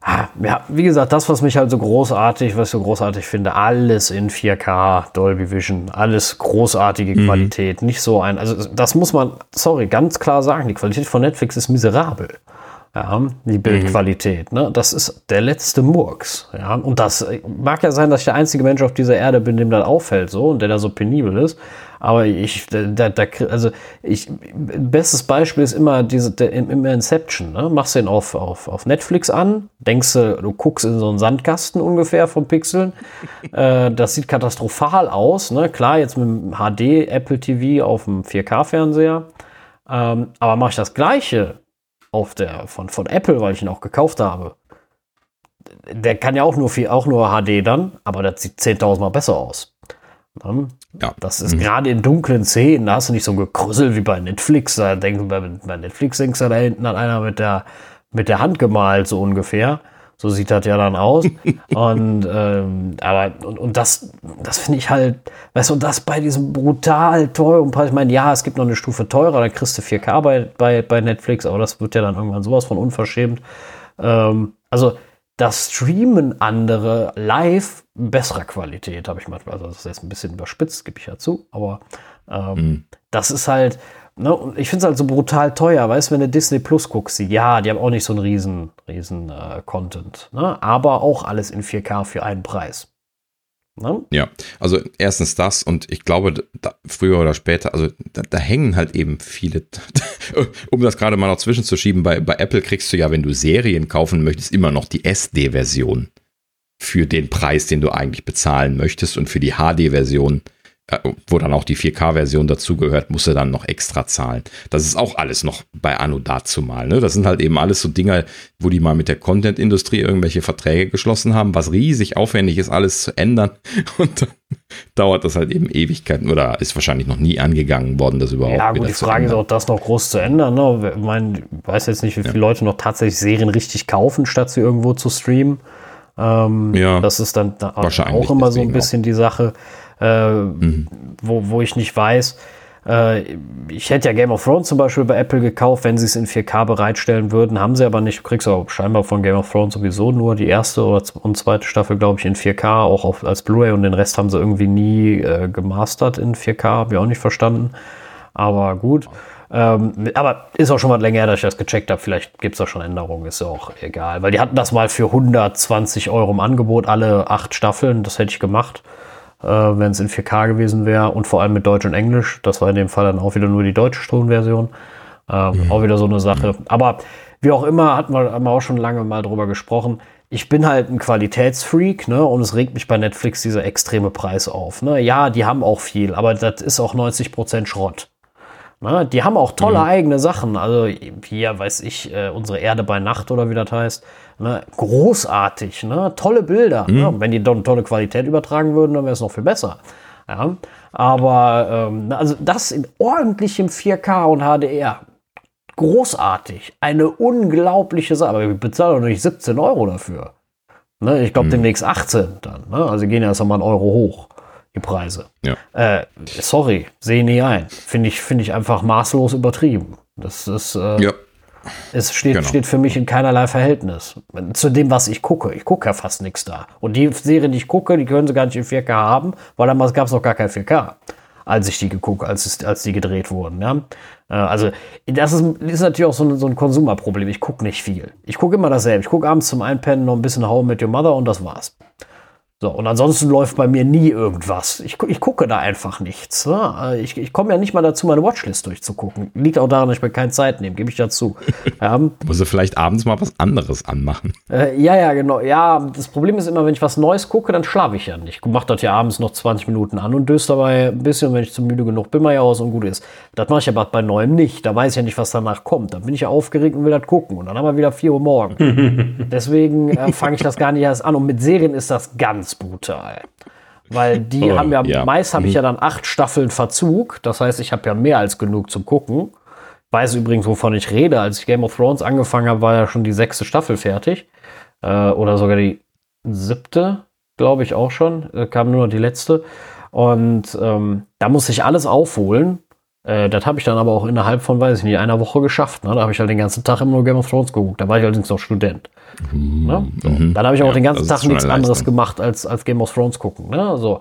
ah, ja, wie gesagt, das, was mich halt so großartig, was ich so großartig finde, alles in 4K, Dolby Vision, alles großartige mhm. Qualität. Nicht so ein, also das muss man, sorry, ganz klar sagen, die Qualität von Netflix ist miserabel. Ja, die Bildqualität, ne? Das ist der letzte Murks. Ja, und das mag ja sein, dass ich der einzige Mensch auf dieser Erde bin, dem das auffällt, so und der da so penibel ist. Aber ich, da, da, also ich, bestes Beispiel ist immer diese, der, im Inception. Ne? Machst du den auf, auf, auf Netflix an, denkst du, du guckst in so einen Sandkasten ungefähr von Pixeln. [LAUGHS] äh, das sieht katastrophal aus. Ne? Klar, jetzt mit dem HD Apple TV auf dem 4K-Fernseher. Ähm, aber mache ich das Gleiche auf der von, von Apple, weil ich ihn auch gekauft habe. Der kann ja auch nur viel, auch nur HD dann, aber das sieht 10.000 Mal besser aus. Ne? Ja. Das ist mhm. gerade in dunklen Szenen, da hast du nicht so ein Gekrüssel wie bei Netflix. Da denk, bei, bei Netflix denkst du, da hinten hat einer mit der, mit der Hand gemalt, so ungefähr. So sieht das ja dann aus. [LAUGHS] und ähm, aber und, und das, das finde ich halt, weißt du, und das bei diesem brutal teuren Preis. Ich meine, ja, es gibt noch eine Stufe teurer, da kriegst du 4K bei, bei, bei Netflix, aber das wird ja dann irgendwann sowas von unverschämt. Ähm, also das Streamen andere live besserer Qualität, habe ich manchmal, also das ist jetzt ein bisschen überspitzt, gebe ich ja zu, aber ähm, mhm. das ist halt, Ne, und ich finde es halt so brutal teuer, weißt du, wenn du Disney Plus guckst, ja, die haben auch nicht so einen riesen, riesen äh, Content, ne? aber auch alles in 4K für einen Preis. Ne? Ja, also erstens das und ich glaube, da, früher oder später, also da, da hängen halt eben viele, [LAUGHS] um das gerade mal noch zwischenzuschieben, bei, bei Apple kriegst du ja, wenn du Serien kaufen möchtest, immer noch die SD-Version für den Preis, den du eigentlich bezahlen möchtest und für die HD-Version wo dann auch die 4K-Version dazugehört, musst du dann noch extra zahlen. Das ist auch alles noch bei Anno dazu mal. Ne? Das sind halt eben alles so Dinge, wo die mal mit der Content-Industrie irgendwelche Verträge geschlossen haben, was riesig aufwendig ist, alles zu ändern. [LAUGHS] Und dann dauert das halt eben Ewigkeiten oder ist wahrscheinlich noch nie angegangen worden, das überhaupt Ja, gut, die Frage ist auch, das noch groß zu ändern. Ne? Ich meine, ich weiß jetzt nicht, wie viele ja. Leute noch tatsächlich Serien richtig kaufen, statt sie irgendwo zu streamen. Ähm, ja, das ist dann auch immer so ein bisschen auch. die Sache, äh, mhm. wo, wo ich nicht weiß. Äh, ich hätte ja Game of Thrones zum Beispiel bei Apple gekauft, wenn sie es in 4K bereitstellen würden. Haben sie aber nicht. Du kriegst auch scheinbar von Game of Thrones sowieso nur die erste oder und zweite Staffel, glaube ich, in 4K, auch auf, als Blu-ray und den Rest haben sie irgendwie nie äh, gemastert in 4K. Habe ich auch nicht verstanden. Aber gut. Ähm, aber ist auch schon mal länger her, dass ich das gecheckt habe. Vielleicht gibt es da schon Änderungen, ist ja auch egal. Weil die hatten das mal für 120 Euro im Angebot, alle acht Staffeln. Das hätte ich gemacht, äh, wenn es in 4K gewesen wäre. Und vor allem mit Deutsch und Englisch. Das war in dem Fall dann auch wieder nur die deutsche Tonversion. Ähm, mhm. Auch wieder so eine Sache. Aber wie auch immer, hatten wir, haben wir auch schon lange mal drüber gesprochen. Ich bin halt ein Qualitätsfreak, ne? Und es regt mich bei Netflix dieser extreme Preis auf. Ne? Ja, die haben auch viel, aber das ist auch 90% Schrott. Ne? Die haben auch tolle mhm. eigene Sachen. Also hier weiß ich, äh, unsere Erde bei Nacht oder wie das heißt. Ne? Großartig, ne? tolle Bilder. Mhm. Ne? Wenn die dann tolle Qualität übertragen würden, dann wäre es noch viel besser. Ja? Aber ähm, also das in ordentlichem 4K und HDR. Großartig. Eine unglaubliche Sache. Aber wir bezahlen doch nicht 17 Euro dafür. Ne? Ich glaube mhm. demnächst 18 dann. Ne? Also gehen ja erst mal einen Euro hoch die Preise. Ja. Äh, sorry, sehe nie ein. Finde ich, finde ich einfach maßlos übertrieben. Das ist, äh, ja. Es steht, genau. steht für mich in keinerlei Verhältnis zu dem, was ich gucke. Ich gucke ja fast nichts da. Und die Serien, die ich gucke, die können sie gar nicht in 4K haben, weil damals gab es noch gar kein 4K, als ich die geguckt, als, als die gedreht wurden. Ja? Äh, also, das ist, ist natürlich auch so ein, so ein Konsumerproblem. Ich gucke nicht viel. Ich gucke immer dasselbe. Ich gucke abends zum Einpennen noch ein bisschen How mit Your Mother und das war's. So, und ansonsten läuft bei mir nie irgendwas. Ich, ich gucke da einfach nichts. Ne? Ich, ich komme ja nicht mal dazu, meine Watchlist durchzugucken. Liegt auch daran, dass ich mir keine Zeit nehme, gebe ich dazu. Ja. [LAUGHS] Muss du vielleicht abends mal was anderes anmachen. Äh, ja, ja, genau. Ja, das Problem ist immer, wenn ich was Neues gucke, dann schlafe ich ja nicht. Ich mache das ja abends noch 20 Minuten an und döse dabei ein bisschen, wenn ich zu müde genug bin, mal ja aus und gut ist. Das mache ich aber bei Neuem nicht. Da weiß ich ja nicht, was danach kommt. Dann bin ich ja aufgeregt und will das gucken. Und dann haben wir wieder 4 Uhr morgen. [LAUGHS] Deswegen äh, fange ich das gar nicht erst an. Und mit Serien ist das ganz ganz brutal. Weil die oh, haben ja, ja. meist habe ich ja mhm. dann acht Staffeln Verzug. Das heißt, ich habe ja mehr als genug zum Gucken. Weiß übrigens, wovon ich rede. Als ich Game of Thrones angefangen habe, war ja schon die sechste Staffel fertig. Äh, oder sogar die siebte, glaube ich auch schon. Äh, kam nur noch die letzte. Und ähm, da muss ich alles aufholen. Äh, das habe ich dann aber auch innerhalb von, weiß ich nicht, einer Woche geschafft. Ne? Da habe ich halt den ganzen Tag immer nur Game of Thrones geguckt. Da war ich allerdings noch Student. Ne? So. Mhm. Dann habe ich auch ja, den ganzen Tag nichts anderes gemacht als, als Game of Thrones gucken. Ne? So.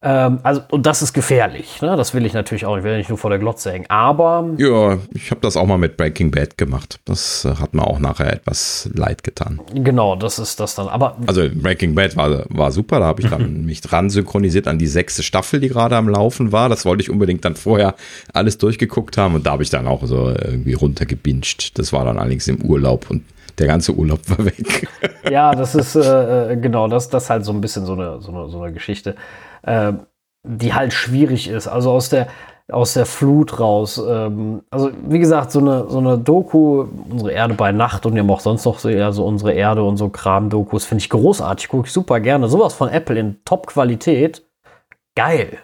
Ähm, also, und das ist gefährlich. Ne? Das will ich natürlich auch. Ich will nicht nur vor der Glotze hängen. Aber. Ja, ich habe das auch mal mit Breaking Bad gemacht. Das äh, hat mir auch nachher etwas leid getan. Genau, das ist das dann. Aber. Also, Breaking Bad war, war super. Da habe ich dann [LAUGHS] mich dran synchronisiert an die sechste Staffel, die gerade am Laufen war. Das wollte ich unbedingt dann vorher alles durchgeguckt haben. Und da habe ich dann auch so irgendwie runtergebinged. Das war dann allerdings im Urlaub und der ganze Urlaub war weg. ja, das ist äh, äh, genau, das, das ist halt so ein bisschen so eine, so eine, so eine Geschichte, äh, die halt schwierig ist. Also aus der, aus der Flut raus. Ähm, also wie gesagt, so eine, so eine Doku, unsere Erde bei Nacht und haben auch sonst noch so, ja, so unsere Erde und so Kram-Dokus, finde ich großartig, gucke ich super gerne. Sowas von Apple in Top-Qualität, geil.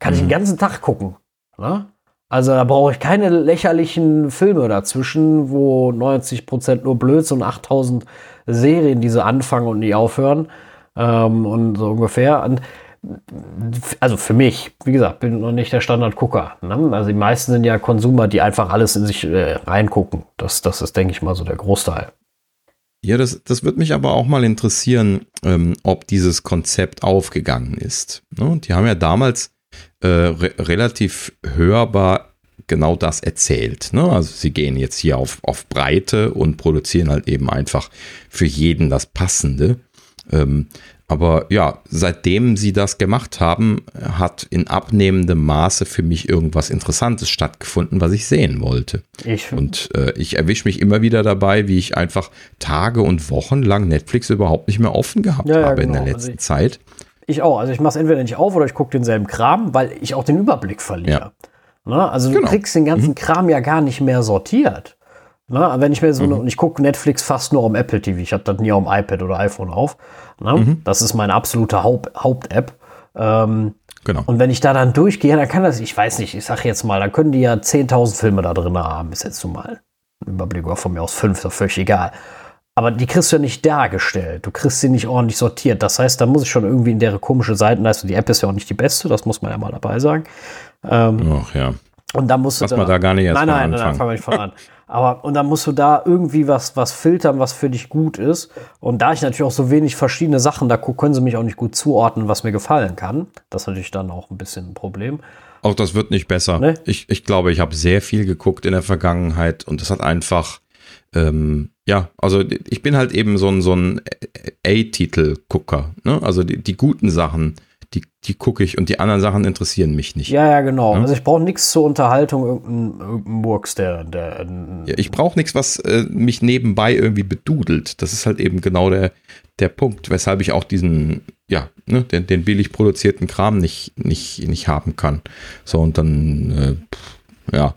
Kann mhm. ich den ganzen Tag gucken. Ne? Also da brauche ich keine lächerlichen Filme dazwischen, wo 90% nur Blödsinn und 8000 Serien, die so anfangen und nie aufhören. Ähm, und so ungefähr. Und also für mich, wie gesagt, bin noch nicht der Standardgucker. Ne? Also die meisten sind ja Konsumer, die einfach alles in sich äh, reingucken. Das, das ist, denke ich mal, so der Großteil. Ja, das, das wird mich aber auch mal interessieren, ähm, ob dieses Konzept aufgegangen ist. Ne? Die haben ja damals äh, re relativ hörbar genau das erzählt. Ne? Also sie gehen jetzt hier auf, auf Breite und produzieren halt eben einfach für jeden das Passende. Ähm, aber ja, seitdem sie das gemacht haben, hat in abnehmendem Maße für mich irgendwas Interessantes stattgefunden, was ich sehen wollte. Ich und äh, ich erwische mich immer wieder dabei, wie ich einfach Tage und Wochen lang Netflix überhaupt nicht mehr offen gehabt ja, habe ja, genau. in der genau. letzten also Zeit Ich auch. Also ich mache es entweder nicht auf oder ich gucke denselben Kram, weil ich auch den Überblick verliere. Ja. Ne? Also genau. du kriegst den ganzen mhm. Kram ja gar nicht mehr sortiert. Ne? Wenn ich mir so, mhm. und ich gucke Netflix fast nur am Apple TV. Ich habe das nie am iPad oder iPhone auf. Ne? Mhm. Das ist meine absolute Haupt-App. Haupt ähm, genau. Und wenn ich da dann durchgehe, dann kann das, ich weiß nicht, ich sage jetzt mal, dann können die ja 10.000 Filme da drin haben, ist jetzt so mal ein Überblick, oder von mir aus fünf, ist völlig egal. Aber die kriegst du ja nicht dargestellt. Du kriegst sie nicht ordentlich sortiert. Das heißt, da muss ich schon irgendwie in der komische Seitenleistung. Die App ist ja auch nicht die beste, das muss man ja mal dabei sagen. Ähm, Ach ja. Und da musst du. Lass da, mal da gar nicht erst nein, nein, nein, nein, fangen wir nicht von an. [LAUGHS] Aber, und dann musst du da irgendwie was, was filtern, was für dich gut ist. Und da ich natürlich auch so wenig verschiedene Sachen da gucke, können sie mich auch nicht gut zuordnen, was mir gefallen kann. Das ist natürlich dann auch ein bisschen ein Problem. Auch das wird nicht besser. Ne? Ich, ich glaube, ich habe sehr viel geguckt in der Vergangenheit und das hat einfach ähm, ja, also ich bin halt eben so ein, so ein A-Titel-Gucker. Ne? Also die, die, guten Sachen, die, die gucke ich und die anderen Sachen interessieren mich nicht. Ja, ja, genau. Ja? Also ich brauche nichts zur Unterhaltung, irgendein, irgendein Murks, der. der ja, ich brauche nichts, was äh, mich nebenbei irgendwie bedudelt. Das ist halt eben genau der, der Punkt, weshalb ich auch diesen, ja, ne, den, den billig produzierten Kram nicht, nicht, nicht haben kann. So, und dann. Äh, ja.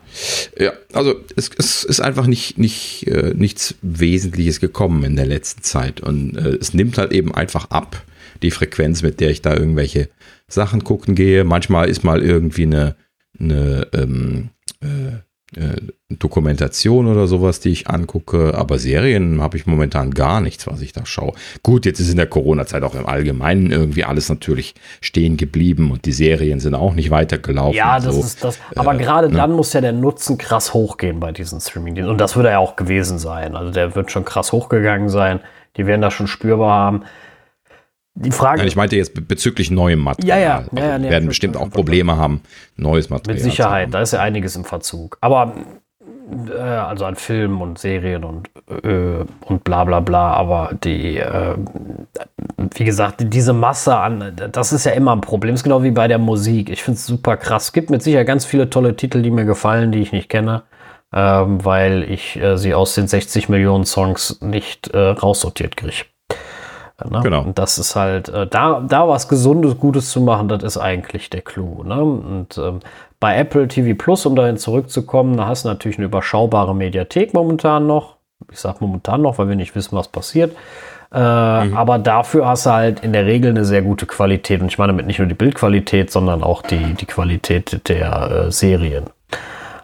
Ja, also es, es ist einfach nicht, nicht, äh, nichts Wesentliches gekommen in der letzten Zeit. Und äh, es nimmt halt eben einfach ab, die Frequenz, mit der ich da irgendwelche Sachen gucken gehe. Manchmal ist mal irgendwie eine, eine ähm, äh, äh, Dokumentation oder sowas, die ich angucke, aber Serien habe ich momentan gar nichts, was ich da schaue. Gut, jetzt ist in der Corona-Zeit auch im Allgemeinen irgendwie alles natürlich stehen geblieben und die Serien sind auch nicht weitergelaufen. Ja, das so. ist das. Aber äh, gerade ne? dann muss ja der Nutzen krass hochgehen bei diesen Streaming-Diensten. Und das würde ja auch gewesen sein. Also der wird schon krass hochgegangen sein. Die werden das schon spürbar haben. Die Frage. Nein, ich meinte jetzt bezüglich neuem Material. Ja, ja. Also ja, ja nee, werden bestimmt auch Probleme haben, neues Material. Mit Sicherheit, da ist ja einiges im Verzug. Aber äh, also an Filmen und Serien und äh, und bla bla bla. Aber die, äh, wie gesagt, diese Masse an, das ist ja immer ein Problem. Das ist genau wie bei der Musik. Ich finde es super krass. Es gibt mit Sicherheit ganz viele tolle Titel, die mir gefallen, die ich nicht kenne. Ähm, weil ich äh, sie aus den 60 Millionen Songs nicht äh, raussortiert kriege. Ne? Genau. Und das ist halt, äh, da, da was Gesundes, Gutes zu machen, das ist eigentlich der Clou. Ne? Und ähm, bei Apple TV Plus, um dahin zurückzukommen, da hast du natürlich eine überschaubare Mediathek momentan noch. Ich sage momentan noch, weil wir nicht wissen, was passiert. Äh, mhm. Aber dafür hast du halt in der Regel eine sehr gute Qualität. Und ich meine damit nicht nur die Bildqualität, sondern auch die, die Qualität der äh, Serien.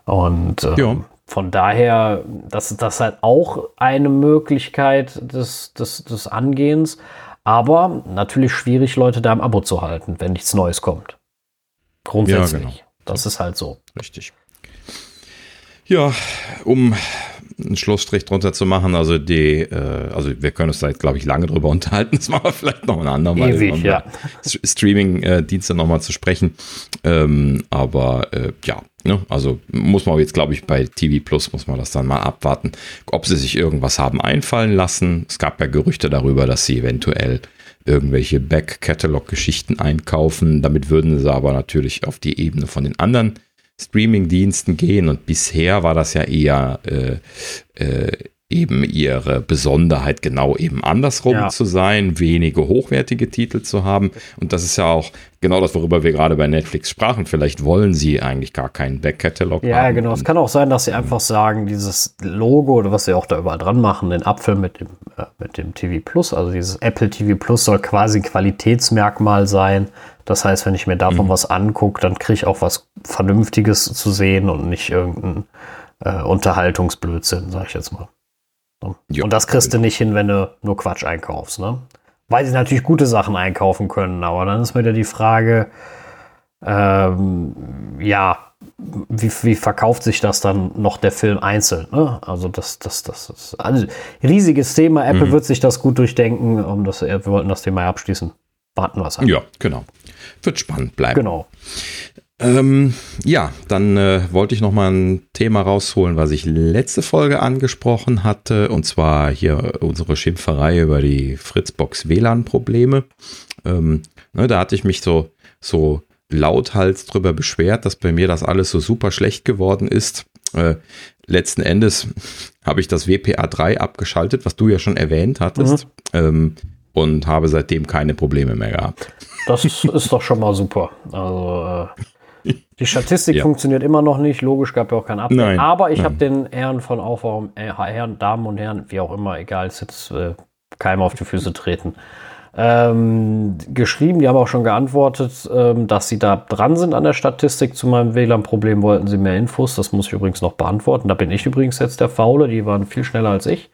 Und ähm, von daher, das ist das halt auch eine Möglichkeit des, des, des Angehens. Aber natürlich schwierig, Leute da im Abo zu halten, wenn nichts Neues kommt. Grundsätzlich. Ja, genau. Das ist halt so. Richtig. Ja, um einen Schlussstrich drunter zu machen. Also die, äh, also wir können uns da, glaube ich, lange drüber [LAUGHS] unterhalten. Das machen wir vielleicht noch ein andermal. Ewig, ja. Streaming-Dienste nochmal zu sprechen. Ähm, aber äh, ja, ne? also muss man jetzt, glaube ich, bei TV Plus muss man das dann mal abwarten, ob sie sich irgendwas haben einfallen lassen. Es gab ja Gerüchte darüber, dass sie eventuell irgendwelche Back-Catalog-Geschichten einkaufen. Damit würden sie aber natürlich auf die Ebene von den anderen Streaming-Diensten gehen und bisher war das ja eher äh, äh, eben ihre Besonderheit, genau eben andersrum ja. zu sein, wenige hochwertige Titel zu haben. Und das ist ja auch genau das, worüber wir gerade bei Netflix sprachen. Vielleicht wollen sie eigentlich gar keinen Backkatalog ja, haben. Ja, genau. Es kann auch sein, dass sie einfach sagen, dieses Logo oder was sie auch da überall dran machen, den Apfel mit dem, äh, mit dem TV Plus, also dieses Apple TV Plus soll quasi ein Qualitätsmerkmal sein. Das heißt, wenn ich mir davon mhm. was angucke, dann kriege ich auch was Vernünftiges zu sehen und nicht irgendein äh, Unterhaltungsblödsinn, sag ich jetzt mal. Ja, und das kriegst du nicht hin, wenn du nur Quatsch einkaufst, ne? Weil sie natürlich gute Sachen einkaufen können, aber dann ist mir wieder die Frage, ähm, ja, wie, wie verkauft sich das dann noch der Film einzeln? Ne? Also das, das, das ist also riesiges Thema. Apple mhm. wird sich das gut durchdenken. Um das, wir wollten das Thema abschließen. Warten wir es an. Ja, genau. Wird spannend bleiben. Genau. Ähm, ja, dann äh, wollte ich noch mal ein Thema rausholen, was ich letzte Folge angesprochen hatte, und zwar hier unsere Schimpferei über die Fritzbox WLAN-Probleme. Ähm, ne, da hatte ich mich so, so lauthals drüber beschwert, dass bei mir das alles so super schlecht geworden ist. Äh, letzten Endes habe ich das WPA 3 abgeschaltet, was du ja schon erwähnt hattest. Mhm. Ähm, und habe seitdem keine Probleme mehr gehabt. Das ist doch schon mal super. Also äh, die Statistik ja. funktioniert immer noch nicht. Logisch gab ja auch kein Update. Nein, aber ich habe den Herren von Aufwarum, äh, Herren, Damen und Herren, wie auch immer, egal, ist jetzt äh, keinem auf die Füße treten ähm, geschrieben, die haben auch schon geantwortet, ähm, dass sie da dran sind an der Statistik zu meinem WLAN-Problem, wollten sie mehr Infos. Das muss ich übrigens noch beantworten. Da bin ich übrigens jetzt der Faule, die waren viel schneller als ich.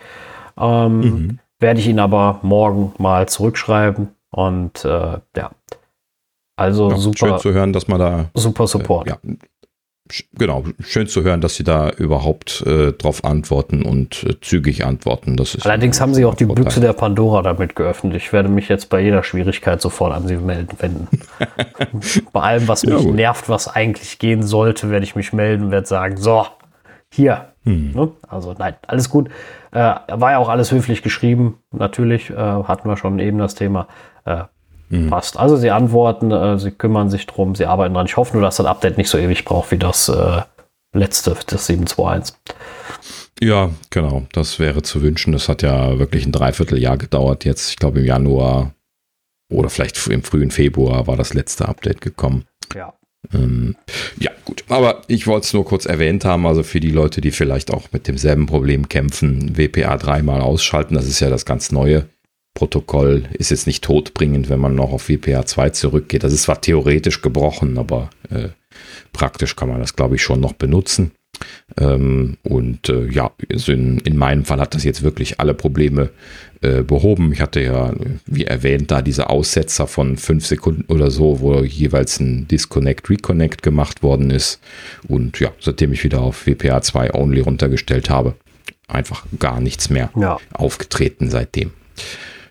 Ähm, mhm. Werde ich Ihnen aber morgen mal zurückschreiben und äh, ja. Also ja, super. Schön zu hören, dass man da. Super Support. Äh, ja, genau, schön zu hören, dass sie da überhaupt äh, drauf antworten und äh, zügig antworten. Das ist Allerdings haben sie auch die Büchse der Pandora damit geöffnet. Ich werde mich jetzt bei jeder Schwierigkeit sofort an sie melden, wenden. [LAUGHS] bei allem, was mich ja, nervt, was eigentlich gehen sollte, werde ich mich melden und werde sagen, so, hier. Hm. Ne? Also nein, alles gut. Äh, war ja auch alles höflich geschrieben. Natürlich äh, hatten wir schon eben das Thema. Mhm. Passt. Also sie antworten, äh, sie kümmern sich drum, sie arbeiten dran. Ich hoffe nur, dass das Update nicht so ewig braucht wie das äh, letzte, das 721. Ja, genau. Das wäre zu wünschen. Das hat ja wirklich ein Dreivierteljahr gedauert. Jetzt, ich glaube, im Januar oder vielleicht im frühen Februar war das letzte Update gekommen. Ja. Ähm, ja, gut. Aber ich wollte es nur kurz erwähnt haben. Also für die Leute, die vielleicht auch mit demselben Problem kämpfen, WPA dreimal ausschalten. Das ist ja das ganz Neue. Protokoll ist jetzt nicht todbringend, wenn man noch auf WPA 2 zurückgeht. Das ist zwar theoretisch gebrochen, aber äh, praktisch kann man das, glaube ich, schon noch benutzen. Ähm, und äh, ja, also in, in, meinem Fall hat das jetzt wirklich alle Probleme äh, behoben. Ich hatte ja, wie erwähnt, da diese Aussetzer von fünf Sekunden oder so, wo jeweils ein Disconnect, Reconnect gemacht worden ist. Und ja, seitdem ich wieder auf WPA 2 Only runtergestellt habe, einfach gar nichts mehr ja. aufgetreten seitdem.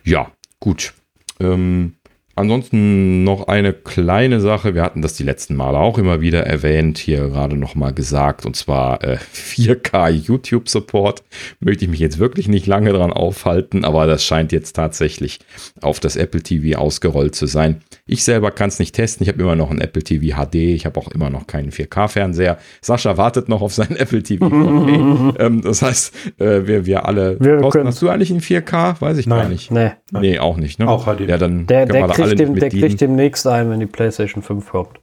Ja, gut. Ähm, ansonsten noch eine kleine Sache. Wir hatten das die letzten Male auch immer wieder erwähnt, hier gerade nochmal gesagt, und zwar äh, [LAUGHS] 4K YouTube Support. Möchte ich mich jetzt wirklich nicht lange dran aufhalten, aber das scheint jetzt tatsächlich auf das Apple TV ausgerollt zu sein. Ich selber kann es nicht testen. Ich habe immer noch ein Apple TV HD. Ich habe auch immer noch keinen 4K-Fernseher. Sascha wartet noch auf sein [LAUGHS] Apple TV 4K. [LAUGHS] ähm, das heißt, äh, wir, wir alle. Wir hast du eigentlich ein 4K? Weiß ich Nein. gar nicht. Nee. Nee, auch nicht. Ne? Auch HD. Ja, dann der der, kriegt, dem, der kriegt demnächst ein, wenn die PlayStation 5 kommt.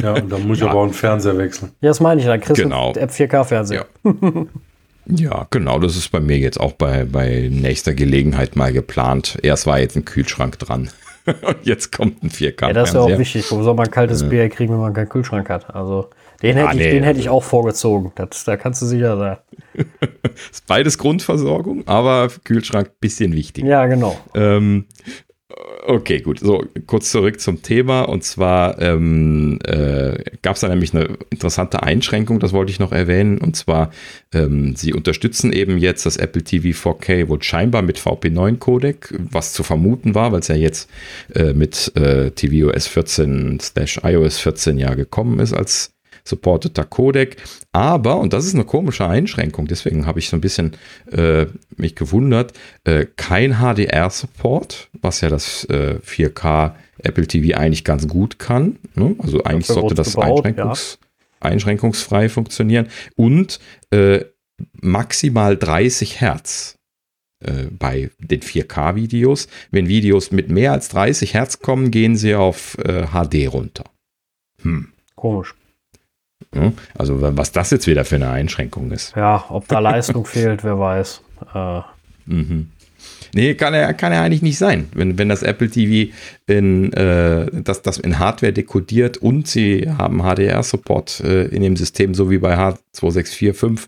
Ja, und dann muss ich ja. aber auch einen Fernseher wechseln. Ja, das meine ich. Dann kriegst genau. du einen 4K-Fernseher. Ja. Ja, genau, das ist bei mir jetzt auch bei, bei nächster Gelegenheit mal geplant. Erst war jetzt ein Kühlschrank dran. [LAUGHS] Und jetzt kommt ein 4K. Ja, das ist ja auch wichtig. Wo soll man kaltes ja. Bier kriegen, wenn man keinen Kühlschrank hat? Also, den hätte, ah, nee. ich, den hätte ich auch vorgezogen. Das, da kannst du sicher sein. [LAUGHS] ist beides Grundversorgung, aber Kühlschrank ein bisschen wichtig. Ja, genau. Ähm, Okay, gut. So, kurz zurück zum Thema. Und zwar ähm, äh, gab es da nämlich eine interessante Einschränkung, das wollte ich noch erwähnen. Und zwar, ähm, sie unterstützen eben jetzt das Apple TV 4K wohl scheinbar mit VP9-Codec, was zu vermuten war, weil es ja jetzt äh, mit äh, tvOS 14 iOS 14 ja gekommen ist als supporteter Codec. Aber, und das ist eine komische Einschränkung, deswegen habe ich so ein bisschen äh, mich gewundert, äh, kein HDR-Support, was ja das äh, 4K Apple TV eigentlich ganz gut kann. Ne? Also eigentlich sollte das gebaut, Einschränkungs ja. einschränkungsfrei funktionieren. Und äh, maximal 30 Hertz äh, bei den 4K-Videos. Wenn Videos mit mehr als 30 Hertz kommen, gehen sie auf äh, HD runter. Hm. Komisch. Also was das jetzt wieder für eine Einschränkung ist. Ja, ob da Leistung [LAUGHS] fehlt, wer weiß. Äh. Mhm. Nee, kann ja, kann ja eigentlich nicht sein. Wenn, wenn das Apple TV in, äh, das, das in Hardware dekodiert und sie haben HDR-Support äh, in dem System, so wie bei H2645,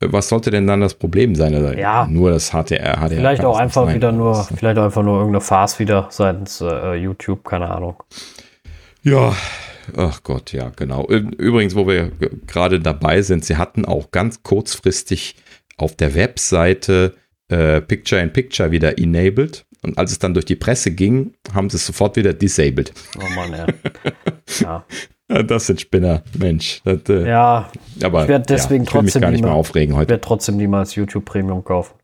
äh, was sollte denn dann das Problem sein? Also ja. Nur das HDR. HDR vielleicht auch einfach wieder nur, vielleicht auch einfach nur irgendeine Farce wieder seitens äh, YouTube, keine Ahnung. Ja, Ach Gott, ja, genau. Übrigens, wo wir gerade dabei sind, sie hatten auch ganz kurzfristig auf der Webseite äh, Picture in Picture wieder enabled. Und als es dann durch die Presse ging, haben sie es sofort wieder disabled. Oh Mann, [LAUGHS] ja. ja. Das sind Spinner, Mensch. Das, äh, ja, aber ich werde deswegen ja, ich trotzdem mich gar nicht mehr aufregen heute. Ich werde trotzdem niemals YouTube Premium kaufen.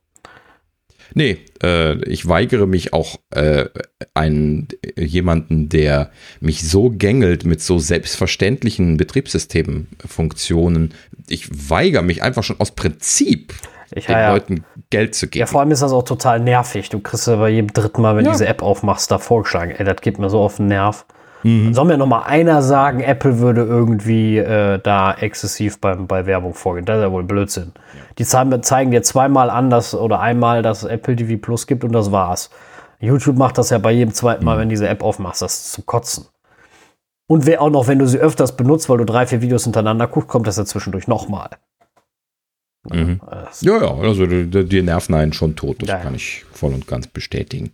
Nee, äh, ich weigere mich auch äh, einen, jemanden, der mich so gängelt mit so selbstverständlichen Betriebssystemfunktionen. Ich weigere mich einfach schon aus Prinzip Ich, den ja, ja. Leuten Geld zu geben. Ja, vor allem ist das auch total nervig. Du kriegst ja bei jedem dritten Mal, wenn du diese App aufmachst, da vorgeschlagen. Ey, das geht mir so auf den Nerv. Mhm. Soll mir noch mal einer sagen, Apple würde irgendwie äh, da exzessiv beim, bei Werbung vorgehen? Das ist ja wohl Blödsinn. Ja. Die zeigen, zeigen dir zweimal an, dass, oder einmal, dass Apple TV Plus gibt und das war's. YouTube macht das ja bei jedem zweiten Mal, mhm. wenn diese App aufmachst, das ist zum Kotzen. Und wer auch noch, wenn du sie öfters benutzt, weil du drei, vier Videos hintereinander guckst, kommt das ja zwischendurch nochmal. Mhm. Ja, ja, also die, die nerven einen schon tot, das ja, kann ich voll und ganz bestätigen.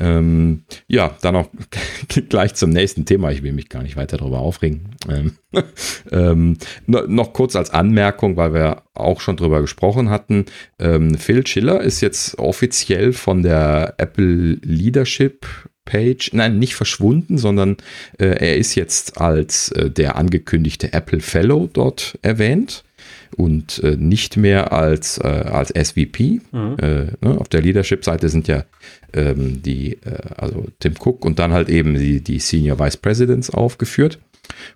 Ähm, ja, dann noch [LAUGHS] gleich zum nächsten Thema. Ich will mich gar nicht weiter darüber aufregen. Ähm, [LAUGHS] ähm, noch kurz als Anmerkung, weil wir auch schon drüber gesprochen hatten. Ähm, Phil Schiller ist jetzt offiziell von der Apple Leadership Page, nein, nicht verschwunden, sondern äh, er ist jetzt als äh, der angekündigte Apple Fellow dort erwähnt und äh, nicht mehr als, äh, als SVP. Mhm. Äh, ne? Auf der Leadership-Seite sind ja ähm, die, äh, also Tim Cook und dann halt eben die, die Senior Vice Presidents aufgeführt.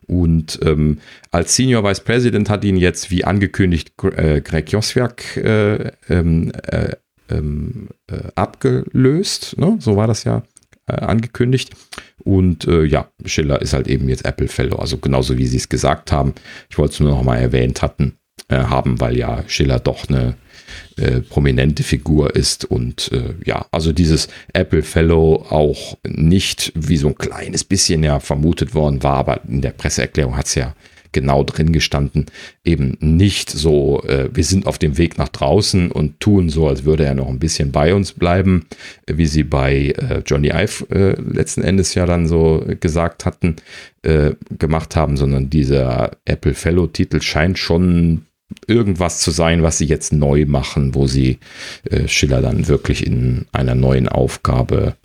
Und ähm, als Senior Vice President hat ihn jetzt, wie angekündigt, äh, Greg Joswiak äh, ähm, ähm, abgelöst. Ne? So war das ja angekündigt. Und äh, ja, Schiller ist halt eben jetzt Apple Fellow, also genauso wie sie es gesagt haben. Ich wollte es nur noch mal erwähnt hatten, haben, weil ja Schiller doch eine äh, prominente Figur ist und äh, ja, also dieses Apple Fellow auch nicht wie so ein kleines bisschen ja vermutet worden war, aber in der Presseerklärung hat es ja genau drin gestanden, eben nicht so, äh, wir sind auf dem Weg nach draußen und tun so, als würde er noch ein bisschen bei uns bleiben, wie sie bei äh, Johnny Ive äh, letzten Endes ja dann so gesagt hatten, äh, gemacht haben, sondern dieser Apple Fellow-Titel scheint schon irgendwas zu sein, was sie jetzt neu machen, wo sie äh, Schiller dann wirklich in einer neuen Aufgabe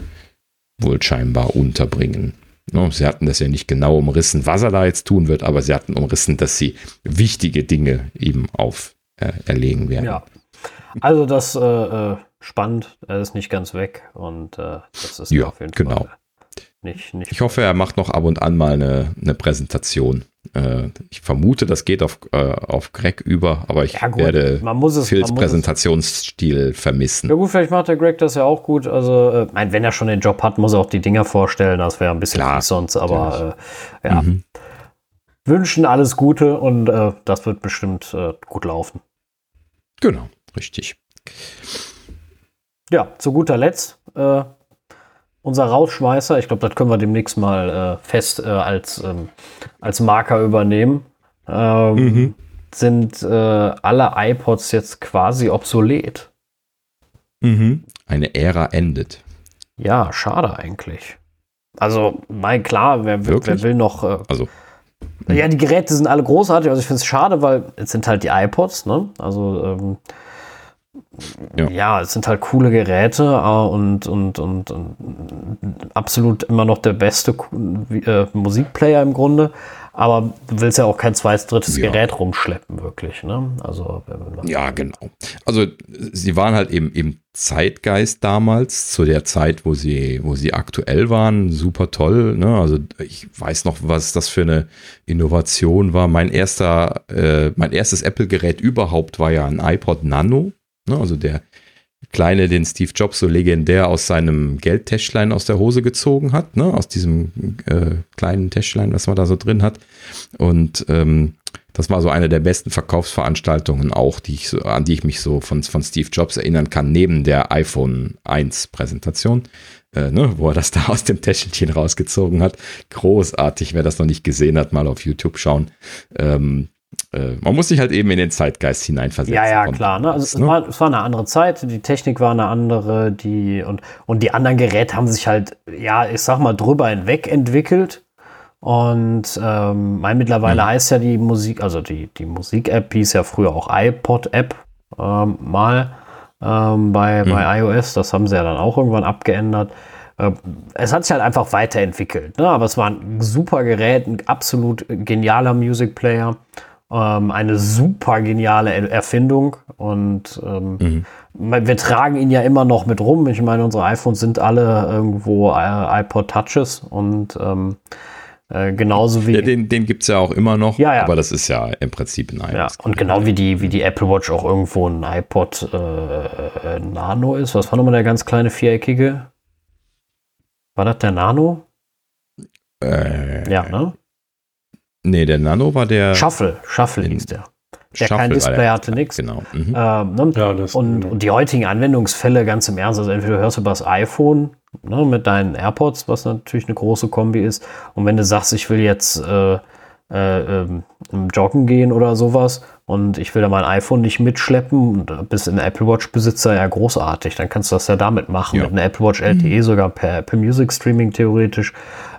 wohl scheinbar unterbringen. No, sie hatten das ja nicht genau umrissen, was er da jetzt tun wird, aber sie hatten umrissen, dass sie wichtige Dinge eben auferlegen äh, werden. Ja, also das äh, äh, spannend, er ist nicht ganz weg und äh, das ist ja, auf jeden genau. Fall nicht, nicht. Ich hoffe, er macht noch ab und an mal eine, eine Präsentation. Äh, ich vermute, das geht auf, äh, auf Greg über, aber ich ja, werde es, Phils Präsentationsstil es. vermissen. Ja gut, vielleicht macht der Greg das ja auch gut. Also, äh, mein, wenn er schon den Job hat, muss er auch die Dinger vorstellen. Das wäre ein bisschen Klar, sonst, aber äh, ja. Mhm. Wünschen alles Gute und äh, das wird bestimmt äh, gut laufen. Genau, richtig. Ja, zu guter Letzt äh, unser Rausschmeißer, ich glaube, das können wir demnächst mal äh, fest äh, als, ähm, als Marker übernehmen, ähm, mhm. sind äh, alle iPods jetzt quasi obsolet. Mhm. Eine Ära endet. Ja, schade eigentlich. Also, mein klar, wer, wer will noch. Äh, also. Ja, die Geräte sind alle großartig. Also, ich finde es schade, weil es sind halt die iPods, ne? Also, ähm, ja. ja. es sind halt coole Geräte äh, und, und, und, und, absolut immer noch der beste äh, Musikplayer im Grunde. Aber du willst ja auch kein zweites, drittes ja. Gerät rumschleppen, wirklich. Ne? Also, ja, genau. Also sie waren halt eben im Zeitgeist damals, zu der Zeit, wo sie, wo sie aktuell waren, super toll. Ne? Also ich weiß noch, was das für eine Innovation war. Mein erster, äh, mein erstes Apple-Gerät überhaupt war ja ein iPod Nano. Ne? Also der Kleine, den Steve Jobs so legendär aus seinem Geldtäschlein aus der Hose gezogen hat, ne? aus diesem äh, kleinen Täschlein, was man da so drin hat. Und ähm, das war so eine der besten Verkaufsveranstaltungen auch, die ich so, an die ich mich so von, von Steve Jobs erinnern kann, neben der iPhone 1 Präsentation, äh, ne, wo er das da aus dem Täschchen rausgezogen hat. Großartig, wer das noch nicht gesehen hat, mal auf YouTube schauen. Ähm, äh, man muss sich halt eben in den Zeitgeist hineinversetzen. Ja, ja, klar. Ne? Also ne? Es, war, es, war, eine andere Zeit, die Technik war eine andere, die und, und die anderen Geräte haben sich halt, ja, ich sag mal, drüber hinweg entwickelt. Und ähm, mein, mittlerweile mhm. heißt ja die Musik, also die, die Musik-App hieß ja früher auch iPod-App ähm, mal ähm, bei, mhm. bei iOS. Das haben sie ja dann auch irgendwann abgeändert. Ähm, es hat sich halt einfach weiterentwickelt. Ne? Aber es war ein super Gerät, ein absolut genialer Music Player. Ähm, eine super geniale Erfindung und ähm, mhm. wir tragen ihn ja immer noch mit rum. Ich meine, unsere iPhones sind alle irgendwo äh, iPod Touches und ähm, Äh, genauso wie. Ja, den den gibt es ja auch immer noch, ja, ja. aber das ist ja im Prinzip ein Ja, und genau wie die, wie die Apple Watch auch irgendwo ein iPod äh, Nano ist. Was war nochmal der ganz kleine viereckige? War das der Nano? Äh, ja, ne? Nee, der Nano war der. Shuffle, Shuffle hieß der. Der Shuffle kein Display der. hatte, nix. Genau. Mhm. Ähm, ne? Ja, das- und, genau. und die heutigen Anwendungsfälle ganz im Ernst, also entweder hörst du über das iPhone ne, mit deinen AirPods, was natürlich eine große Kombi ist, und wenn du sagst, ich will jetzt äh, äh, ähm, joggen gehen oder sowas und ich will da mein iPhone nicht mitschleppen und bist ein Apple Watch Besitzer ja großartig, dann kannst du das ja damit machen, Ja. mit einer Apple Watch LTE sogar per, per Music Streaming theoretisch.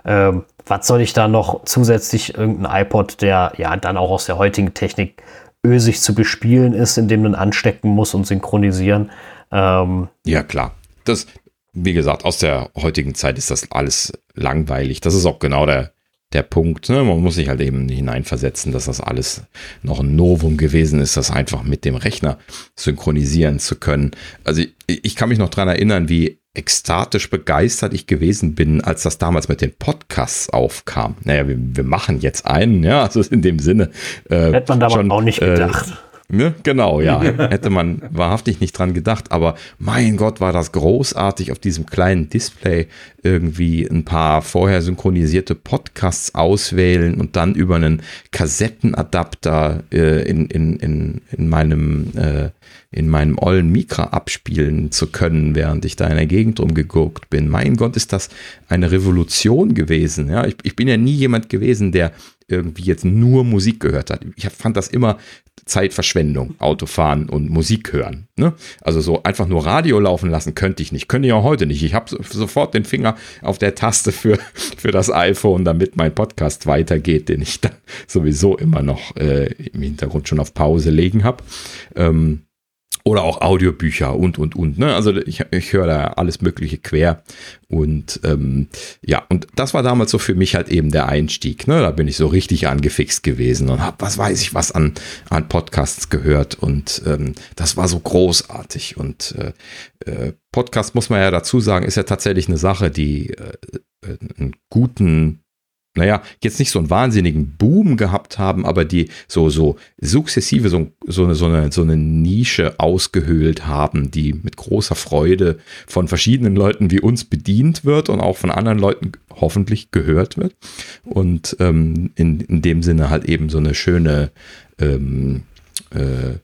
Ähm, was soll ich da noch zusätzlich irgendein iPod, der ja dann auch aus der heutigen Technik ösig zu bespielen ist, indem man anstecken muss und synchronisieren. Ähm, Ja, klar. Das, wie gesagt, aus der heutigen Zeit ist das alles langweilig. Das ist auch genau der, der Punkt. Ne? Man muss sich halt eben hineinversetzen, dass das alles noch ein Novum gewesen ist, das einfach mit dem Rechner synchronisieren zu können. Also ich, ich kann mich noch dran erinnern, wie ekstatisch begeistert ich gewesen bin, als das damals mit den Podcasts aufkam. Naja, wir, wir machen jetzt einen, ja, also in dem Sinne. Äh, hätte man damals schon, auch nicht äh, gedacht. Ne? Genau, ja. [LAUGHS] Hätte man wahrhaftig nicht dran gedacht, aber mein Gott, war das großartig auf diesem kleinen Display irgendwie ein paar vorher synchronisierte Podcasts auswählen und dann über einen Kassettenadapter äh, in, in, in, in meinem äh, in meinem ollen Mikra abspielen zu können, während ich da in der Gegend rumgeguckt bin. Mein Gott, ist das eine Revolution gewesen. Ja, ich, ich bin ja nie jemand gewesen, der irgendwie jetzt nur Musik gehört hat. Ich fand das immer Zeitverschwendung, Autofahren und Musik hören. Ne? Also so einfach nur Radio laufen lassen könnte ich nicht. Könnte ich auch heute nicht. Ich habe so, sofort den Finger auf der Taste für, [LAUGHS] für das iPhone, damit mein Podcast weitergeht, den ich dann [LAUGHS] sowieso immer noch äh, im Hintergrund schon auf Pause legen habe. Ähm, oder auch Audiobücher und, und, und. Ne? Also ich, ich höre da alles Mögliche quer. Und ähm, ja, und das war damals so für mich halt eben der Einstieg. Ne? Da bin ich so richtig angefixt gewesen und habe, was weiß ich, was an, an Podcasts gehört. Und ähm, das war so großartig. Und äh, äh, Podcast, muss man ja dazu sagen, ist ja tatsächlich eine Sache, die äh, äh, einen guten naja, jetzt nicht so einen wahnsinnigen Boom gehabt haben, aber die so, so sukzessive so, so, eine, so, eine, so eine Nische ausgehöhlt haben, die mit großer Freude von verschiedenen Leuten wie uns bedient wird und auch von anderen Leuten hoffentlich gehört wird. Und ähm, in, in dem Sinne halt eben so eine schöne ähm, äh,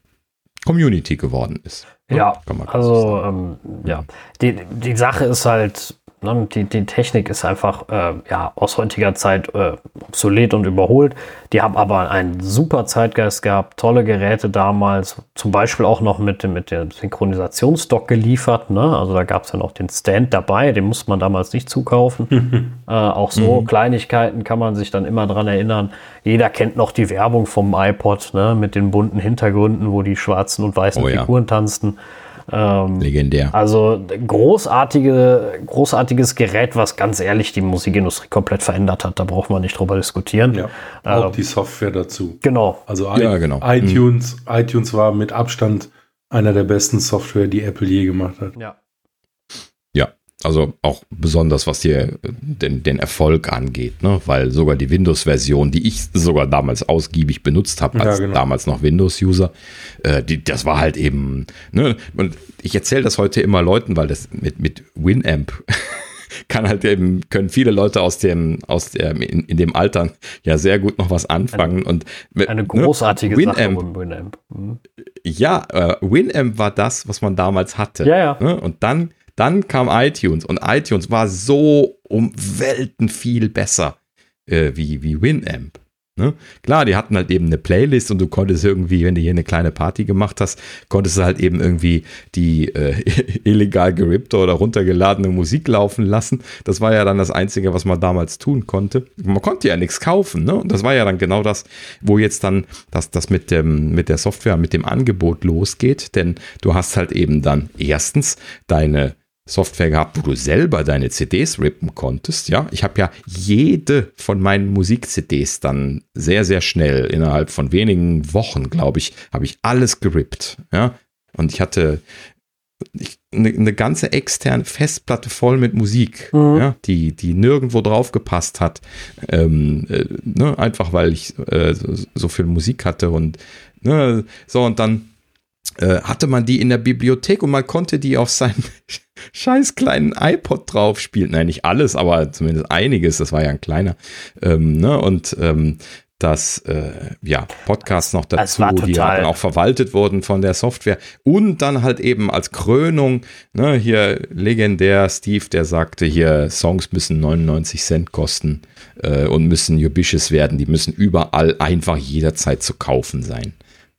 Community geworden ist. Ja, Kann man also ähm, ja, die, die Sache ist halt, die, die Technik ist einfach äh, ja, aus heutiger Zeit äh, obsolet und überholt. Die haben aber einen super Zeitgeist gehabt, tolle Geräte damals, zum Beispiel auch noch mit, dem- mit dem Synchronisationsdock geliefert. Ne? Also da gab es ja noch den Stand dabei, den musste man damals nicht zukaufen. [LAUGHS] äh, auch so Kleinigkeiten kann man sich dann immer dran erinnern. Jeder kennt noch die Werbung vom iPod ne? mit den bunten Hintergründen, wo die schwarzen und weißen Oh ja. Figuren tanzten. Ähm, Legendär. also großartige, großartiges Gerät, was ganz ehrlich die Musikindustrie komplett verändert hat. Da braucht man nicht drüber diskutieren. Ja, auch Ähm, die Software dazu. Genau. Also Ja, genau. iTunes, iTunes war mit Abstand einer der besten Software, die Apple je gemacht hat. Ja. Ja, also auch besonders was hier den, den Erfolg angeht, ne? weil sogar die Windows-Version, die ich sogar damals ausgiebig benutzt habe, Ja, als genau. damals noch Windows-User, äh, die, das war halt eben, ne? und ich erzähle das heute immer Leuten, weil das mit, mit Winamp [LAUGHS] kann halt eben, können viele Leute aus dem, aus dem, in, in dem Alter ja sehr gut noch was anfangen und mit, Eine ne, großartige Winamp, Sache. Winamp. Mhm. ja, äh, Winamp war das, was man damals hatte. Ja, ja. Ne? Und dann, dann kam iTunes und iTunes war so um Welten viel besser äh, wie, wie Winamp. Ne? Klar, die hatten halt eben eine Playlist und du konntest irgendwie, wenn du hier eine kleine Party gemacht hast, konntest du halt eben irgendwie die äh, [LAUGHS] illegal gerippte oder runtergeladene Musik laufen lassen. Das war ja dann das Einzige, was man damals tun konnte. Man konnte ja nichts kaufen, ne? Und das war ja dann genau das, wo jetzt dann das, das mit, dem, mit der Software, mit dem Angebot losgeht. Denn du hast halt eben dann erstens deine Software gehabt, wo du selber deine CDs rippen konntest. Ja, ich habe ja jede von meinen Musik-CDs dann sehr, sehr schnell, innerhalb von wenigen Wochen, glaube ich, habe ich alles gerippt. Ja, und ich hatte, eine, eine ganze externe Festplatte voll mit Musik, mhm. ja, die, die nirgendwo drauf gepasst hat. Ähm, äh, ne, einfach weil ich äh, so, so, viel Musik hatte und ne, so und dann hatte man die in der Bibliothek und man konnte die auf seinen [LAUGHS] scheiß kleinen iPod drauf spielen. Nein, nicht alles, aber zumindest einiges. Das war ja ein kleiner. Ähm, ne? Und ähm, dass äh, ja Podcasts noch dazu, die dann auch verwaltet wurden von der Software und dann halt eben als Krönung, ne, hier legendär Steve, der sagte hier Songs müssen 99 Cent kosten äh, und müssen ubicious werden, die müssen überall einfach jederzeit zu kaufen sein.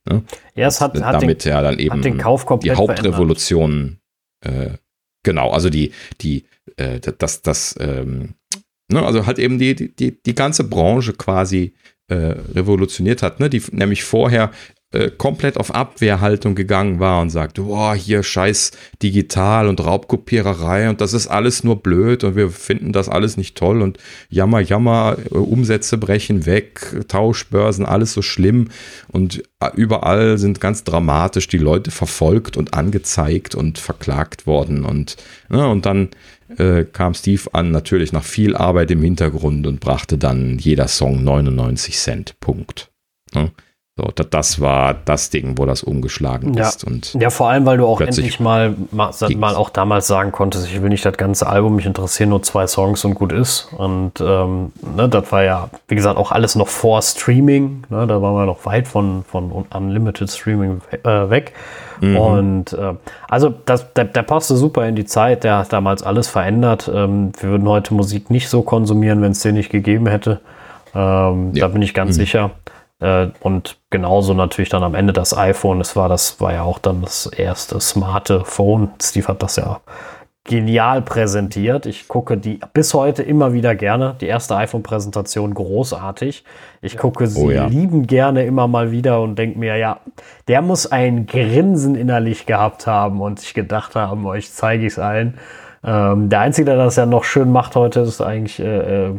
Ne? Ja, es hat, hat damit den, ja dann eben den Kauf die Hauptrevolution äh, genau, also die die äh, das das ähm, ne, also halt eben die die die ganze Branche quasi äh, revolutioniert hat, ne? die nämlich vorher äh, komplett auf Abwehrhaltung gegangen war und sagt, boah, hier scheiß digital und Raubkopiererei und das ist alles nur blöd und wir finden das alles nicht toll und jammer, jammer, äh, Umsätze brechen weg, Tauschbörsen, alles so schlimm und äh, überall sind ganz dramatisch die Leute verfolgt und angezeigt und verklagt worden und, ne, und dann äh, kam Steve an, natürlich nach viel Arbeit im Hintergrund und brachte dann jeder Song 99 Cent. Punkt. Ne? So, das war das Ding, wo das umgeschlagen ja. ist. Und ja, vor allem, weil du auch endlich mal, mal, mal, auch damals sagen konntest, ich will nicht das ganze Album, mich interessieren nur zwei Songs und gut ist. Und ähm, ne, das war ja, wie gesagt, auch alles noch vor Streaming. Ne, da waren wir noch weit von, von Unlimited Streaming äh, weg. Mhm. Und äh, also das, der, der, passte super in die Zeit, der hat damals alles verändert. Ähm, wir würden heute Musik nicht so konsumieren, wenn es den nicht gegeben hätte. Ähm, ja. Da bin ich ganz mhm. sicher. Äh, und genauso natürlich dann am Ende das iPhone. Es war, das war ja auch dann das erste smarte Phone. Steve hat das ja genial präsentiert. Ich gucke die bis heute immer wieder gerne. Die erste iPhone-Präsentation großartig. Ich gucke sie oh ja. lieben gerne immer mal wieder und denke mir, ja, der muss ein Grinsen innerlich gehabt haben und sich gedacht haben, euch zeige ich es allen. Ähm, der Einzige, der das ja noch schön macht heute, ist eigentlich äh, äh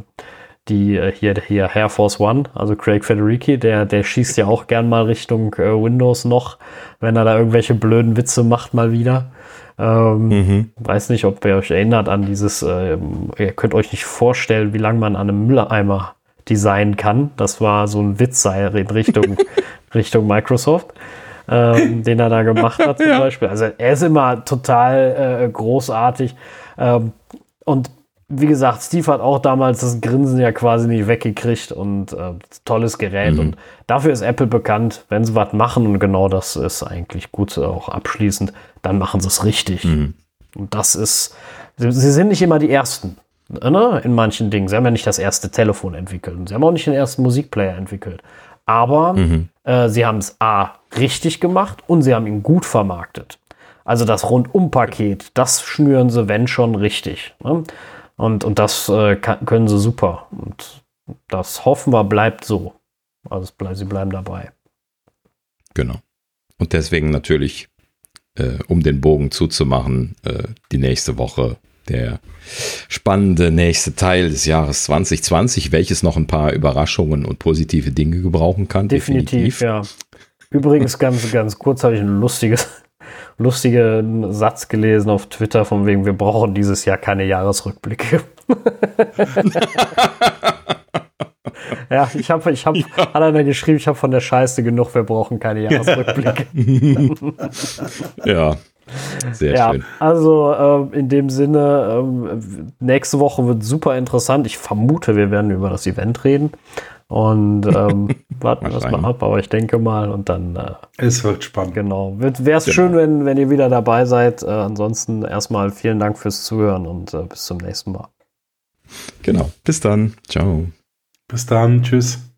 die äh, hier, hier Air Force One, also Craig Federici, der, der schießt ja auch gern mal Richtung äh, Windows noch, wenn er da irgendwelche blöden Witze macht mal wieder. Ähm, mhm. Weiß nicht, ob ihr euch erinnert an dieses, äh, ihr könnt euch nicht vorstellen, wie lange man an einem Mülleimer designen kann. Das war so ein Witz in Richtung, [LAUGHS] Richtung Microsoft. Ähm, den er da gemacht hat zum ja. Beispiel. Also er ist immer total äh, großartig. Ähm, und wie gesagt, Steve hat auch damals das Grinsen ja quasi nicht weggekriegt und äh, tolles Gerät. Mhm. Und dafür ist Apple bekannt, wenn sie was machen und genau das ist eigentlich gut auch abschließend, dann machen sie es richtig. Mhm. Und das ist, sie, sie, sind nicht immer die Ersten ne, in manchen Dingen. Sie haben ja nicht das erste Telefon entwickelt und sie haben auch nicht den ersten Musikplayer entwickelt. Aber mhm. äh, sie haben es A richtig gemacht und sie haben ihn gut vermarktet. Also das Rundum-Paket, das schnüren sie, wenn schon, richtig. Ne? Und, und das äh, kann, können sie super. Und das hoffen wir bleibt so. Also bleib, sie bleiben dabei. Genau. Und deswegen natürlich, äh, um den Bogen zuzumachen, äh, die nächste Woche der spannende nächste Teil des Jahres 2020, welches noch ein paar Überraschungen und positive Dinge gebrauchen kann. Definitiv, definitiv. ja. Übrigens, ganz, ganz kurz habe ich ein lustiges lustigen Satz gelesen auf Twitter von wegen, wir brauchen dieses Jahr keine Jahresrückblicke. [LAUGHS] ja, ich habe, ich habe, ja. hat einer geschrieben, ich habe von der Scheiße genug, wir brauchen keine Jahresrückblicke. [LAUGHS] ja. Sehr ja, schön. Also äh, in dem Sinne, äh, nächste Woche wird super interessant. Ich vermute, wir werden über das Event reden. Und ähm, [LAUGHS] warten wir das mal ab, aber ich denke mal und dann. Äh, es wird spannend. Genau. Wäre es genau. schön, wenn, wenn ihr wieder dabei seid. Äh, ansonsten erstmal vielen Dank fürs Zuhören und äh, bis zum nächsten Mal. Genau. Bis dann. Ciao. Bis dann. Tschüss.